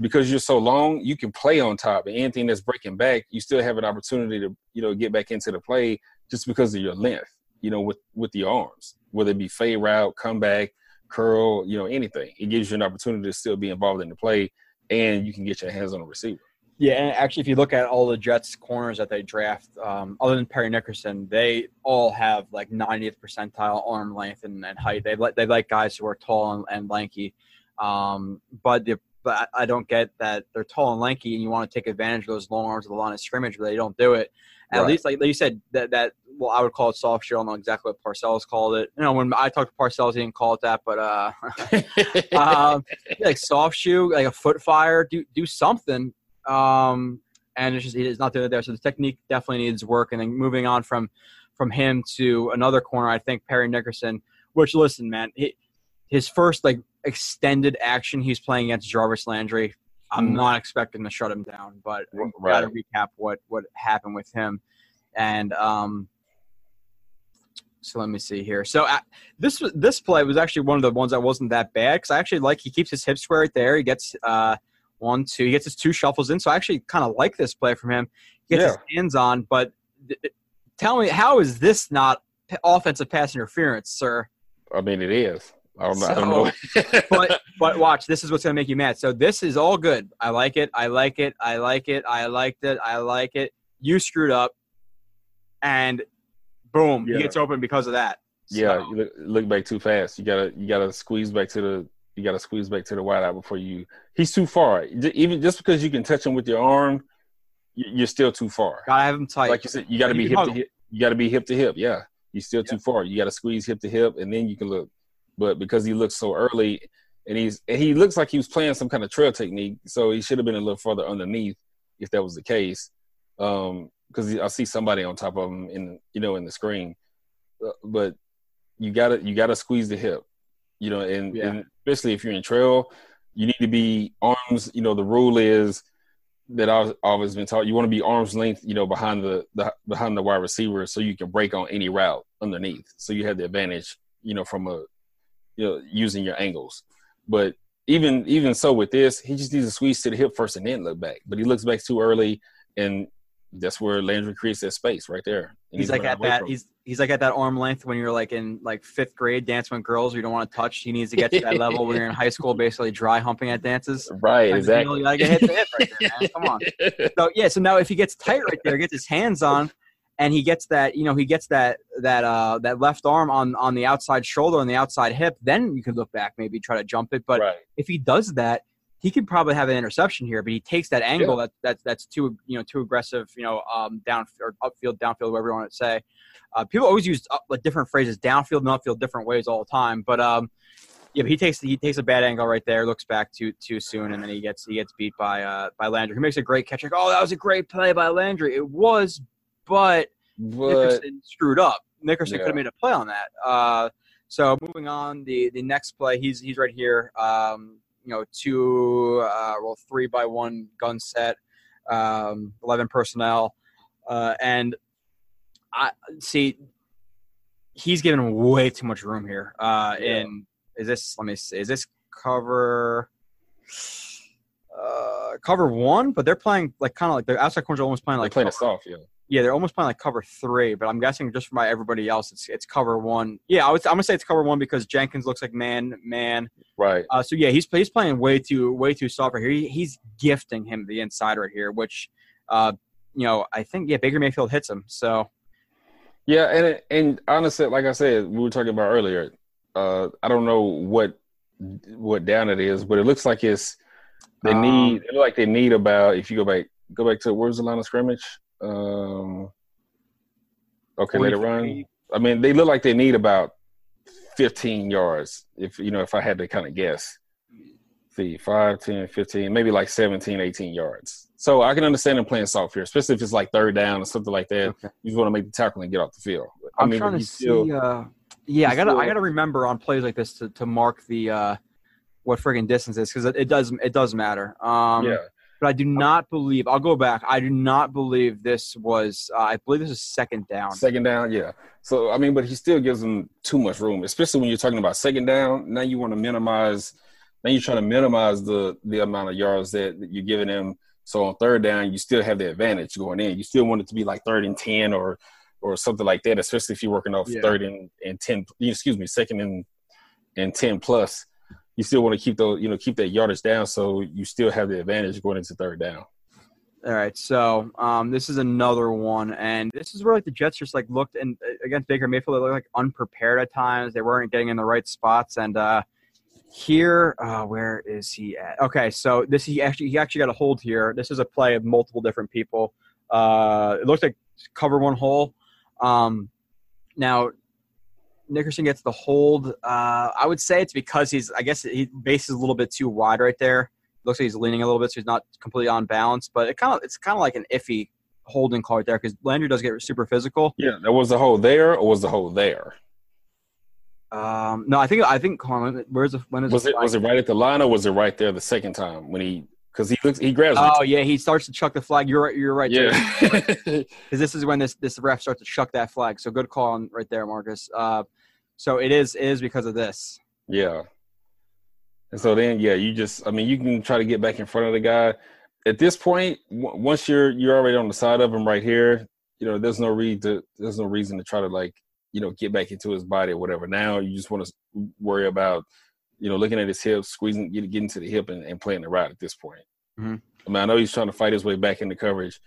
because you're so long, you can play on top, and anything that's breaking back, you still have an opportunity to, you know, get back into the play just because of your length, you know, with with the arms, whether it be fade route, comeback, curl, you know, anything. It gives you an opportunity to still be involved in the play, and you can get your hands on a receiver. Yeah, and actually, if you look at all the Jets corners that they draft, um, other than Parry Nickerson, they all have like 90th percentile arm length and, and height. They like they like guys who are tall and, and lanky. Um, but the, but I don't get that they're tall and lanky, and you want to take advantage of those long arms of the line of scrimmage, but they don't do it. At right. least, like, like you said, that that well, I would call it soft shell. I don't know exactly what Parcells called it. You know, when I talked to Parcells, he didn't call it that, but uh, um, like soft shoe, like a foot fire, do do something um, and it's just it's not doing it there. So the technique definitely needs work. And then moving on from from him to another corner, I think Parry Nickerson. Which listen, man, he, his first like extended action he's playing against Jarvis Landry. I'm mm. not expecting to shut him down, but right. got to recap what what happened with him. And um, so let me see here. So uh, this this play was actually one of the ones that wasn't that bad because I actually like he keeps his hips square right there. He gets uh, one, two. He gets his two shuffles in. So I actually kind of like this play from him. He gets yeah. his hands on, but th- tell me, how is this not p- offensive pass interference, sir? I mean, it is. I don't, so, I don't know. but but watch, this is what's gonna make you mad. So this is all good. I like it. I like it. I like it. I liked it. I like it. You screwed up, and boom, yeah. he gets open because of that. So. Yeah, you look, look back too fast. You gotta you gotta squeeze back to the you got to squeeze back to the wide out before you. He's too far. Even just because you can touch him with your arm, you're still too far. Gotta have him tight. Like you said, you got to be hip to hip. You got to be hip to hip. Yeah, you're still yeah. too far. You got to squeeze hip to hip, and then you can look. But because he looks so early, and he's and he looks like he was playing some kind of trail technique, so he should have been a little further underneath if that was the case. Um, because I see somebody on top of him in you know in the screen, uh, but you gotta you gotta squeeze the hip you know, and, yeah. and especially if you're in trail, you need to be arms. You know, the rule is that I've always been taught. You want to be arms length, you know, behind the, the behind the wide receiver, so you can break on any route underneath. So you have the advantage, you know, from a you know using your angles. But even even so, with this, he just needs to squeeze to the hip first and then look back. But he looks back too early, and that's where Landry creates that space right there. he's, he's like at that. He's he's like at that arm length when you're like in like fifth grade dancing with girls you don't want to touch. He needs to get to that level when you're in high school, basically dry humping at dances. Right, exactly. You gotta get hit to hit right there, man. Come on. So yeah, so now if he gets tight right there, gets his hands on, and he gets that, you know, he gets that that uh that left arm on on the outside shoulder and the outside hip, then you can look back, maybe try to jump it. But right. if he does that, he could probably have an interception here, but he takes that angle that that's that's too you know too aggressive, you know, um, down or upfield, downfield, whatever you want to say. Uh, people always use uh, like different phrases, downfield and upfield, different ways all the time. But um, yeah, but he takes he takes a bad angle right there, looks back too too soon, and then he gets he gets beat by uh by Landry. He makes a great catch. Like, oh, that was a great play by Landry. It was, but, But Nickerson screwed up. Nickerson Yeah. could have made a play on that. Uh, so moving on, the the next play, he's he's right here. Um, you know, two uh, well, three by one gun set, um, eleven personnel, uh, and I see he's given way too much room here. Uh, Yeah. in is this? Let me see. Is this cover? Uh, cover one, but they're playing like kind of like the outside corners are almost playing they're like playing cover- soft, yeah. yeah, they're almost playing like cover three, but I'm guessing just by everybody else, it's it's cover one. Yeah, I would, I'm gonna say it's cover one because Jenkins looks like man man. Right. Uh, so yeah, he's he's playing way too way too soft right here. He, he's gifting him the inside right here, which, uh, you know, I think yeah, Baker Mayfield hits him. So Yeah, and and honestly, like I said, we were talking about earlier. Uh, I don't know what what down it is, but it looks like it's they Um, need. It look like they need about. If you go back, go back to where's the line of scrimmage? Um, okay, let it run. I mean, they look like they need about 15 yards. If you know, if I had to kind of guess, see, 5, 10, 15, maybe like 17, 18 yards. So I can understand them playing soft here, especially if it's like third down or something like that. Okay. You just want to make the tackle and get off the field. I I'm mean, trying to still- see. Uh, yeah, I gotta I gotta remember on plays like this to, to mark the uh, what friggin' distance is because it, it does it does matter. Um, yeah, but I do not believe. I'll go back. I do not believe this was. Uh, I believe this is second down. second down, yeah. So I mean, but he still gives them too much room, especially when you're talking about second down. Now you want to minimize. Now you're trying to minimize the the amount of yards that, that you're giving them. So on third down, you still have the advantage going in. You still want it to be like third and ten or or something like that, especially if you're working off Yeah. third and, and ten. Excuse me, second and and ten plus. You still want to keep those, you know, keep that yardage down, so you still have the advantage going into third down. All right, so um, this is another one, and this is where like the Jets just like looked and uh, against Baker Mayfield, they looked like unprepared at times. They weren't getting in the right spots, and uh, here, uh, where is he at? Okay, so this he actually he actually got a hold here. This is a play of multiple different people. Uh, it looks like cover one hole. Um, now Nickerson gets the hold. Uh, I would say it's because he's. I guess he base is a little bit too wide right there. Looks like he's leaning a little bit, so he's not completely on balance. But it kind of it's kind of like an iffy holding call right there because Landry does get super physical. Yeah, that was the hole there, or was the hole there? Um, no, I think I think. on, Where's the when is Was it was it right at the line, or was it right there the second time when he because he looks he grabs Oh yeah, he starts to chuck the flag. You're right. You're right. yeah, because this is when this this ref starts to chuck that flag. So good call on right there, Marcus. Uh, so it is it is because of this. yeah. And so then, yeah, you just I mean, you can try to get back in front of the guy. At this point, w- once you're you're already on the side of him right here, you know, there's no reason to there's no reason to try to like you know get back into his body or whatever. Now you just want to worry about you know looking at his hips, squeezing, get, getting to the hip, and, and playing the route at this point. Mhm. I mean, I know he's trying to fight his way back into coverage,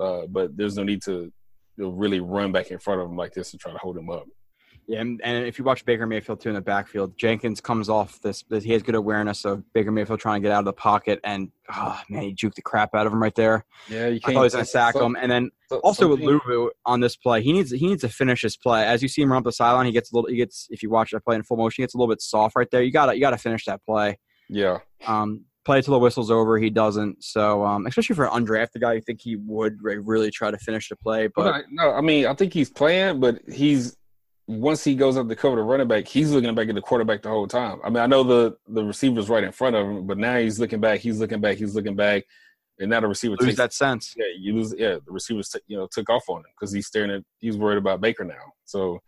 uh, but there's no need to you know, really run back in front of him like this and try to hold him up. Yeah, and, and if you watch Baker Mayfield too in the backfield, Jenkins comes off this. this he has good awareness of Baker Mayfield trying to get out of the pocket, and oh man, he juked the crap out of him right there. Yeah, you can't. thought he was to sack him, and then also with Luvu on this play, he needs he needs to finish his play. As you see him run up the sideline, he gets a little. He gets if you watch that play in full motion, he gets a little bit soft right there. You got to you got to finish that play. Yeah, Um, play till the whistle's over. He doesn't. So um, especially for an undrafted guy, you think he would really try to finish the play. But no, I mean, I think he's playing, but he's once he goes up to cover the running back, he's looking back at the quarterback the whole time. I mean, I know the the receiver's right in front of him, but now he's looking back, he's looking back, he's looking back, and now the receiver lose takes that sense. Yeah, you lose. Yeah, the receivers t- you know took off on him because he's staring at he's worried about Baker now. So,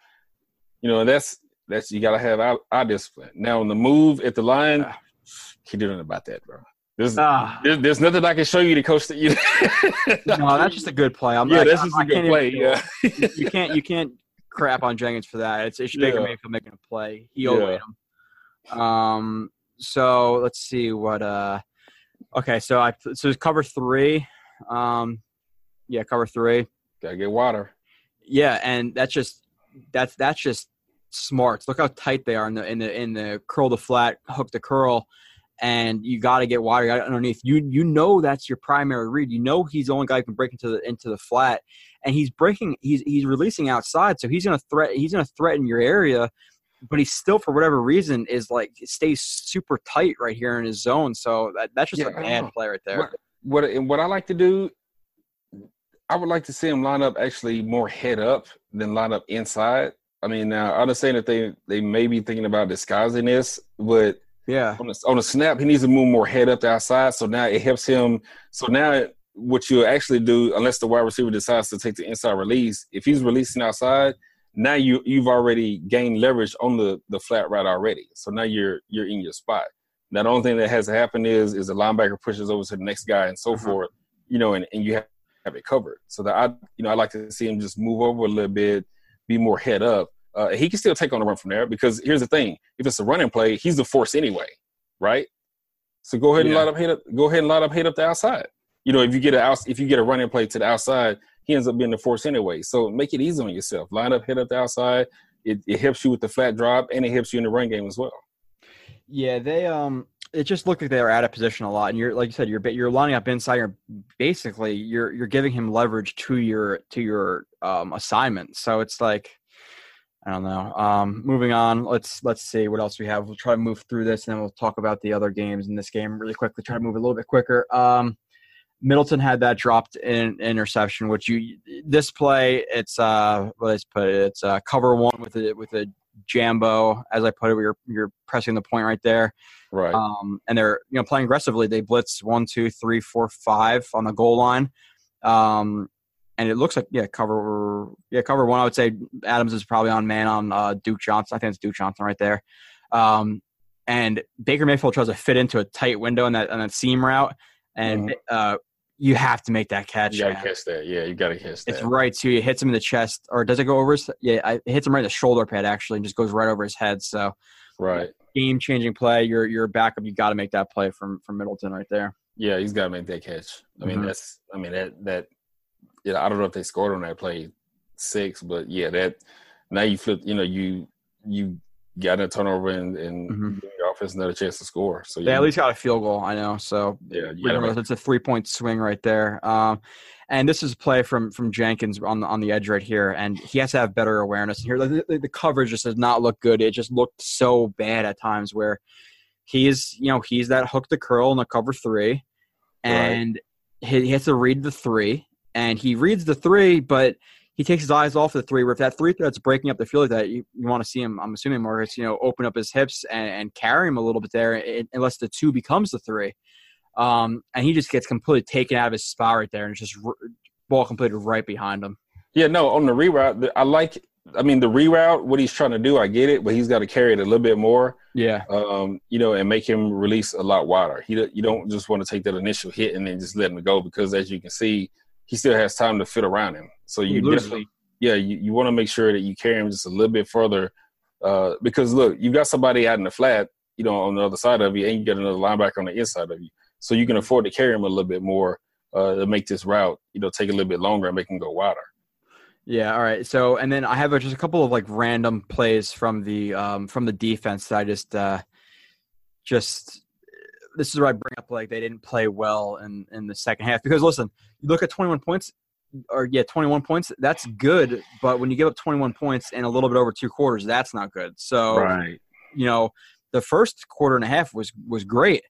you know, that's that's you got to have our, our discipline. Now on the move at the line, Ah. didn't do about that, bro. There's, Ah, there's there's nothing I can show you to coach that you. no, that's just a good play. I'm yeah, like, that's just I a good play. even- Yeah. you can't you can't crap on Jenkins for that. It's, it's Baker Yeah. Mayfield making a play. He Yeah. him. Um. So let's see what. Uh. Okay. So I so it's cover three. Um. Yeah, cover three. Gotta get water. Yeah, and that's just that's that's just smarts. Look how tight they are in the in the in the curl to flat, hook to curl, and you got to get wider got underneath. You you know that's your primary read. You know he's the only guy who can break into the into the flat, and he's breaking. He's he's releasing outside, so he's gonna threat. He's gonna threaten your area, but he still for whatever reason is like stays super tight right here in his zone. So that, that's just Yeah, a bad play right there. What what and what I like to do, I would like to see him line up actually more head up than line up inside. I mean, now I understand that they they may be thinking about disguising this, but Yeah, on a, on a snap, he needs to move more head up to outside. So now it helps him. So now what you'll actually do, unless the wide receiver decides to take the inside release, if he's releasing outside, now you you've already gained leverage on the the flat route already. So now you're you're in your spot. Now the only thing that has to happen is is the linebacker pushes over to the next guy and so Uh-huh. forth, you know, and, and you have, have it covered. So that I you know I like to see him just move over a little bit, be more head up. Uh, he can still take on the run from there because here's the thing: if it's a running play, he's the force anyway, right? So go ahead and Yeah. line up head up. Go ahead and line up head up the outside. You know, if you get a out, if you get a running play to the outside, he ends up being the force anyway. So make it easy on yourself. Line up head up the outside. It, it helps you with the flat drop and it helps you in the run game as well. yeah. They um, it just looked like they were out of position a lot, and you're like you said, you're you're lining up inside. You're basically you're you're giving him leverage to your to your um assignment. So it's like. I don't know. Um, moving on. Let's let's see what else we have. We'll try to move through this, and then we'll talk about the other games in this game really quickly. Try to move a little bit quicker. Um, Middleton had that dropped in interception, which you this play it's uh let's put it it's uh cover one with a with a jambo as I put it. You're you're pressing the point right there. Right. Um, and they're you know playing aggressively. They blitz one, two, three, four, five on the goal line. Um, and it looks like yeah, cover yeah, cover one. I would say Adams is probably on man on uh, Duke Johnson. I think it's Duke Johnson right there. Um, and Baker Mayfield tries to fit into a tight window in that on that seam route, and Mhm. uh, you have to make that catch. you gotta man. catch that. Yeah, you gotta catch that. It's right to you. It hits him in the chest, or does it go over his? Yeah, it hits him right in the shoulder pad actually, and just goes right over his head. So Right. game changing play. You're you're backup. You got to make that play from from Middleton right there. Yeah, he's got to make that catch. I mean, Mhm. that's. I mean that that. Yeah, I don't know if they scored on that play six, but yeah, that. Now you flip. You know, you you got a turnover and and Mhm. give your offense another chance to score. So They at least got a field goal. I know. So yeah, you remember, it's a three point swing right there. Um, and this is a play from from Jenkins on the on the edge right here, and he has to have better awareness. Here, the, the, the coverage just does not look good. It just looked so bad at times where he's you know he's that hook to curl in the cover three, and he, he has to read the three, and he reads the three, but he takes his eyes off the three. Where if that three threat's breaking up the field like that, you, you want to see him. I'm assuming Marcus, you know, open up his hips and, and carry him a little bit there, it, unless the two becomes the three. Um, and he just gets completely taken out of his spot right there, and it's just r- ball completed right behind him. Yeah, no, on the reroute, I like. I mean, the reroute, what he's trying to do, I get it, but he's got to carry it a little bit more. Yeah, um, you know, and make him release a lot wider. He you don't just want to take that initial hit and then just let him go because as you can see, he still has time to fit around him. So you definitely, yeah, you, you want to make sure that you carry him just a little bit further uh, because look, you got somebody out in the flat, you know, on the other side of you, and you got another linebacker on the inside of you, so you can afford to carry him a little bit more uh, to make this route, you know, take a little bit longer and make him go wider. yeah. All right. So, and then I have just a couple of like random plays from the um, from the defense that I just uh, just this is where I bring up like they didn't play well in in the second half because listen, you look at 21 points or yeah, 21 points, that's good, but when you give up 21 points in a little bit over two quarters, that's not good. So, Right. you know, the first quarter and a half was was great.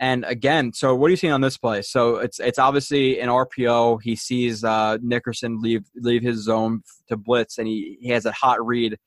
And again, so what are you seeing on this play? So it's it's obviously an RPO. He sees uh, Nickerson leave leave his zone to blitz, and he, he has a hot read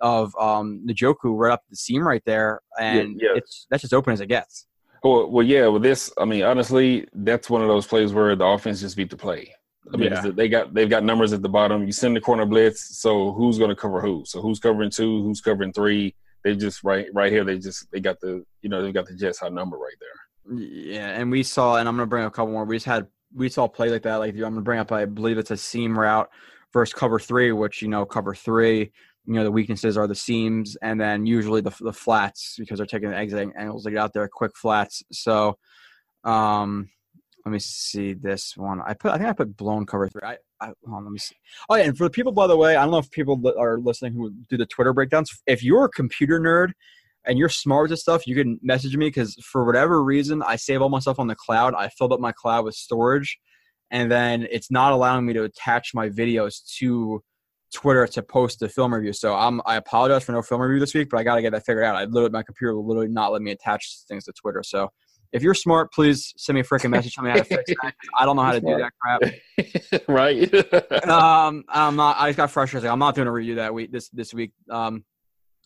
of um, Njoku right up the seam right there, and yeah. it's that's as open as it gets. Well, well, yeah. With this, I mean, honestly, that's one of those plays where the offense just beat the play. I mean, Yeah. they got they've got numbers at the bottom. You send the corner blitz, so who's going to cover who? So who's covering two? Who's covering three? They just right right here. They just they got the you know they got the Jets high number right there. Yeah, and we saw, and I'm gonna bring up a couple more. We just had we saw a play like that. Like I'm gonna bring up, I believe it's a seam route versus cover three, which you know cover three. You know the weaknesses are the seams, and then usually the the flats because they're taking the exit angles to get out there, quick flats. So, um, let me see this one. I put, I think I put blown cover three. I, I on, let me see. Oh yeah, and for the people, by the way, I don't know if people are listening who do the Twitter breakdowns. If you're a computer nerd, and you're smart with stuff, you can message me because for whatever reason, I save all my stuff on the cloud. I filled up my cloud with storage, and then it's not allowing me to attach my videos to Twitter to post the film review. So I'm I apologize for no film review this week, but I got to get that figured out. I literally my computer will literally not let me attach things to Twitter. So if you're smart, please send me a freaking message. Tell me how to fix that. I don't know how to do that crap. right. um, I'm not. I just got frustrated. I'm not doing a review that week this this week. Um,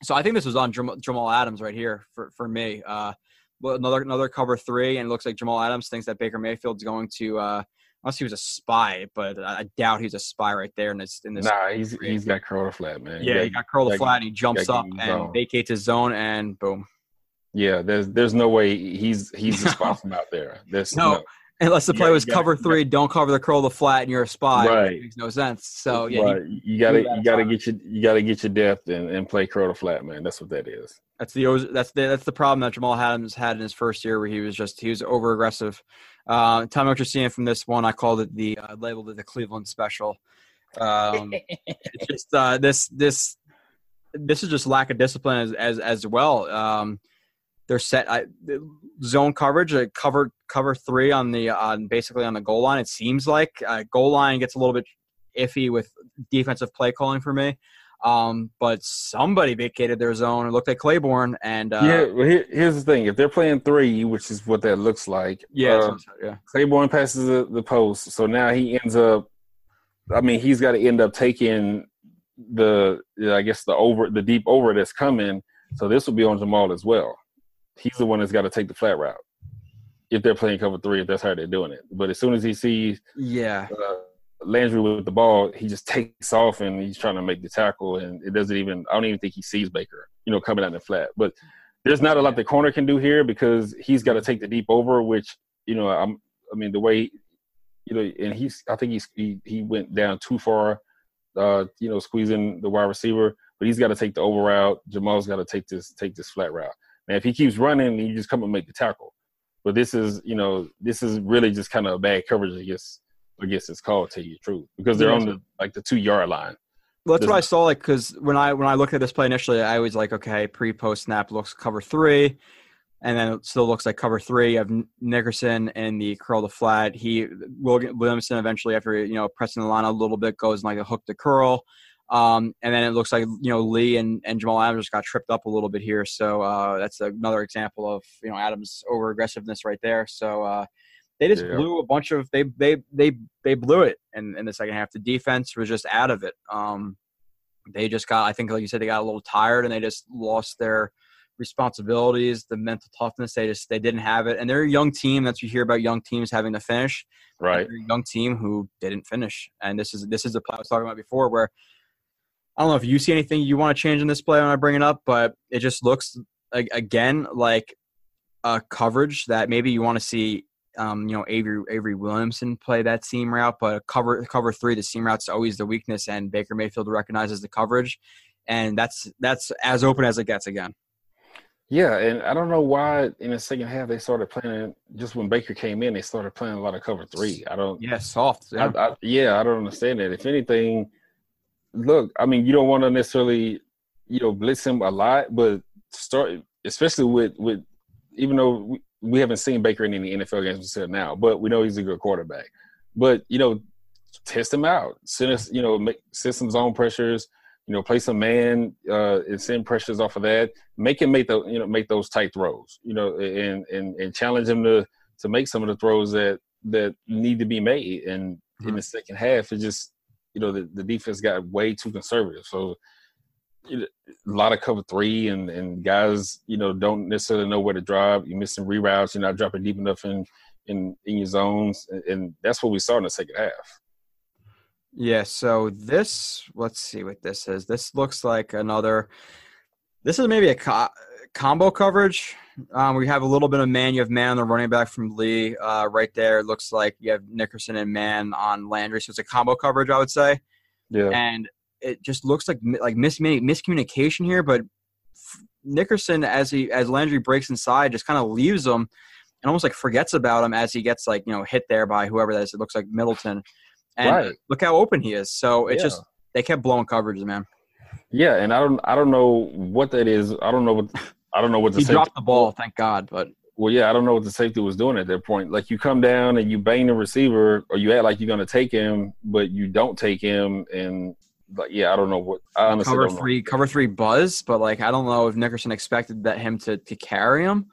so I think this was on Jamal, Jamal Adams right here for for me. Uh, another another cover three, and it looks like Jamal Adams thinks that Baker Mayfield's going to. Uh, unless he was a spy, but I doubt he's a spy right there in this. In this nah, he's he's got curl to flat, man. Yeah, he got, curl to flat, and he jumps up and zone. vacates his zone, and boom. Yeah, there's there's no way he's he's the spy from out there. There's no, no. Unless the play was cover three, don't cover the curl the flat, and you're a spy. Right, it makes no sense. So yeah, right. you, you gotta you gotta get your you gotta get your depth and, and play curl the flat, man. That's what that is. That's the that's the that's the problem that Jamal Adams had in his first year, where he was just he was over aggressive. Uh, tell me what you're seeing from this one. I called it the uh, labeled it the Cleveland special. Um, it's just uh, this this this is just lack of discipline as as as well. Um, they're set I, zone coverage, uh, cover cover three on the on basically on the goal line. It seems like uh, goal line gets a little bit iffy with defensive play calling for me. Um, but somebody vacated their zone. It looked like Claiborne. And uh, yeah, well, here, here's the thing: if they're playing three, which is what that looks like, yeah, uh, yeah. Claiborne passes the, the post, so now he ends up. I mean, he's got to end up taking the, I guess the over the deep over that's coming. So this will be on Jamal as well he's the one that's got to take the flat route if they're playing cover three, if that's how they're doing it. But as soon as he sees yeah uh, Landry with the ball, he just takes off and he's trying to make the tackle, and it doesn't even. I don't even think he sees Baker, you know, coming out in the flat. But there's not a lot the corner can do here because he's got to take the deep over, which you know, I'm. I mean, the way you know, and he's. I think he's he he went down too far, uh, you know, squeezing the wide receiver. But he's got to take the over route. Jamal's got to take this take this flat route. Now, if he keeps running, you just come and make the tackle. But this is, you know, this is really just kind of a bad coverage against against his call. To tell you the truth, because they're on the like the two yard line. Well, that's what I saw. Like, because when I when I looked at this play initially, I was like, okay, pre post snap looks cover three, and then it still looks like cover three. You have Nickerson and the curl to flat. He Williamson eventually, after you know pressing the line a little bit, goes like a hook to curl. Um, and then it looks like you know Lee and, and Jamal Adams got tripped up a little bit here. So uh, that's another example of you know Adams' over aggressiveness right there. So uh, they just yeah. blew a bunch of they they they they blew it in, in the second half. The defense was just out of it. Um, they just got I think like you said they got a little tired and they just lost their responsibilities, the mental toughness. They just they didn't have it, and they're a young team. That's what you hear about young teams having to finish. Right, young team who didn't finish, and this is this is the play I was talking about before, where I don't know if you see anything you want to change in this play when I bring it up, but it just looks again like a coverage that maybe you want to see. Um, you know, Avery Avery Williamson play that seam route, but cover cover three, the seam route's always the weakness, and Baker Mayfield recognizes the coverage, and that's that's as open as it gets again. Yeah, and I don't know why in the second half they started playing. Just when Baker came in, they started playing a lot of cover three. I don't. Yeah, soft. Yeah, I, I, yeah, I don't understand that. If anything, look, I mean, you don't want to necessarily, you know, blitz him a lot, but start, especially with with, even though we, haven't seen Baker in any NFL games until now, but we know he's a good quarterback. But you know, test him out. Send us, you know, make send some zone pressures. You know, play some man uh, and send pressures off of that. Make him make the you know make those tight throws. You know, and and and challenge him to to make some of the throws that that need to be made. And mm-hmm. in the second half, it just you know, the, the defense got way too conservative. So you know, a lot of cover three and, and guys, you know, don't necessarily know where to drop. You're missing reroutes. You're not dropping deep enough in, in, in your zones. And, and that's what we saw in the second half. Yeah. So this, let's see what this is. This looks like another, this is maybe a co- combo coverage. Um, we have a little bit of man. You have man on the running back from Lee uh, right there. It looks like you have Nickerson and man on Landry. So it's a combo coverage, I would say. Yeah. And it just looks like like mis- miscommunication here. But Nickerson, as he as Landry breaks inside, just kind of leaves him and almost like forgets about him as he gets like you know hit there by whoever that is. It looks like Middleton. And right. look how open he is. So it yeah. just they kept blowing coverages, man. Yeah, and I don't I don't know what that is. I don't know what I don't know what the he safety, dropped the ball, thank God. But Well, yeah, I don't know what the safety was doing at that point. Like you come down and you bang the receiver, or you act like you're going to take him, but you don't take him, and like yeah, I don't know what. I honestly cover don't know. three, cover three buzz. But like, I don't know if Nickerson expected that him to to carry him.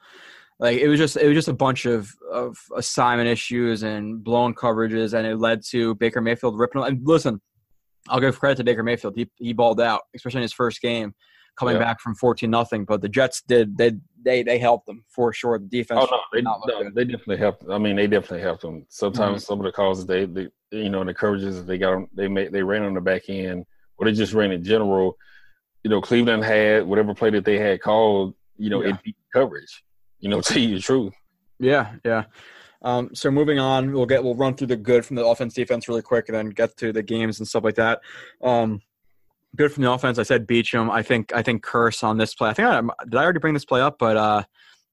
Like it was just it was just a bunch of of assignment issues and blown coverages, and it led to Baker Mayfield ripping. And listen, I'll give credit to Baker Mayfield. He he balled out, especially in his first game, coming Yeah. back from fourteen nothing. But the Jets did they they they helped them for sure. The defense. Oh no, they, no, they definitely helped. I mean, they definitely helped them. Sometimes Mm-hmm. some of the calls they, they, you know, the coverages they got, on, they made, they ran on the back end, or they just ran in general. You know, Cleveland had whatever play that they had called. You know, Yeah. it coverage. You know, to tell you the truth. Yeah, yeah. Um, so moving on, we'll get we'll run through the good from the offense defense really quick, and then get to the games and stuff like that. Um, good from the offense. I said Beachum. I think I think Kearse on this play. I think I did I already bring this play up, but uh,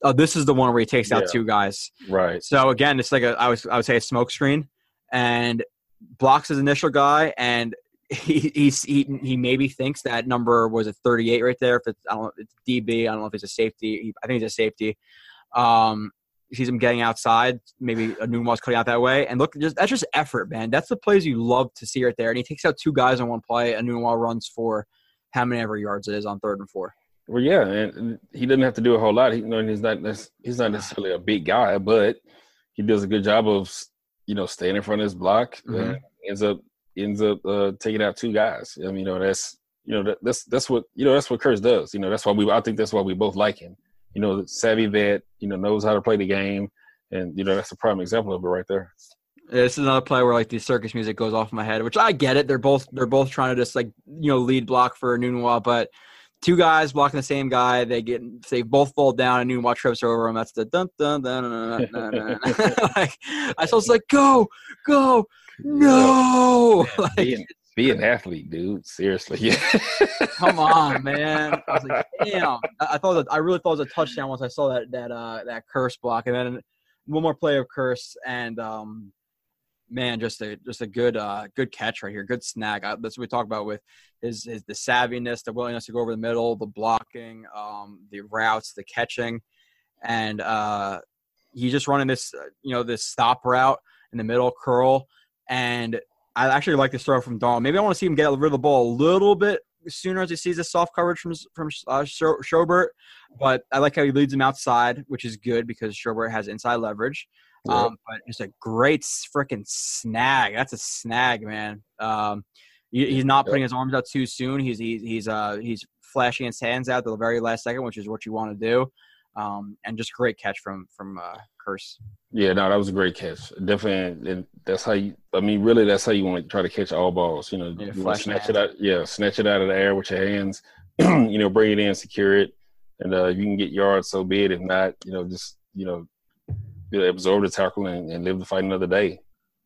oh, this is the one where he takes out Yeah. two guys. Right. So again, it's like a I was I would say a smoke screen, and blocks his initial guy, and he he's, he he maybe thinks that number was a 38 right there. If it's I don't know, if it's DB. I don't know if it's a safety. I think it's a safety. Um, sees him getting outside. Maybe Enunwa was cutting out that way, and look, just that's just effort, man. That's the plays you love to see right there. And he takes out two guys on one play. Enunwa runs for how many ever yards it is on third and four. Well, yeah, and and he doesn't have to do a whole lot. He, you know, he's not he's not necessarily a big guy, but he does a good job of you know staying in front of his block. Mhm. Ends up ends up uh, taking out two guys. I mean, you know, that's you know that, that's that's what you know that's what Kearse does. You know, that's why we I think that's why we both like him. You know, savvy vet. You know, knows how to play the game, and you know that's a prime example of it right there. This is another play where like the circus music goes off in my head, which I get it. They're both they're both trying to just like you know lead block for Enunwa, but two guys blocking the same guy, they get they both fall down and Enunwa trips over him. That's the dun dun dun dun dun. dun, dun. like I was like, go go no, like, Be an, be an athlete, dude. Seriously, come on, man. I was like, damn. I, thought that I really thought it was a touchdown once I saw that that uh that Kearse block, and then one more play of Kearse and um man, just a just a good uh good catch right here, good snag. I, that's what we talk about with his his the savviness, the willingness to go over the middle, the blocking, um, the routes, the catching, and uh, he's just running this uh, you know this stop route in the middle curl, and I actually like this throw from Dawn. Maybe I want to see him get rid of the ball a little bit sooner as he sees the soft coverage from from uh, Schobert, but I like how he leads him outside, which is good because Schobert has inside leverage. Um, but it's a great freaking snag. That's a snag, man. Um, he, he's not putting his arms out too soon. He's he's he's uh he's flashing his hands out the very last second, which is what you want to do. Um, and just great catch from from uh, Kearse. Yeah, no, that was a great catch. Definitely, and that's how you. I mean, really, that's how you want to try to catch all balls. You know, Yeah, you want to snatch it out. Yeah, snatch it out of the air with your hands. you know, bring it in, secure it, and uh, if you can get yards, so be it. If not, you know, just you know, you know, absorb the tackle and, and live to fight another day.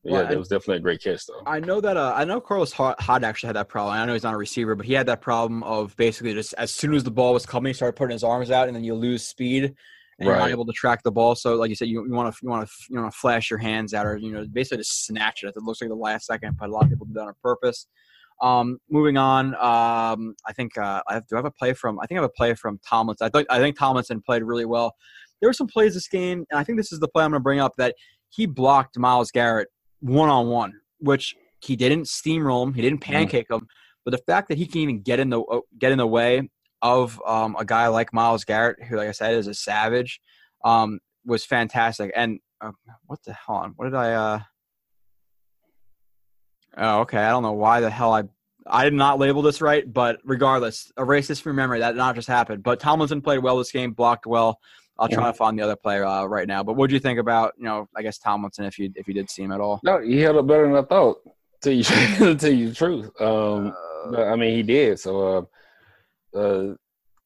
Yeah, Well, that was definitely a great catch, though. I know that uh, I know Carlos Hod Hod actually had that problem. I know he's not a receiver, but he had that problem of basically just as soon as the ball was coming, he started putting his arms out, and then you lose speed and you're not able to track the ball. So, like you said, you want to you want to you want to flash your hands out, or you know, basically just snatch it. It looks like the last second, but a lot of people do that on purpose. Um, moving on, um, I think uh, I have, do I have a play from? I think I have a play from Tomlinson. I think I think Tomlinson played really well. There were some plays this game, and I think this is the play I'm going to bring up that he blocked Myles Garrett one on one, which he didn't steamroll him, he didn't pancake him, but the fact that he can even get in the uh, get in the way of um, a guy like Myles Garrett, who, like I said, is a savage, um, was fantastic. And uh, what the hell? On what did I? Uh... Oh, okay. I don't know why the hell I I did not label this right, but regardless, erase this from memory. That did not just happen. But Tomlinson played well this game, blocked well. I'll try to find the other player uh, right now. But what do you think about you know? I guess Tomlinson, if you if you did see him at all. No, he held up better than I thought. To you, to tell you the truth. Um, but, I mean, he did. So, uh, uh,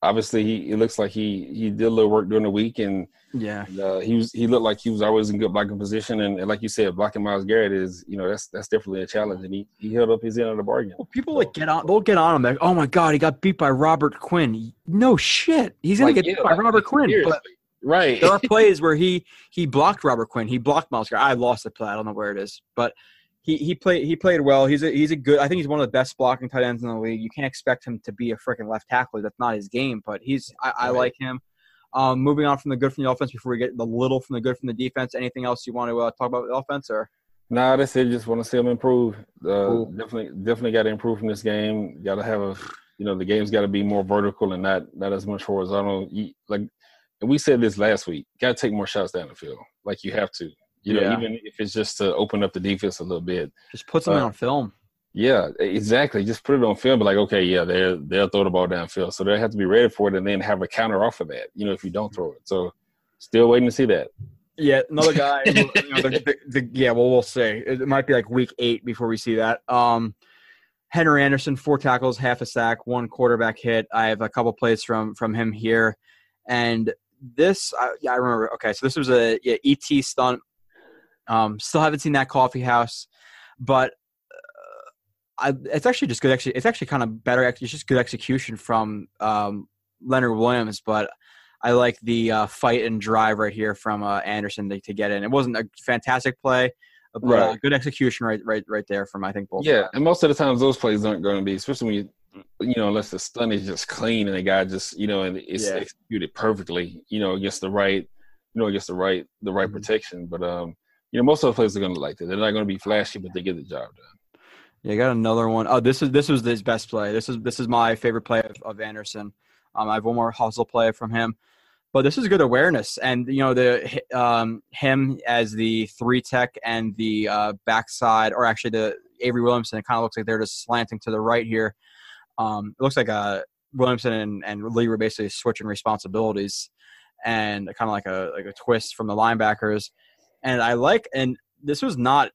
obviously, he it looks like he he did a little work during the week, and Yeah, uh, he was he looked like he was always in good blocking position. And, and like you said, blocking Myles Garrett is you know that's that's definitely a challenge, and he he held up his end of the bargain. Well, people like get on. They'll get on him. Like, oh my god, he got beat by Robert Quinn. No shit, he's gonna Like, get yeah, beat by like, Robert Quinn. But right? there are plays where he he blocked Robert Quinn. He blocked Myles Garrett. I lost the play. I don't know where it is, but he he played he played well. He's a he's a good. I think he's one of the best blocking tight ends in the league. You can't expect him to be a freaking left tackler. That's not his game. But he's I, I Right. like him. Um, moving on from the good from the offense before we get the little from the good from the defense. Anything else you want to uh, talk about the offense or? Nah, that's it. Just want to see them improve. Uh. Definitely, definitely got to improve from this game. Got to have a, you know, the game's got to be more vertical and not not as much horizontal. You, like, and we said this last week. Got to take more shots down the field. Like you have to. You know, yeah. even if it's just to open up the defense a little bit. Just put something uh, on film. Yeah, exactly. Just put it on film. But like, okay, yeah, they're they'll throw the ball downfield, so they have to be ready for it, and then have a counter off of that. You know, if you don't throw it, so still waiting to see that. Yeah, another guy. you know, the, the, the, yeah, well, we'll see. It might be like week eight before we see that. Um, Henry Anderson, four tackles, half a sack, one quarterback hit. I have a couple plays from from him here, and this, I, yeah, I remember. Okay, so this was a yeah, ET stunt. Um, still haven't seen that coffee house, but I, it's actually just good. Actually, it's actually kind of better. It's just good execution from um, Leonard Williams, but I like the uh, fight and drive right here from uh, Anderson to, to, get in. It wasn't a fantastic play, but uh, right. uh, good execution right, right, right there from I think both. Yeah, and most of the times those plays aren't going to be, especially when you, you know, unless the stunt is just clean and the guy just, you know, and it's yeah. executed perfectly, you know, against the right, you know, against the right, the right mm-hmm. protection. But um, you know, most of the plays are going to like that. They're not going to be flashy, but they get the job done. Yeah, got another one. Oh, this is this was his best play. This is this is my favorite play of, of Anderson. Um, I have one more hustle play from him, but this is good awareness. And you know the um, him as the three tech and the uh, backside, or actually the Avery Williamson. It kind of looks like they're just slanting to the right here. Um, it looks like uh, Williamson and, and Lee were basically switching responsibilities, and kind of like a like a twist from the linebackers. And I like and this was not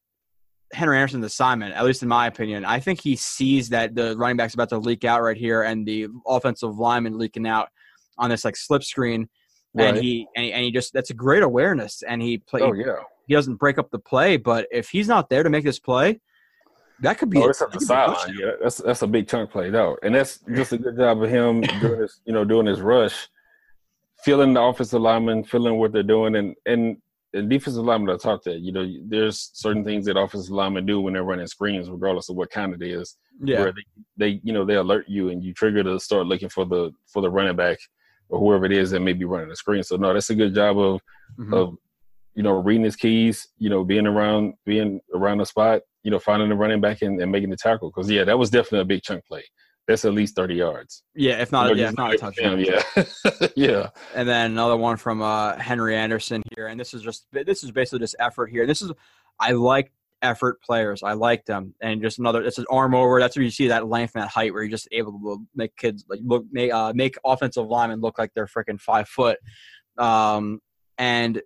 Henry Anderson's assignment, at least in my opinion. I think he sees that the running back's about to leak out right here, and the offensive lineman leaking out on this like slip screen, right. and he and he, and he just that's a great awareness, and he play. Oh yeah. He doesn't break up the play, but if he's not there to make this play, that could be. Oh, it's at the sideline. Yeah, that's that's a big chunk play though, and that's just a good job of him doing this. You know, doing his rush, feeling the offensive lineman, feeling what they're doing, and and the defensive lineman I talked to, you know, there's certain things that offensive linemen do when they're running screens, regardless of what kind it is. Yeah. Where they, they, you know, they alert you and you trigger to start looking for the for the running back or whoever it is that may be running the screen. So no, that's a good job of mm-hmm. of you know reading his keys, you know, being around being around the spot, you know, finding the running back and, and making the tackle. Because yeah, that was definitely a big chunk play that's at least 30 yards. Yeah, if not, yeah, if not a touchdown. Yeah, yeah. And then another one from uh, Henry Anderson here, and this is just this is basically just effort here. This is I like effort players. I like them, and just another. This is arm over. That's where you see that length and that height, where you're just able to make kids like look make uh, make offensive linemen look like they're freaking five foot. Um, and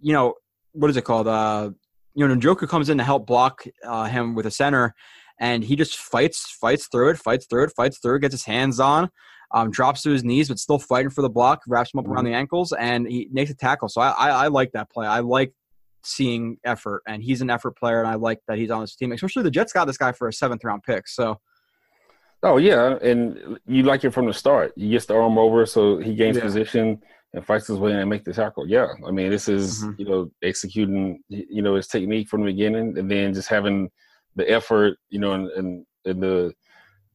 you know what is it called? Uh, you know, Njoku comes in to help block uh, him with a center and he just fights, fights through it, fights through it, fights through it, gets his hands on, um, drops to his knees, but still fighting for the block, wraps him up around mm-hmm. the ankles, and he makes a tackle. So I, I, I like that play. I like seeing effort, and he's an effort player, and I like that he's on this team. Especially the Jets got this guy for a seventh round pick. So. Oh yeah, and you like it from the start. He gets the arm over, so he gains yeah. position and fights his way in and make the tackle. Yeah, I mean this is mm-hmm. you know executing you know his technique from the beginning, and then just having the effort, you know, and, and, and the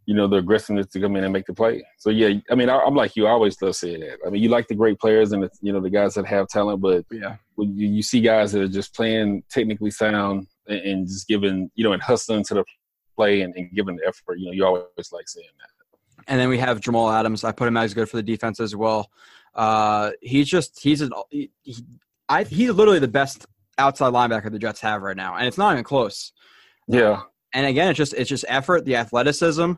you know the aggressiveness to come in and make the play. So yeah, I mean, I, am like you. I always love saying that. I mean, you like the great players and the, you know the guys that have talent, but yeah, when you, you see guys that are just playing technically sound and, and, just giving you know and hustling to the play and, and giving the effort, you know, you always like saying that. And then we have Jamal Adams. I put him as good for the defense as well. Uh, he's just he's an, he, he, I, he's literally the best outside linebacker the Jets have right now, and it's not even close. Yeah. And again, it's just it's just effort, the athleticism.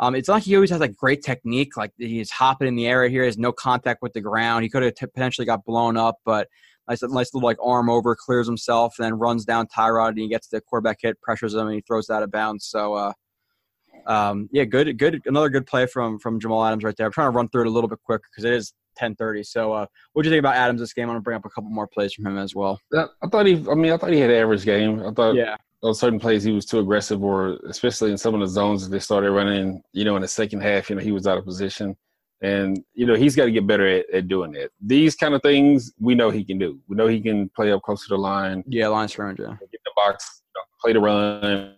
Um, it's not he always has like great technique, like he's hopping in the air here, has no contact with the ground. He could have t- potentially got blown up, but nice, nice little like arm over, clears himself, and then runs down Tyrod, and he gets the quarterback hit, pressures him, and he throws that out of bounds. So, uh, um, yeah, good, good, another good play from from Jamal Adams right there. I'm trying to run through it a little bit quick because it is 10:30. So, uh, what do you think about Adams this game? I'm gonna bring up a couple more plays from him as well. I thought he, I mean, I thought he had an average game. I thought, yeah, on certain plays he was too aggressive, or especially in some of the zones that they started running. You know, in the second half, you know, he was out of position, and you know he's got to get better at, at doing it. These kind of things we know he can do. We know he can play up close to the line. Yeah, line scrimmage. Yeah, get the box, you know, play the run,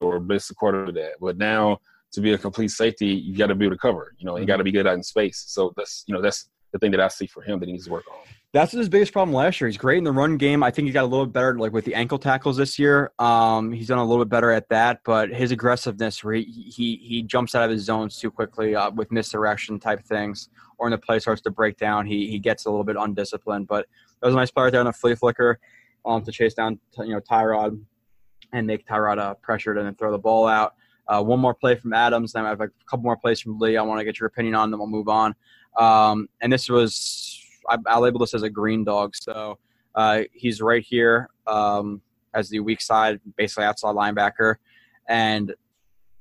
or blitz the quarter of that. But now to be a complete safety, you got to be able to cover. You know, you got to be good out in space. So that's you know that's the thing that I see for him that he needs to work on. That's his biggest problem last year. He's great in the run game. I think he got a little bit better, like with the ankle tackles this year. Um, he's done a little bit better at that, but his aggressiveness, where he he, he jumps out of his zones too quickly uh, with misdirection type things, or when the play starts to break down, he he gets a little bit undisciplined. But that was a nice play right there on a flea flicker, um, to chase down you know Tyrod and make Tyrod uh, pressured and then throw the ball out. Uh, one more play from Adams. Then I have a couple more plays from Lee. I want to get your opinion on. them. we'll move on. Um, and this was I, I label this as a green dog. So uh, he's right here um, as the weak side, basically outside linebacker, and it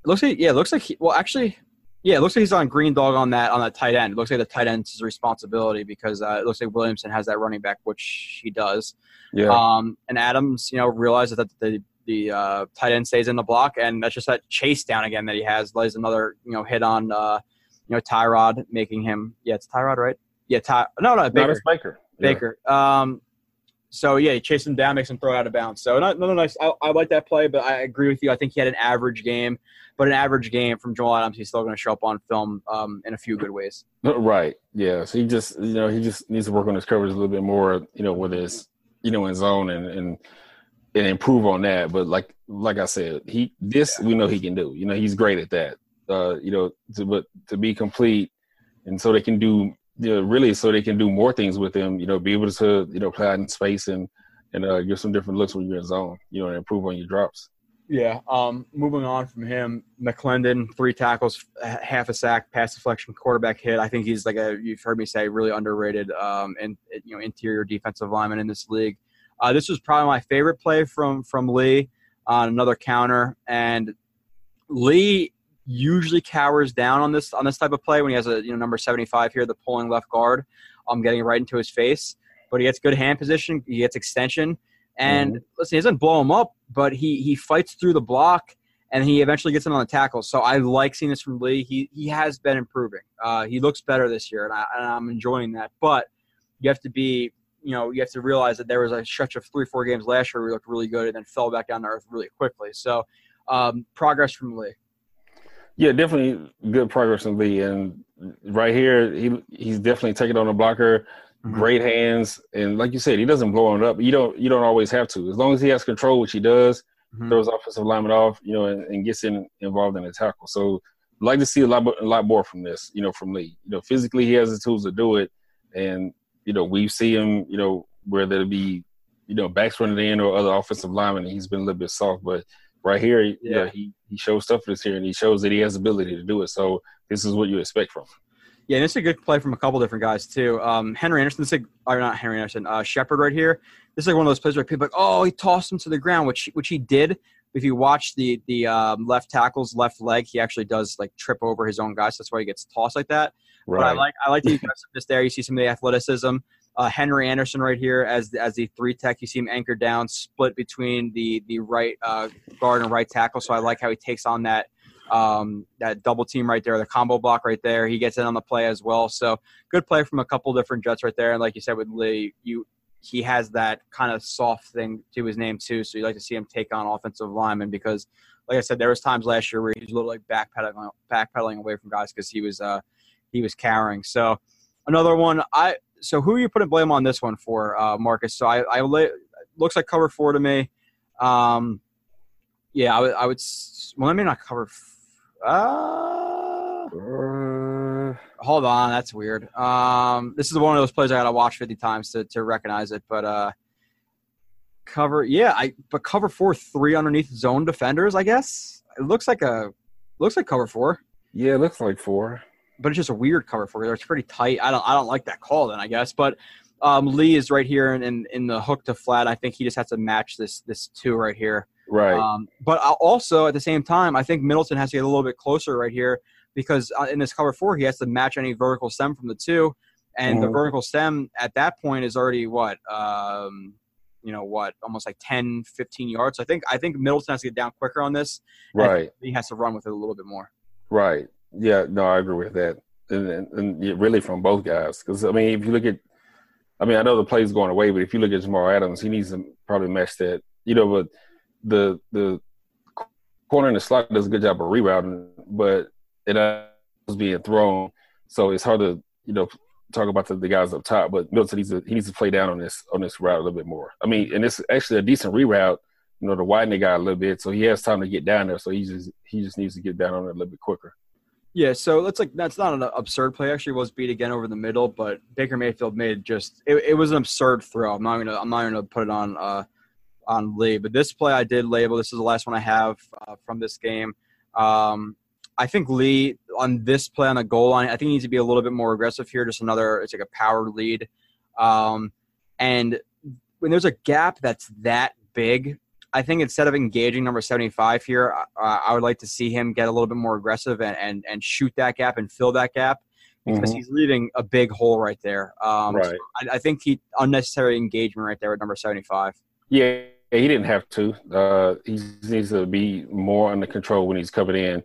looks like yeah, it looks like he, well actually. Yeah, it looks like he's on green dog on that on that tight end. It looks like the tight end's responsibility because uh, it looks like Williamson has that running back, which he does. Yeah. Um, and Adams, you know, realizes that the the uh, tight end stays in the block, and that's just that chase down again that he has. Lays another you know hit on uh, you know Tyrod, making him yeah it's Tyrod right yeah Ty no no Baker Not Baker. Yeah. Baker. Um, so yeah, he chased him down, makes him throw it out of bounds. So not another nice. I, I like that play, but I agree with you. I think he had an average game, but an average game from Jamal Adams, he's still going to show up on film um, in a few good ways. Right. Yeah. So he just, you know, he just needs to work on his coverage a little bit more, you know, with his, you know, in zone and and and improve on that. But like like I said, he this we know he can do. You know, he's great at that. Uh, you know, to, but to be complete, and so they can do, you know, really, so they can do more things with him. You know, be able to, you know, play out in space and and uh, get some different looks when you're in zone. You know, and improve on your drops. Yeah. Um, moving on from him, McLendon, three tackles, half a sack, pass deflection, quarterback hit. I think he's like a you've heard me say really underrated um, and you know interior defensive lineman in this league. Uh, this was probably my favorite play from from Lee on another counter, and Lee usually cowers down on this on this type of play when he has a you know number seventy five here, the pulling left guard, um, getting right into his face. But he gets good hand position, he gets extension, and listen, he doesn't blow him up, but he he fights through the block. And he eventually gets in on the tackle. So I like seeing this from Lee. He he has been improving. Uh, he looks better this year, and, I, and I'm enjoying that. But you have to be you know, you have to realize that there was a stretch of three, four games last year where he looked really good and then fell back down to earth really quickly. So, um, progress from Lee. Yeah, definitely good progress from Lee, and right here he he's definitely taking on a blocker. Mhm. Great hands, and like you said, he doesn't blow it up. You don't you don't always have to, as long as he has control, which he does. Mhm. Throws offensive lineman off, you know, and, and gets in involved in the tackle. So, like to see a lot a lot more from this, you know, from Lee. You know, physically he has the tools to do it, and you know we see him, you know, whether it be you know backs running in or other offensive linemen, and he's been a little bit soft, but right here, yeah, Yeah. he he shows stuff this here, and he shows that he has ability to do it. So this is what you expect from him. Yeah, and it's a good play from a couple different guys too. Um, Henry Anderson, this is like, or not Henry Anderson, uh, Shepherd right here. This is like one of those plays where people are like, oh, he tossed him to the ground, which which he did. If you watch the the um, left tackle's left leg, he actually does like trip over his own guys. That's why he gets tossed like that. But I like I like the aggressiveness there. You see some of the athleticism. Uh, Henry Anderson right here as as the three tech. You see him anchored down, split between the the right uh, guard and right tackle. So I like how he takes on that um, that double team right there, the combo block right there. He gets in on the play as well. So good play from a couple different Jets right there. And like you said with Lee, you he has that kind of soft thing to his name too. So you like to see him take on offensive linemen because, like I said, there was times last year where he was a little like backpedaling backpedaling away from guys because he was uh he was cowering. So another one I so who are you putting blame on this one for, uh, Marcus? So I I lay, looks like cover four to me. Um, yeah, I would I would s- well let me not cover. Uh, Uh, hold on, that's weird. Um, this is one of those plays I gotta watch fifty times to, to recognize it. But uh, cover, yeah, I but cover four three underneath zone defenders. I guess it looks like a looks like cover four, yeah, it looks like four. But it's just a weird cover four. It's pretty tight. I don't I don't like that call then. I guess, but um, Lee is right here in, in in the hook to flat. I think he just has to match this this two right here. Right. Um, but also at the same time, I think Middleton has to get a little bit closer right here because uh, in this cover four, he has to match any vertical stem from the two, and the Mhm. vertical stem at that point is already what, um, you know, what, almost like 10, 15 yards. So I think I think Middleton has to get down quicker on this. and I think right. he has to run with it a little bit more. Right. Yeah. No, I agree with that, and and, and really from both guys. Because I mean, if you look at, I mean, I know the play's going away, but if you look at Jamal Adams, he needs to probably match that. You know, but the the corner in the slot does a good job of rerouting, but it was being thrown, so it's hard to you know talk about the, the guys up top, but Milton needs to he needs to play down on this on this route a little bit more. I mean, and it's actually a decent reroute, you know, to widen the guy a little bit, so he has time to get down there. So he just he just needs to get down on it a little bit quicker. Yeah, so that's like that's not an absurd play. Actually, was beat again over the middle, but Baker Mayfield made just it, it was an absurd throw. I'm not gonna I'm not gonna put it on uh on Lee, but this play I did label. This is the last one I have uh, from this game. Um, I think Lee on this play on the goal line, I think he needs to be a little bit more aggressive here. Just another, it's like a power lead. Um, and when there's a gap that's that big, I think instead of engaging number 75 here, uh, I would like to see him get a little bit more aggressive and, and, and shoot that gap and fill that gap because mm-hmm. he's leaving a big hole right there. Um, right. So I, I, think he unnecessary engagement right there with number 75. Yeah, he didn't have to. Uh, he needs to be more under control when he's coming in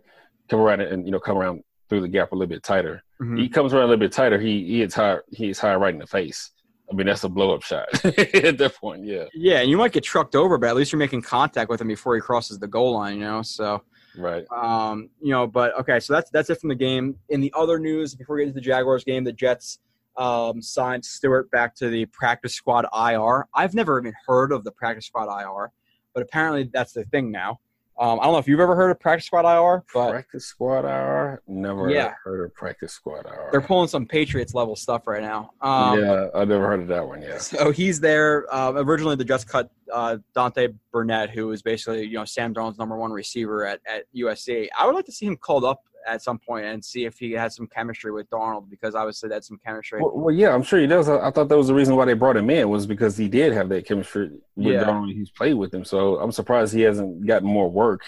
come around and you know come around through the gap a little bit tighter. Mm-hmm. He comes around a little bit tighter. He he hits high. He hits high right in the face. I mean, that's a blow up shot at that point. Yeah. Yeah, and you might get trucked over, but at least you're making contact with him before he crosses the goal line. You know, so. Right. Um. You know, but okay. So that's that's it from the game. In the other news, before we get to the Jaguars game, the Jets um, signed Stewart back to the practice squad IR. I've never even heard of the practice squad IR, but apparently that's the thing now. Um, I don't know if you've ever heard of Practice Squad IR, but Practice Squad IR, never yeah. heard of Practice Squad IR. They're pulling some Patriots level stuff right now. Um, yeah, I've never heard of that one. Yeah. So he's there. Uh, originally, the just cut uh, Deontay Burnett, who was basically you know Sam Darnold's number one receiver at at USC. I would like to see him called up at some point and see if he has some chemistry with Darnold because obviously that's some chemistry. Well, well yeah, I'm sure he does. I, I, thought that was the reason why they brought him in was because he did have that chemistry with yeah. Darnold. He's played with him, so I'm surprised he hasn't gotten more work.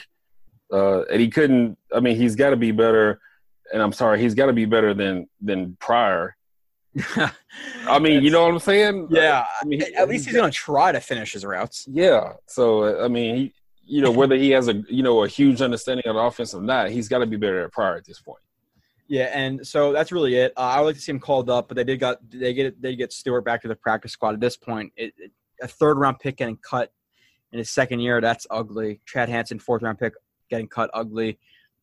Uh, and he couldn't. I mean, he's got to be better. And I'm sorry, he's got to be better than than Pryor. I mean, you know what I'm saying? Yeah. I mean, at least he's to try to finish his routes. Yeah. So I mean, he you know, whether he has a you know a huge understanding of the offense or not, he's got to be better at Pryor at this point. Yeah, and so that's really it. Uh, I would like to see him called up, but they did got they get they get Stewart back to the practice squad at this point. It, it, a third round pick getting cut in his second year, that's ugly. Chad Hansen, fourth round pick, getting cut ugly.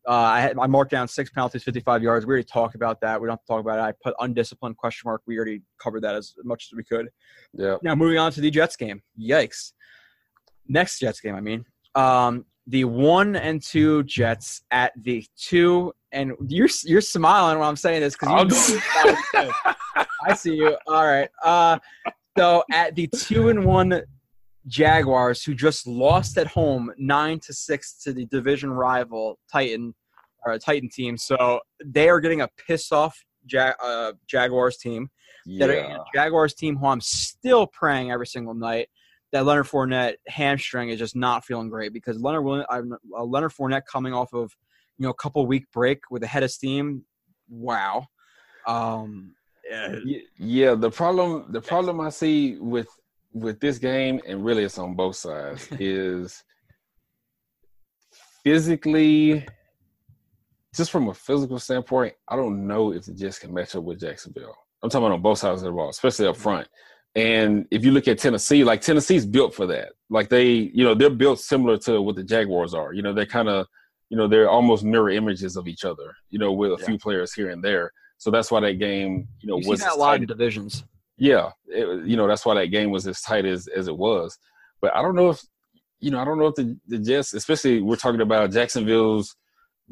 Uh, I had I marked down six penalties, 55 yards. We already talked about that. We don't have to talk about it. I put undisciplined question mark. We already covered that as much as we could. Yeah. Now moving on to the Jets game. Yikes. Next Jets game. I mean, um, the one and two Jets at the two and you're you're smiling when I'm saying this because I see you. All right. Uh, so at the two and one Jaguars, who just lost at home nine to six to the division rival Titan or Titan team, so they are getting a pissed off Jag- uh, Jaguars team. Yeah. That are, Jaguars team who I'm still praying every single night that Leonard Fournette hamstring is just not feeling great because Leonard uh, Leonard Fournette coming off of you know a couple week break with a head of steam. Wow. Um, yeah. yeah, the problem the problem I see with with this game, and really it's on both sides, is physically, just from a physical standpoint, I don't know if the Jets can match up with Jacksonville. I'm talking about on both sides of the ball, especially up front. And if you look at Tennessee, like Tennessee's built for that. Like they, you know, they're built similar to what the Jaguars are. You know, they're kind of, you know, they're almost mirror images of each other. You know, with a yeah. few players here and there. So that's why that game, you know, you was that a lot in divisions. Yeah, it, you know, that's why that game was as tight as as it was. But I don't know if, you know, I don't know if the the Jets, especially we're talking about Jacksonville's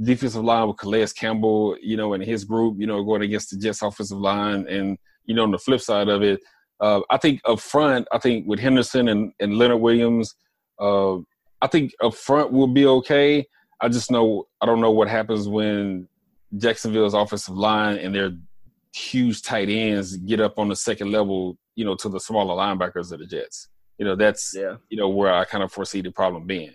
defensive line with Calais Campbell, you know, and his group, you know, going against the Jets offensive line, and you know, on the flip side of it uh, I think up front, I think with Henderson and, and Leonard Williams, uh, I think up front will be okay. I just know I don't know what happens when Jacksonville's offensive line and their huge tight ends get up on the second level, you know, to the smaller linebackers of the Jets. You know, that's yeah. you know where I kind of foresee the problem being.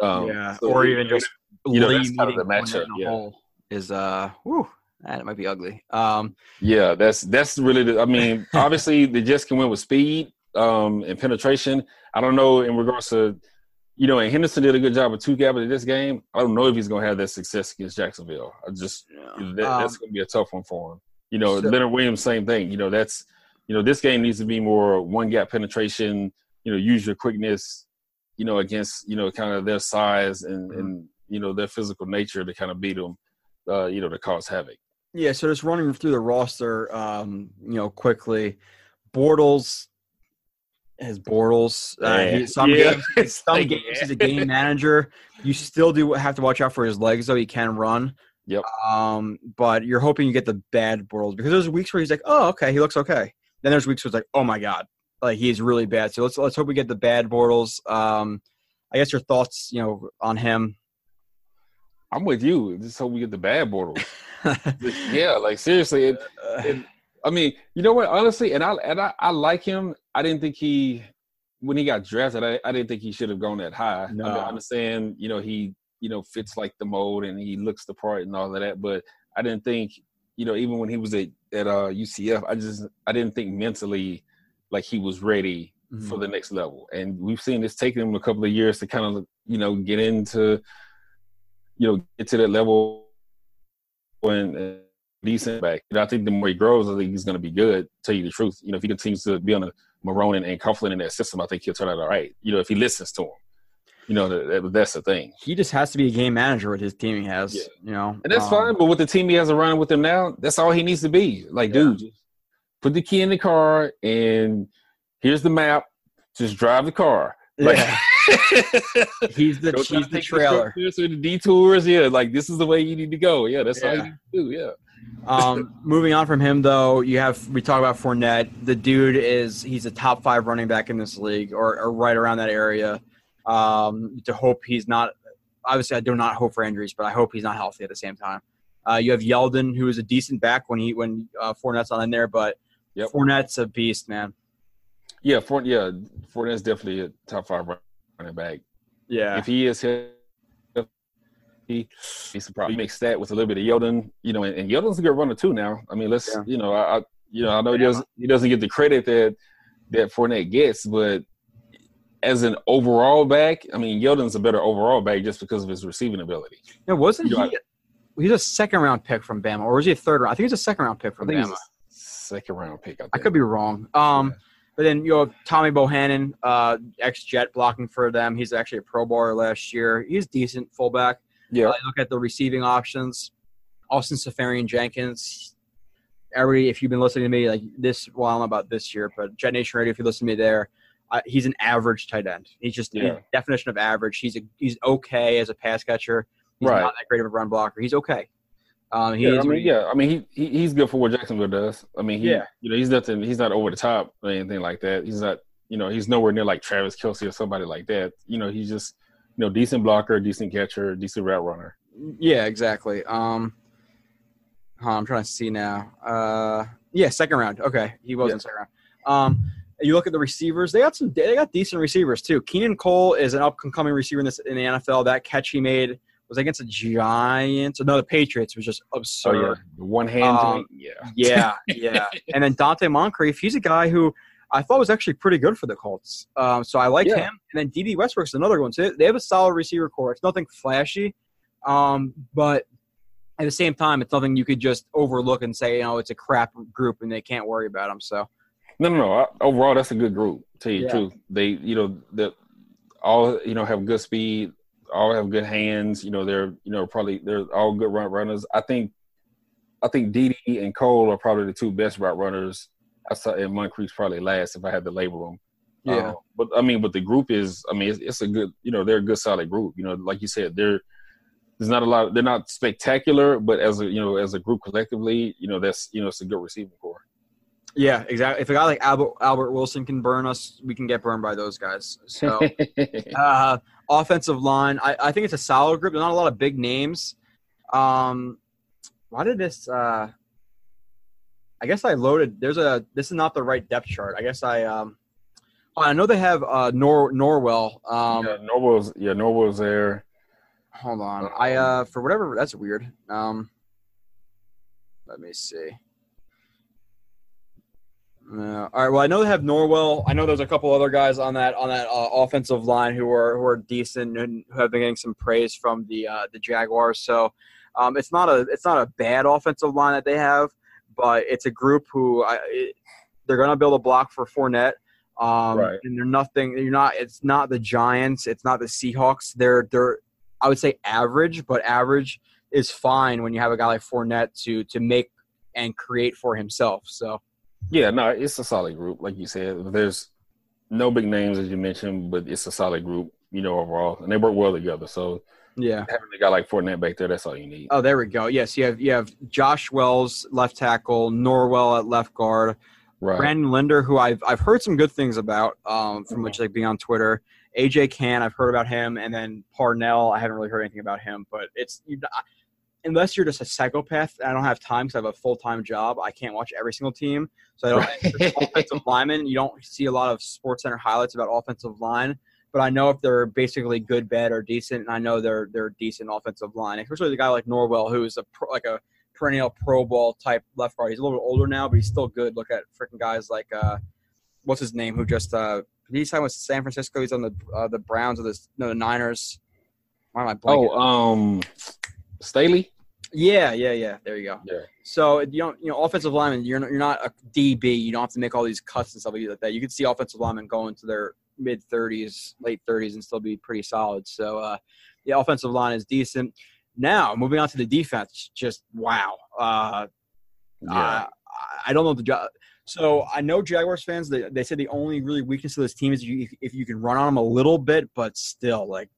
Um, yeah, so or even just you know that's kind of the matchup. Yeah. is uh, whew, that might be ugly. Um, yeah, that's that's really. The, I mean, obviously the Jets can win with speed um, and penetration. I don't know in regards to, you know, and Henderson did a good job of two gap in this game. I don't know if he's going to have that success against Jacksonville. I just yeah. that, um, that's going to be a tough one for him. You know, so, Leonard Williams, same thing. You know, that's you know this game needs to be more one gap penetration. You know, use your quickness. You know, against you know kind of their size and mm-hmm. and you know their physical nature to kind of beat them. Uh, you know, to cause havoc. Yeah, so just running through the roster, um, you know, quickly. Bortles has Bortles. Uh, Yeah. he, some Yeah. games, some games yeah. he's a game manager. You still do have to watch out for his legs, though. He can run. Yep. Um, but you're hoping you get the bad Bortles because there's weeks where he's like, oh, okay, he looks okay. Then there's weeks where it's like, oh my god, like he's really bad. So let's let's hope we get the bad Bortles. Um, I guess your thoughts, you know, on him. I'm with you. Just hope we get the bad Bortles. yeah, like seriously. It, it, I mean, you know what? Honestly, and I and I, I like him. I didn't think he when he got drafted. I, I didn't think he should have gone that high. I, mean, No. I understand. You know, he you know fits like the mold and he looks the part and all of that. But I didn't think you know even when he was at at uh, UCF, I just I didn't think mentally like he was ready Mm-hmm. for the next level. And we've seen it's taken him a couple of years to kind of, you know, get into, you know, get to that level when uh, decent back. You know, I think the more he grows, I think he's going to be good. Tell you the truth, you know, if he continues to be on a Marrone and, and Coughlin in that system, I think he'll turn out all right. You know, if he listens to him, you know, that, that- that's the thing. he just has to be a game manager with his team he has. Yeah. You know, And that's Um, fine. But with the team he has around with him now, that's all he needs to be. Like, Yeah. dude, put the key in the car and here's the map. Just drive the car. Like, Yeah. he's the he's the trailer. or the detours. Yeah, like this is the way you need to go. Yeah, that's all Yeah. you need to do. Yeah. Um, moving on from him, though, you have we talk about Fournette. The dude is he's a top five running back in this league, or, or right around that area. Um, to hope he's not. Obviously, I do not hope for injuries, but I hope he's not healthy at the same time. Uh, you have Yeldon, who is a decent back when he when uh, Fournette's not in there, but Yep. Fournette's a beast, man. Yeah, Fort yeah, Fournette's definitely a top five running back. Yeah, If he is healthy, he's probably mix that with a little bit of Yeldon, you know, and, and Yeldon's a good runner too now. I mean, let's Yeah. you know, I, I you know, I know he doesn't he doesn't get the credit that that Fournette gets, but as an overall back, I mean, Yeldon's a better overall back just because of his receiving ability. yeah. Wasn't You know, he? He's a second round pick from Bama, or was he a third round? I think he's a second round pick I from think he's Bama. a second round pick. I, think. I could be wrong. Um, Yeah. But then you know Tommy Bohanon, uh, ex Jet blocking for them. He's actually a Pro Bowler last year. He's decent fullback. yeah. Uh, look at the receiving options. Austin Seferian-Jenkins. Every if you've been listening to me like this, well, I don't know about this year, but Jet Nation Radio, if you listen to me there, uh, he's an average tight end. He's just Yeah. the definition of average. He's a, he's okay as a pass catcher. He's Right. not that great of a run blocker. He's okay. Um, he Yeah, is I mean, yeah, I mean, he, he he's good for what Jacksonville does. I mean, he, Yeah. you know, he's nothing. He's not over the top or anything like that. He's not, you know, he's nowhere near like Travis Kelce or somebody like that. You know, he's just, you know, decent blocker, decent catcher, decent route runner. Yeah, exactly. Um, huh, I'm trying to see now. Uh, yeah, second round. Okay, he was Yeah. in second round. Um, you look at the receivers; they got some. They got decent receivers too. Keelan Cole is an up and coming receiver in this in the NFL. That catch he made was against the Giants. No, the Patriots was just absurd. yeah, the one hand Um, yeah, Yeah, yeah. and then Donte Moncrief, he's a guy who I thought was actually pretty good for the Colts. Um, so I like Yeah. him. And then Dede Westbrook's another one. So they- have a solid receiver core. It's nothing flashy, um, but at the same time, it's nothing you could just overlook and say, you know, it's a crap group and they can't worry about them. So No, no, no. I- Overall, that's a good group. Tell you Yeah. the truth, they, you know, that all you know have good speed, all have good hands. You know, they're you know probably they're all good run runners. I think, I think Dede and Cole are probably the two best route runners. I saw and Moncrief's probably last if I had to label them. yeah, Um, but I mean, but the group is, I mean, it's, it's a good, you know, they're a good solid group. You know, like you said, they're there's not a lot. They're not spectacular, but as a you know, as a group collectively, you know, that's you know, it's a good receiving core. Yeah, exactly. If a guy like Albert, Albert Wilson can burn us, we can get burned by those guys. So. Uh, offensive line, I, I think it's a solid group. There's not a lot of big names. Um, why did this? Uh, I guess I loaded. There's a. This is not the right depth chart. I guess I. Um, oh, I know they have uh, Nor Norwell. Um, yeah, Norwell's yeah, Norwell's there. Hold on. I uh, for whatever. That's weird. Um, let me see. Uh, all right. Well, I know they have Norwell. I know there's a couple other guys on that on that uh, offensive line who are who are decent and who have been getting some praise from the uh, the Jaguars. So um, it's not a it's not a bad offensive line that they have, but it's a group who I, it, they're going to build a block for Fournette. Um, Right. And they're nothing. You're not. It's not the Giants. It's not the Seahawks. They're they're I would say average, but average is fine when you have a guy like Fournette to to make and create for himself. So yeah, no, it's a solid group, like you said. There's no big names as you mentioned, but it's a solid group, you know, overall, and they work well together. So yeah, having a guy like Fournette back there, that's all you need. Oh, there we go. Yes, you have you have Josh Wells left tackle, Norwell at left guard, right. Brandon Linder, who I've I've heard some good things about um, from which like being on Twitter. AJ Cann, I've heard about him, and then Parnell, I haven't really heard anything about him. But it's you, unless you're just a psychopath, I don't have time because I have a full time job. I can't watch every single team, so I don't. Right. offensive linemen, you don't see a lot of Sports Center highlights about offensive line. But I know if they're basically good, bad, or decent, and I know they're they're decent offensive line, especially the guy like Norwell, who is a pro, like a perennial Pro Bowl type left guard. He's a little bit older now, but he's still good. Look at freaking guys like uh, what's his name, who just uh, he's signed with San Francisco. He's on the uh, the Browns or the no the Niners. Why am I blanking? Oh, um, Staley. Yeah, yeah, yeah. There you go. Yeah. So you don't, you know, offensive lineman, you're not, you're not a DB. You don't have to make all these cuts and stuff like that. You can see offensive linemen go into their mid 30s, late 30s, and still be pretty solid. So uh, the offensive line is decent. Now moving on to the defense, just wow. Uh, yeah. Uh, I don't know the job. So I know Jaguars fans. They, they said the only really weakness of this team is you, if you can run on them a little bit, but still, like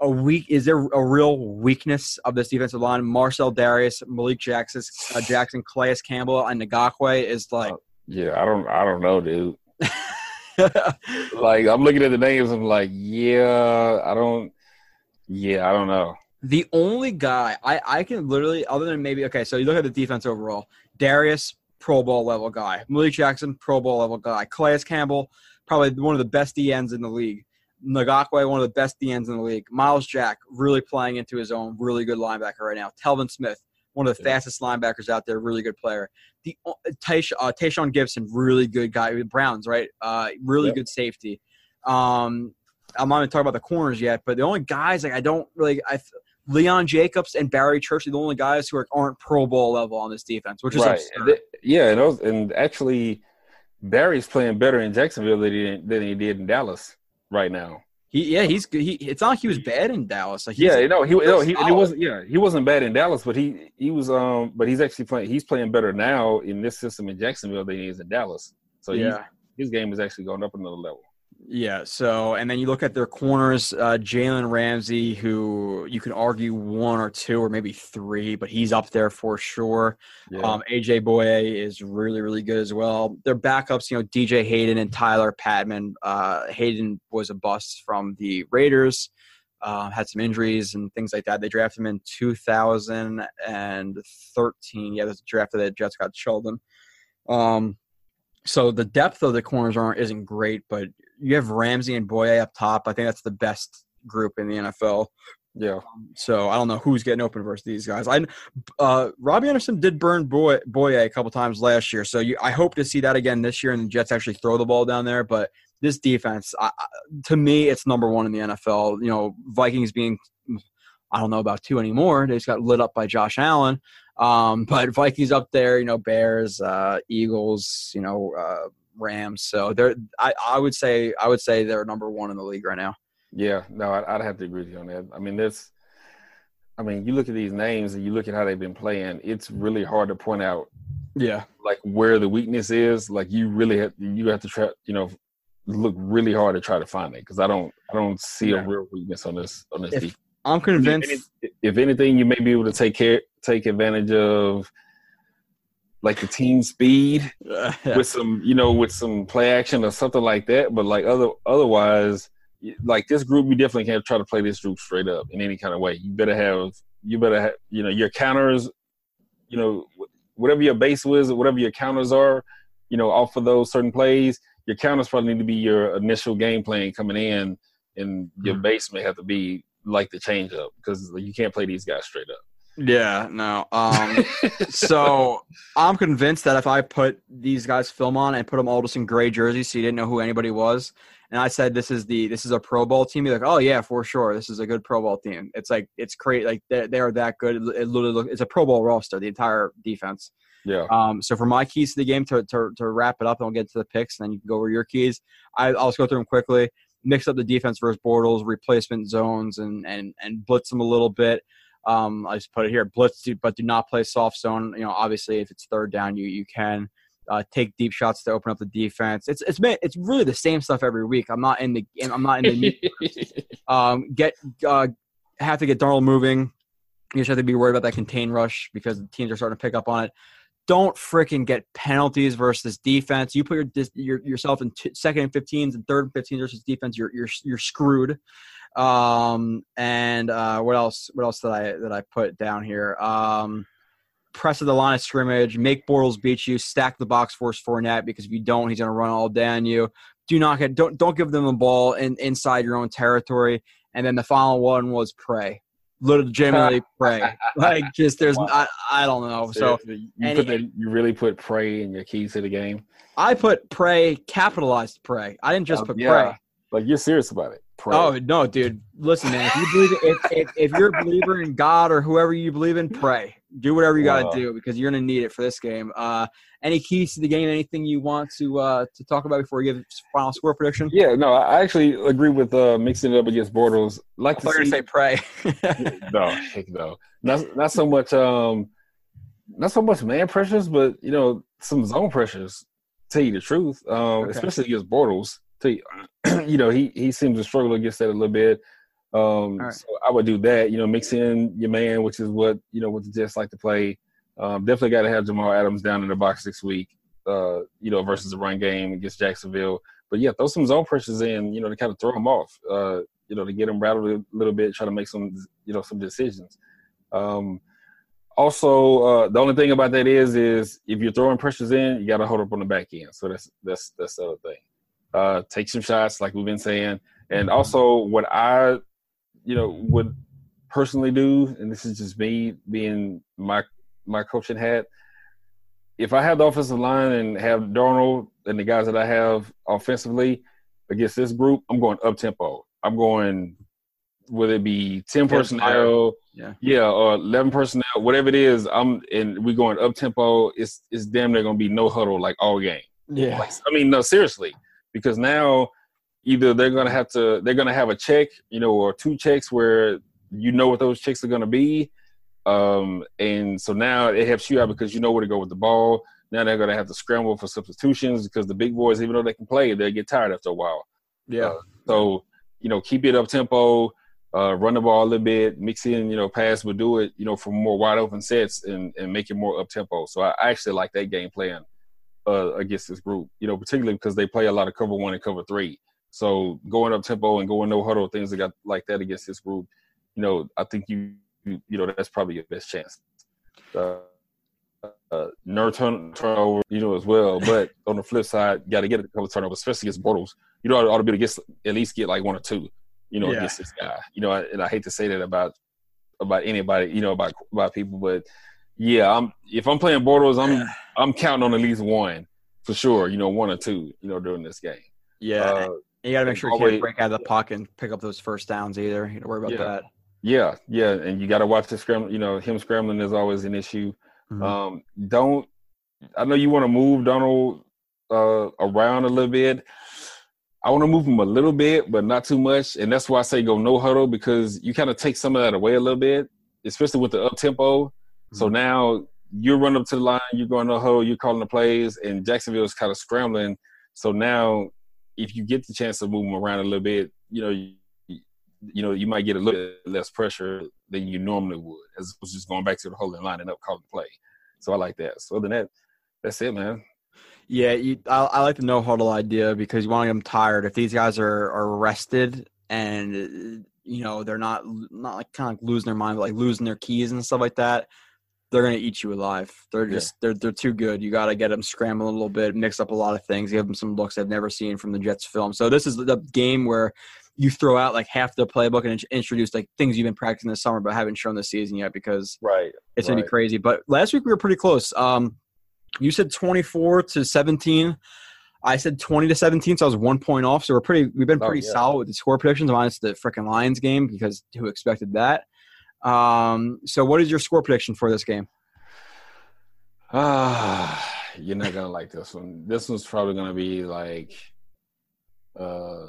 a weak is there a real weakness of this defensive line? Marcell Dareus, Malik Jackson, uh, Jackson, Calais Campbell, and Ngakoue is like. Uh, yeah, I don't, I don't know, dude. like I'm looking at the names, I'm like, yeah, I don't, yeah, I don't know. The only guy I, I can literally, other than maybe, okay, so you look at the defense overall. Dareus, Pro Bowl level guy. Malik Jackson, Pro Bowl level guy. Calais Campbell, probably one of the best DNs in the league. Ngakoue, one of the best DNs in the league. Myles Jack, really playing into his own, really good linebacker right now. Telvin Smith, one of the yeah. fastest linebackers out there, really good player. The uh, Tashaun, uh, Gipson, really good guy. with Browns, right? Uh, really yep. good safety. Um, I'm not even talking about the corners yet, but the only guys like I don't really I. Leon Jacobs and Barry Church are the only guys who are, aren't Pro Bowl level on this defense, which is right. Absurd. Yeah, and, was, and actually, Barry's playing better in Jacksonville than he, than he did in Dallas right now. He, yeah, he's he. It's not like he was bad in Dallas. Like yeah, no, he, no, he, he wasn't. Yeah, he wasn't bad in Dallas, but he he was. Um, but he's actually playing. He's playing better now in this system in Jacksonville than he is in Dallas. So yeah, his game is actually going up another level. Yeah. So, and then you look at their corners, uh, Jalen Ramsey, who you can argue one or two or maybe three, but he's up there for sure. Yeah. Um, AJ Bouye is really, really good as well. Their backups, you know, DJ Hayden and Tyler Patmon. Uh, Hayden was a bust from the Raiders, uh, had some injuries and things like that. They drafted him in 2013. Yeah, this drafted that Jets got Sheldon. Um, so the depth of the corners aren't isn't great, but you have Ramsey and Bouye up top. I think that's the best group in the NFL. Yeah. So I don't know who's getting open versus these guys. I uh, Robbie Anderson did burn Boy Bouye a couple times last year, so you, I hope to see that again this year, and the Jets actually throw the ball down there. But this defense, I, to me, it's number one in the NFL. You know, Vikings being I don't know about two anymore. They just got lit up by Josh Allen. Um, but Vikings up there, you know, Bears, uh, Eagles, you know, uh, Rams. So they're I, I would say I would say they're number one in the league right now. Yeah, no, I'd, I'd have to agree with you on that. I mean, this. I mean, you look at these names and you look at how they've been playing. It's really hard to point out. Yeah, like where the weakness is. Like you really have you have to try. You know, look really hard to try to find it because I don't I don't see yeah. a real weakness on this on this. If, I'm convinced. If, if anything, you may be able to take care take advantage of like the team speed with some, you know, with some play action or something like that. But like other otherwise, like this group, you definitely can't try to play this group straight up in any kind of way. You better have, you better have, you know, your counters, you know, whatever your base was, whatever your counters are, you know, off of those certain plays, your counters probably need to be your initial game plan coming in, and your mm-hmm. base may have to be like the change up because you can't play these guys straight up. Yeah, no. Um, so I'm convinced that if I put these guys' film on and put them all just in gray jerseys, so you didn't know who anybody was, and I said this is the this is a Pro Bowl team, you're like, oh yeah, for sure, this is a good Pro Bowl team. It's like it's great, like they, they are that good. It literally look, it's a Pro Bowl roster, the entire defense. Yeah. Um. So for my keys to the game, to to, to wrap it up, and we'll get to the picks, and then you can go over your keys. I, I'll just go through them quickly. Mix up the defense versus Bortles, replacement zones, and and and blitz them a little bit. Um, I just put it here: blitz, but do not play soft zone. You know, obviously, if it's third down, you you can uh, take deep shots to open up the defense. It's it's been, it's really the same stuff every week. I'm not in the I'm not in the um, get uh, have to get Darnold moving. You just have to be worried about that contain rush because the teams are starting to pick up on it. Don't freaking get penalties versus defense. You put your, your yourself in t- second and 15s and third and 15s versus defense. You're you're you're screwed. Um, and uh, what else? What else did I that I put down here? Um, press of the line of scrimmage, make Bortles beat you, stack the box force Fournette because if you don't, he's going to run all down you. Do not get don't don't give them the ball in, inside your own territory. And then the final one was pray, legitimately pray. Like just there's wow. I, I don't know. So you, put the, you really put pray in your keys to the game. I put pray capitalized pray. I didn't just um, put yeah. pray. Like you're serious about it. Pray. Oh no, dude! Listen, man. If you believe, if, if, if you're a believer in God or whoever you believe in, pray. Do whatever you got to do because you're gonna need it for this game. Uh, any keys to the game? Anything you want to uh, to talk about before we give final score prediction? Yeah, no, I actually agree with uh, mixing it up against Bortles. Like to see, say pray. no, heck no, not not so much. Um, not so much man pressures, but you know some zone pressures. Tell you the truth, um, okay. especially against Bortles you, you know, he he seems to struggle against that a little bit. Um, right. So I would do that. You know, mix in your man, which is what you know what the Jets like to play. Um, definitely got to have Jamal Adams down in the box this week. Uh, you know, versus the run game against Jacksonville. But yeah, throw some zone pressures in. You know, to kind of throw them off. Uh, you know, to get them rattled a little bit, try to make some you know some decisions. Um, also, uh, the only thing about that is, is if you're throwing pressures in, you got to hold up on the back end. So that's that's that's the other thing uh, take some shots, like we've been saying. And mm-hmm. also, what I, you know, would personally do, and this is just me being my my coaching hat. If I have the offensive line and have Darnold and the guys that I have offensively against this group, I'm going up tempo. I'm going whether it be ten personnel, yeah, yeah, or eleven personnel, whatever it is. I'm and we're going up tempo. It's it's damn near gonna be no huddle like all game. Yeah, like, I mean, no, seriously because now either they're going to have to they're going to have a check, you know, or two checks where you know what those checks are going to be. Um, and so now it helps you out because you know where to go with the ball. Now they're going to have to scramble for substitutions because the big boys, even though they can play, they get tired after a while. Yeah. Uh, so you know, keep it up tempo, uh, run the ball a little bit, mix in, you know, pass, but do it, you know, for more wide open sets and, and make it more up tempo. So I, I actually like that game plan uh, against this group. You know, particularly because they play a lot of cover one and cover three. So going up tempo and going no huddle things that got like that against this group, you know, I think you you, you know that's probably your best chance. Uh, uh, nerd turn, turnover, you know, as well. But on the flip side, you got to get a couple turnovers, especially against Bortles. You know, I ought to be able to get at least get like one or two. You know, yeah. against this guy. You know, and I hate to say that about about anybody. You know, about about people, but yeah, I'm if I'm playing Bortles, I'm I'm counting on at least one for sure. You know, one or two. You know, during this game. Yeah, uh, you got to make sure you can't break out of the pocket and pick up those first downs either. You don't worry about yeah. that. Yeah, yeah, and you got to watch the scramble. You know, him scrambling is always an issue. Mm-hmm. Um, don't. I know you want to move Darnold uh, around a little bit. I want to move him a little bit, but not too much. And that's why I say go no huddle because you kind of take some of that away a little bit, especially with the up tempo. So mm-hmm. now you're running up to the line, you're going to the hole, you're calling the plays, and Jacksonville is kind of scrambling. So now, if you get the chance to move them around a little bit, you know, you, you know, you might get a little less pressure than you normally would, as opposed to just going back to the line and up calling the play. So I like that. So other than that, that's it, man. Yeah, you, I, I, like the no huddle idea because you want to get them tired. If these guys are, are rested and you know they're not not like kind of like losing their mind, but like losing their keys and stuff like that, they're gonna eat you alive. They're just yeah. they're they're too good. You got to get them scrambling a little bit, mix up a lot of things, give them some looks they've never seen from the Jets film. So this is the game where you throw out like half the playbook and introduce like things you've been practicing this summer but haven't shown this season yet because right it's right. gonna be crazy. But last week we were pretty close. Um, you said twenty four to seventeen. I said 20 to 17, so I was one point off. So we're pretty, we've been oh, pretty oh, yeah. solid with the score predictions, minus the freaking Lions game because who expected that? Um, so what is your score prediction for this game? Ah, you're not gonna like this one. This one's probably gonna be like, uh,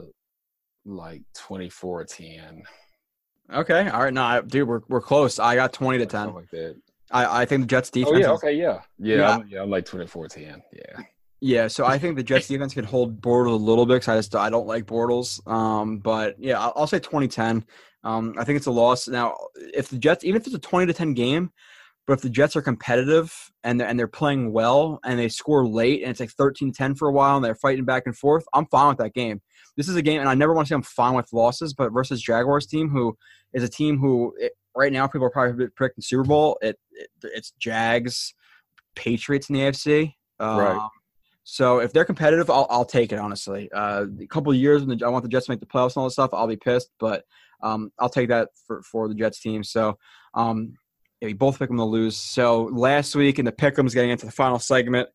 like 24 10. Okay, all right, no, I, dude, we're we're close. I got twenty to ten. Something like that. I, I think the Jets defense. Oh yeah, okay, yeah, yeah, Yeah. I'm, yeah. I'm like 24-10. Yeah, Yeah, so I think the Jets defense can hold Bortles a little bit because I just I don't like Bortles. Um, but yeah, I'll, I'll say 2010. Um, I think it's a loss. Now, if the Jets, even if it's a 20 to 10 game, but if the Jets are competitive and they're, and they're playing well and they score late and it's like 13-10 for a while and they're fighting back and forth, I'm fine with that game. This is a game, and I never want to say I'm fine with losses, but versus Jaguars team, who is a team who it, right now people are probably predicting Super Bowl. It, it it's Jags, Patriots in the AFC. Um, Right. So if they're competitive, I'll, I'll take it honestly. Uh, a couple years when the, I want the Jets to make the playoffs and all this stuff, I'll be pissed, but um, I'll take that for, for the Jets team. So um, yeah, we both pick them to lose. So last week in the pick'ems, getting into the final segment,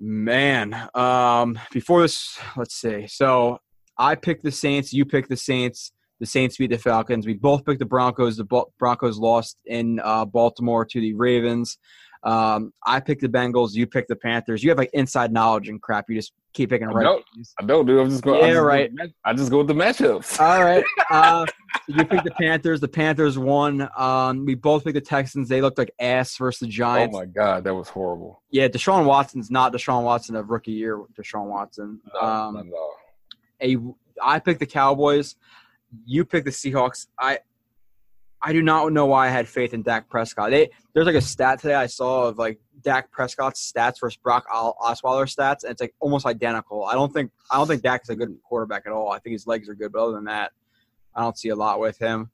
man. Um, before this, let's see. So I picked the Saints. You picked the Saints. The Saints beat the Falcons. We both picked the Broncos. The Broncos lost in uh, Baltimore to the Ravens. Um, I picked the Bengals. You picked the Panthers. You have like inside knowledge and crap. You just keep picking right. Nope. games. I don't do. I'm just going. Yeah, I just right. Go with, I just go with the matchups. All right. Uh, so you picked the Panthers. The Panthers won. Um, we both picked the Texans. They looked like ass versus the Giants. oh my god, that was horrible. yeah, Deshaun Watson's not Deshaun Watson of rookie year. Deshaun Watson. No, Um, at a I picked the Cowboys. You picked the Seahawks. I I do not know why I had faith in Dak Prescott. They, there's like a stat today I saw of like Dak Prescott's stats versus Brock Os- Osweiler's stats, and it's like almost identical. I don't think I don't think Dak is a good quarterback at all. I think his legs are good, but other than that, I don't see a lot with him.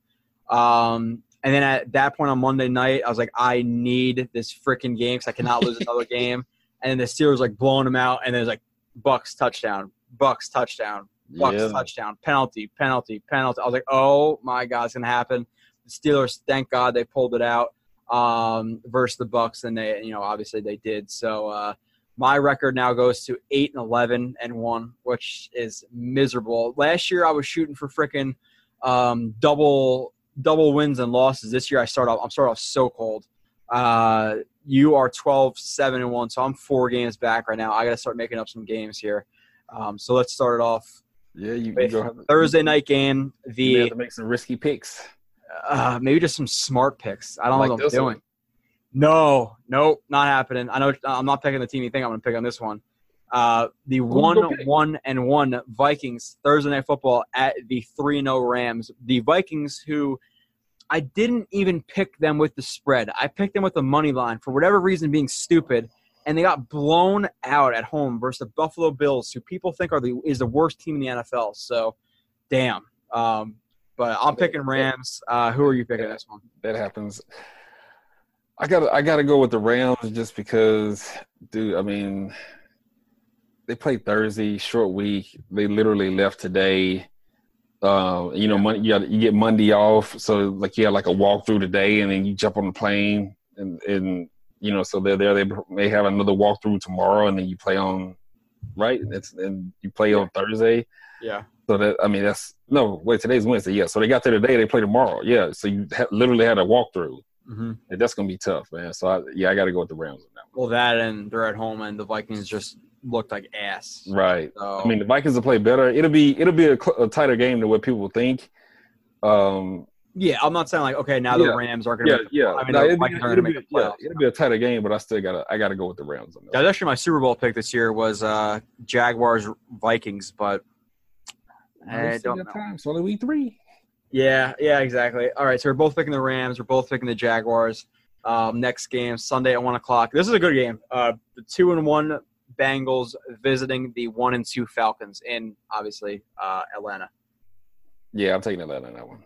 Um, and then at that point on Monday night, I was like, I need this freaking game because I cannot lose another game. And then the Steelers like blowing them out, and there's like Bucks touchdown, Bucks touchdown, Bucks Yeah. touchdown, penalty, penalty, penalty. I was like, oh my god, it's gonna happen. The Steelers, thank God they pulled it out um, versus the Bucks, and they, you know, obviously they did. So uh, my record now goes to eight and eleven and one, which is miserable. Last year I was shooting for freaking um, double double wins and losses. This year I start off I'm start off so cold. Uh, you are 12 7 and 1 so i'm four games back right now i gotta start making up some games here um, so let's start it off Yeah, you, you go have, thursday night game You may have the to make some risky picks. Uh, maybe just some smart picks i don't Like know what i'm doing one. no nope not happening i know i'm not picking the team you think i'm gonna pick on this one uh, the one pick? one and one Vikings Thursday night football at the three zero Rams. The Vikings, who I didn't even pick them with the spread. I picked them with the money line for whatever reason, being stupid, and they got blown out at home versus the Buffalo Bills, who people think are the is the worst team in the NFL. So, damn. Um, but I'm picking Rams. Uh, who are you picking this one? That happens. I got I got to go with the Rams just because, dude. I mean, they played Thursday, short week. They literally left today. Uh, you know, Mon- you, got, you get Monday off, so like you have like a walkthrough today, and then you jump on the plane, and and you know, so they're there. They may have another walkthrough tomorrow, and then you play on, right? It's, and you play on Thursday. Yeah. So that I mean, that's no wait. Today's Wednesday, yeah. So they got there today. They play tomorrow, yeah. So you ha- literally had a walkthrough. Mm-hmm. And that's gonna be tough, man. So I, yeah, I got to go with the Rams on that Well, that and they're at home, and the Vikings just looked like ass. Right. So, I mean, the Vikings will play better. It'll be it'll be a, cl- a tighter game than what people think. Um, yeah, I'm not saying like okay, now Yeah. the Rams aren't going to. yeah, yeah. I mean, No, it'll, be, it'll, be, yeah, it'll be a tighter game, but I still gotta I gotta go with the Rams on that. That was actually my Super Bowl pick this year was uh, Jaguars Vikings, but I don't know. time. It's only week three. Yeah, yeah, exactly. All right, so we're both picking the Rams. We're both picking the Jaguars. Um, next game Sunday at one o'clock. This is a good game. Uh, the two and one Bengals visiting the one and two Falcons in obviously uh, Atlanta. Yeah, I'm taking Atlanta on that one.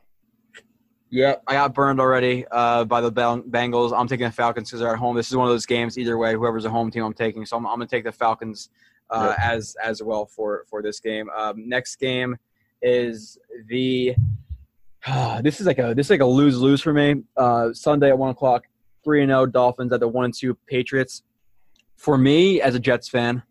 Yeah, I got burned already uh, by the Bengals. I'm taking the Falcons because they're at home. This is one of those games. Either way, whoever's a home team, I'm taking. So I'm, I'm going to take the Falcons uh, as as well for for this game. Um, next game is the. uh, this is like a this is like a lose lose for me. Uh, Sunday at one o'clock, three and zero Dolphins at the one and two Patriots. For me, as a Jets fan,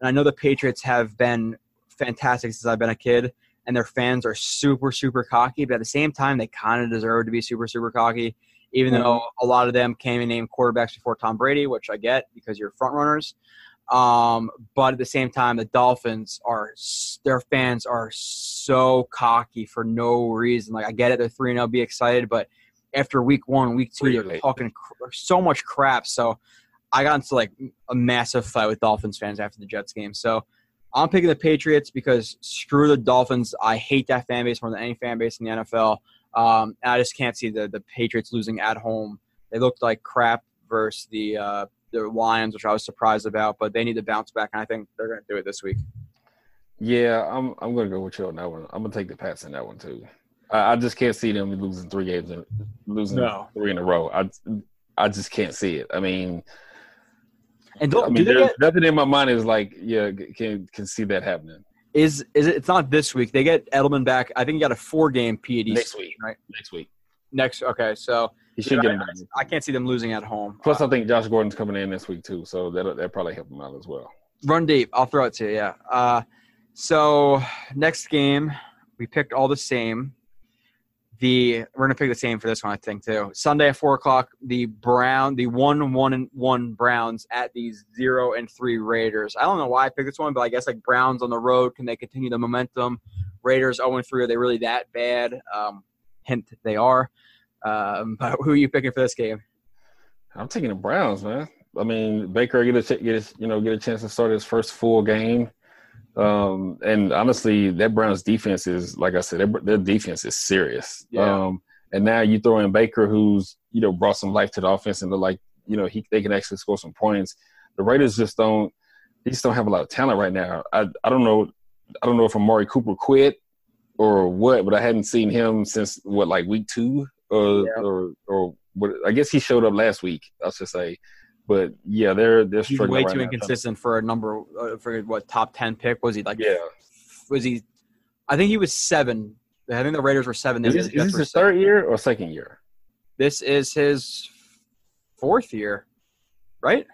and I know the Patriots have been fantastic since I've been a kid and their fans are super super cocky but at the same time they kind of deserve to be super super cocky even though a lot of them came and named quarterbacks before tom brady which i get because you're front runners Um, but at the same time, the Dolphins are their fans are so cocky for no reason. Like I get it, they're three and I'll be excited, but after week one, week two, they're talking cr- so much crap. So I got into like a massive fight with Dolphins fans after the Jets game. So I'm picking the Patriots because screw the Dolphins. I hate that fan base more than any fan base in the NFL. Um, and I just can't see the the Patriots losing at home. They looked like crap versus the uh, the Lions, which I was surprised about, but they need to bounce back, and I think they're going to do it this week. Yeah, I'm I'm gonna go with you on that one. I'm gonna take the Pats in that one too. I, I just can't see them losing three games and losing No. three in a row. I I just can't see it. I mean, And don't, I mean, do they get, nothing in my mind is like, yeah, can can see that happening is is it? It's not this week. They get Edelman back. I think he got a four game PED next week. right? Next week, Next, okay, so he should get back. I can't see them losing at home. Plus, Uh, I think Josh Gordon's coming in this week too, so that that probably help him out as well. run deep. I'll throw it to you. Yeah. Uh, so next game, we picked all the same. The we're gonna pick the same for this one, I think too. Sunday at four o'clock, the Brown, the one one and one Browns at these zero and three Raiders. I don't know why I picked this one, but I guess like Browns on the road, can they continue the momentum? Raiders zero and three, are they really that bad? Um, hint, they are. Um, but who are you picking for this game? I'm taking the Browns, man. I mean, Baker get a ch- get a, you know get a chance to start his first full game, um, and honestly, that Browns defense is like I said, their, their defense is serious. Yeah. Um, and now you throw in Baker, who's you know brought some life to the offense, and look like you know he they can actually score some points. The Raiders just don't they just don't have a lot of talent right now. I I don't know I don't know if Amari Cooper quit or what, but I hadn't seen him since what like week two or Yeah. or or what? I guess he showed up last week. I should say, but yeah, they're they're He's way right too now. inconsistent for a number uh, for what top ten pick was he like? Yeah, was he? I think he was seven. I think the Raiders were seven. is the this, Jets is this his six. third year or second year? This is his fourth year, right?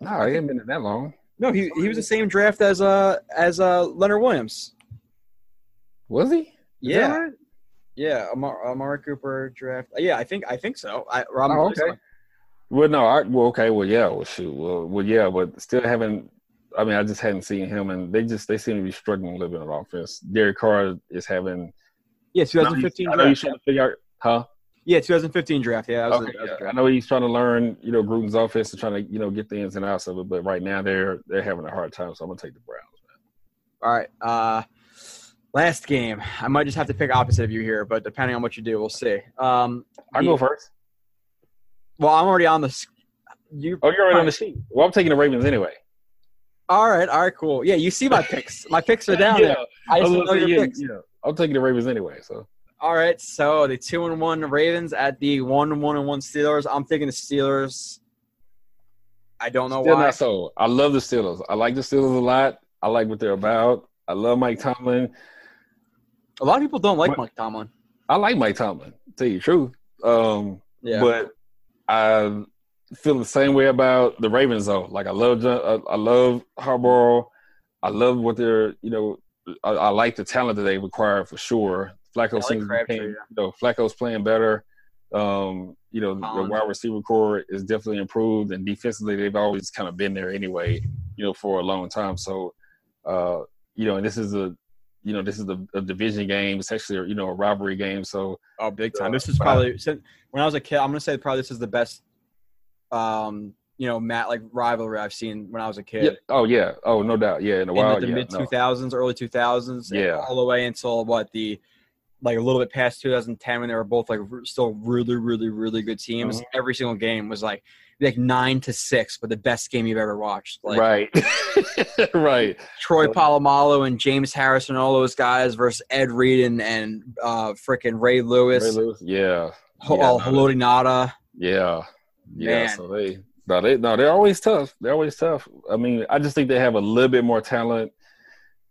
No, he ain't been in that long. No, he he was the same draft as uh as uh Leonard Williams. Was he? Is Yeah, right? yeah. Amar, Amari Cooper draft. Yeah, I think I think so. I Rob, Oh, okay. Well, no, I, well, okay, well, yeah, well, shoot, well, well, yeah, but still haven't. I mean, I just hadn't seen him, and they just they seem to be struggling a little bit on offense. Derek Carr is having. Yeah, I know he's- 2015 I know he's draft. trying to figure out, huh? Yeah, 2015 draft. Yeah, Okay, a, that was a yeah. I know he's trying to learn, you know, Gruden's offense and trying to, you know, get the ins and outs of it. But right now, they're they're having a hard time. So I'm gonna take the Browns. All right. Uh, last game. I might just have to pick opposite of you here, but depending on what you do, we'll see. Um, I go first. Well, I'm already on the. You. Oh, you're already on the sheet. Well, I'm taking the Ravens anyway. All right. All right. Cool. Yeah, you see my picks. My picks are down yeah, there. I just know your yeah, picks. Yeah. I'm taking the Ravens anyway. So All right. So the two and one Ravens at the one one and one Steelers. I'm taking the Steelers. I don't know still why. not so. I love the Steelers. I like the Steelers a lot. I like what they're about. I love Mike Tomlin. A lot of people don't like What- Mike Tomlin. I like Mike Tomlin. To tell you the truth. Um, Yeah. But I feel the same way about the Ravens, though. Like I love, I I love Harbaugh. I love what they're, you know, I, I like the talent that they require for sure. Flacco like seems Crabtree, playing, you know, Flacco's playing better. Um, you know, the wide receiver corps is definitely improved, and defensively they've always kind of been there anyway. You know, for a long time. So, uh, you know, and this is a, you know, this is a, a division game. It's actually, a, you know, a rivalry game. So, oh, big time. uh, This is probably since when I was a kid. I'm gonna say probably this is the best. Um, you know, Matt like rivalry I've seen when I was a kid. yeah. Oh yeah. Oh no doubt. Yeah. In a while. like, the yeah, mid no. two thousands, early two thousands, Yeah. all the way until what the like a little bit past 2010 when they were both like r- still really, really, really good teams. Mhm. Every single game was like like nine to six, but the best game you've ever watched. Like right. right. Troy Polamalu and James Harrison, and all those guys versus Ed Reed and and uh, freaking Ray Lewis, Ray Lewis, Yeah. Ho- yeah, uh, no, Nada. Yeah. Yeah. Man. So they no, they no, they're always tough. They're always tough. I mean, I just think they have a little bit more talent,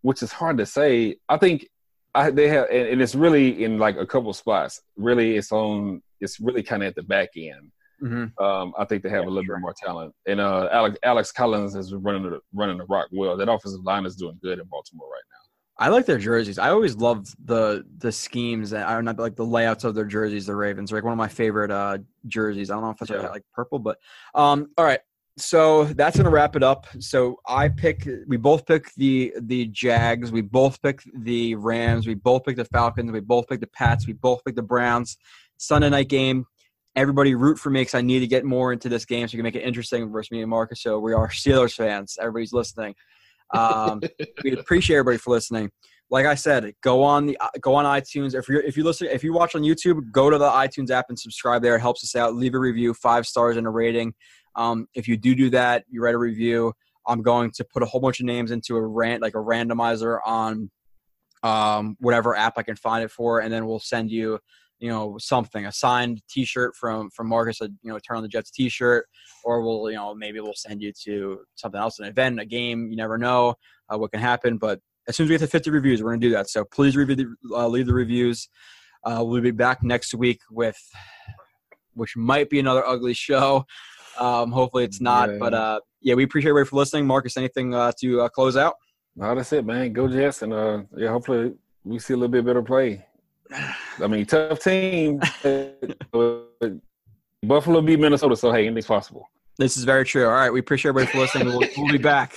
which is hard to say. I think I they have and, and it's really in like a couple spots. Really it's on it's really kind of at the back end. Mm-hmm. Um, I think they have Yeah, a little sure. bit more talent. And uh, Alex Alex Collins is running the running the rock well. That offensive line is doing good in Baltimore right now. I like their jerseys. I always loved the the schemes and I don't like the layouts of their jerseys. The Ravens are like one of my favorite uh, jerseys. I don't know if it's Yeah. like purple, but um, all right. so that's gonna wrap it up. So I pick. We both pick the the Jags. We both pick the Rams. We both pick the Falcons. We both pick the Pats. We both pick the Browns. Sunday night game. Everybody root for me because I need to get more into this game so we can make it interesting versus me and Marcus. So we are Steelers fans. Everybody's listening. Um, we appreciate everybody for listening. Like I said, go on the go on iTunes. If you if you listen if you watch on YouTube, go to the iTunes app and subscribe there. It helps us out. Leave a review, five stars and a rating. Um, if you do do that, you write a review. I'm going to put a whole bunch of names into a rant like a randomizer on um, whatever app I can find it for, and then we'll send you you know something a signed t-shirt from from marcus a you know turn on the jets t-shirt or we'll you know maybe we'll send you to something else an event a game you never know uh, what can happen but as soon as we get to 50 reviews we're going to do that so please review the, uh, leave the reviews uh, we'll be back next week with which might be another ugly show um, hopefully it's not Yeah. but uh, yeah we appreciate everybody for listening marcus anything uh, to uh, close out No, that's it, man. Go Jets, and uh, yeah, hopefully we see a little bit better play. I mean, tough team. Buffalo beat Minnesota, so hey, anything's possible. this is very true all right we appreciate everybody for listening we'll, we'll be back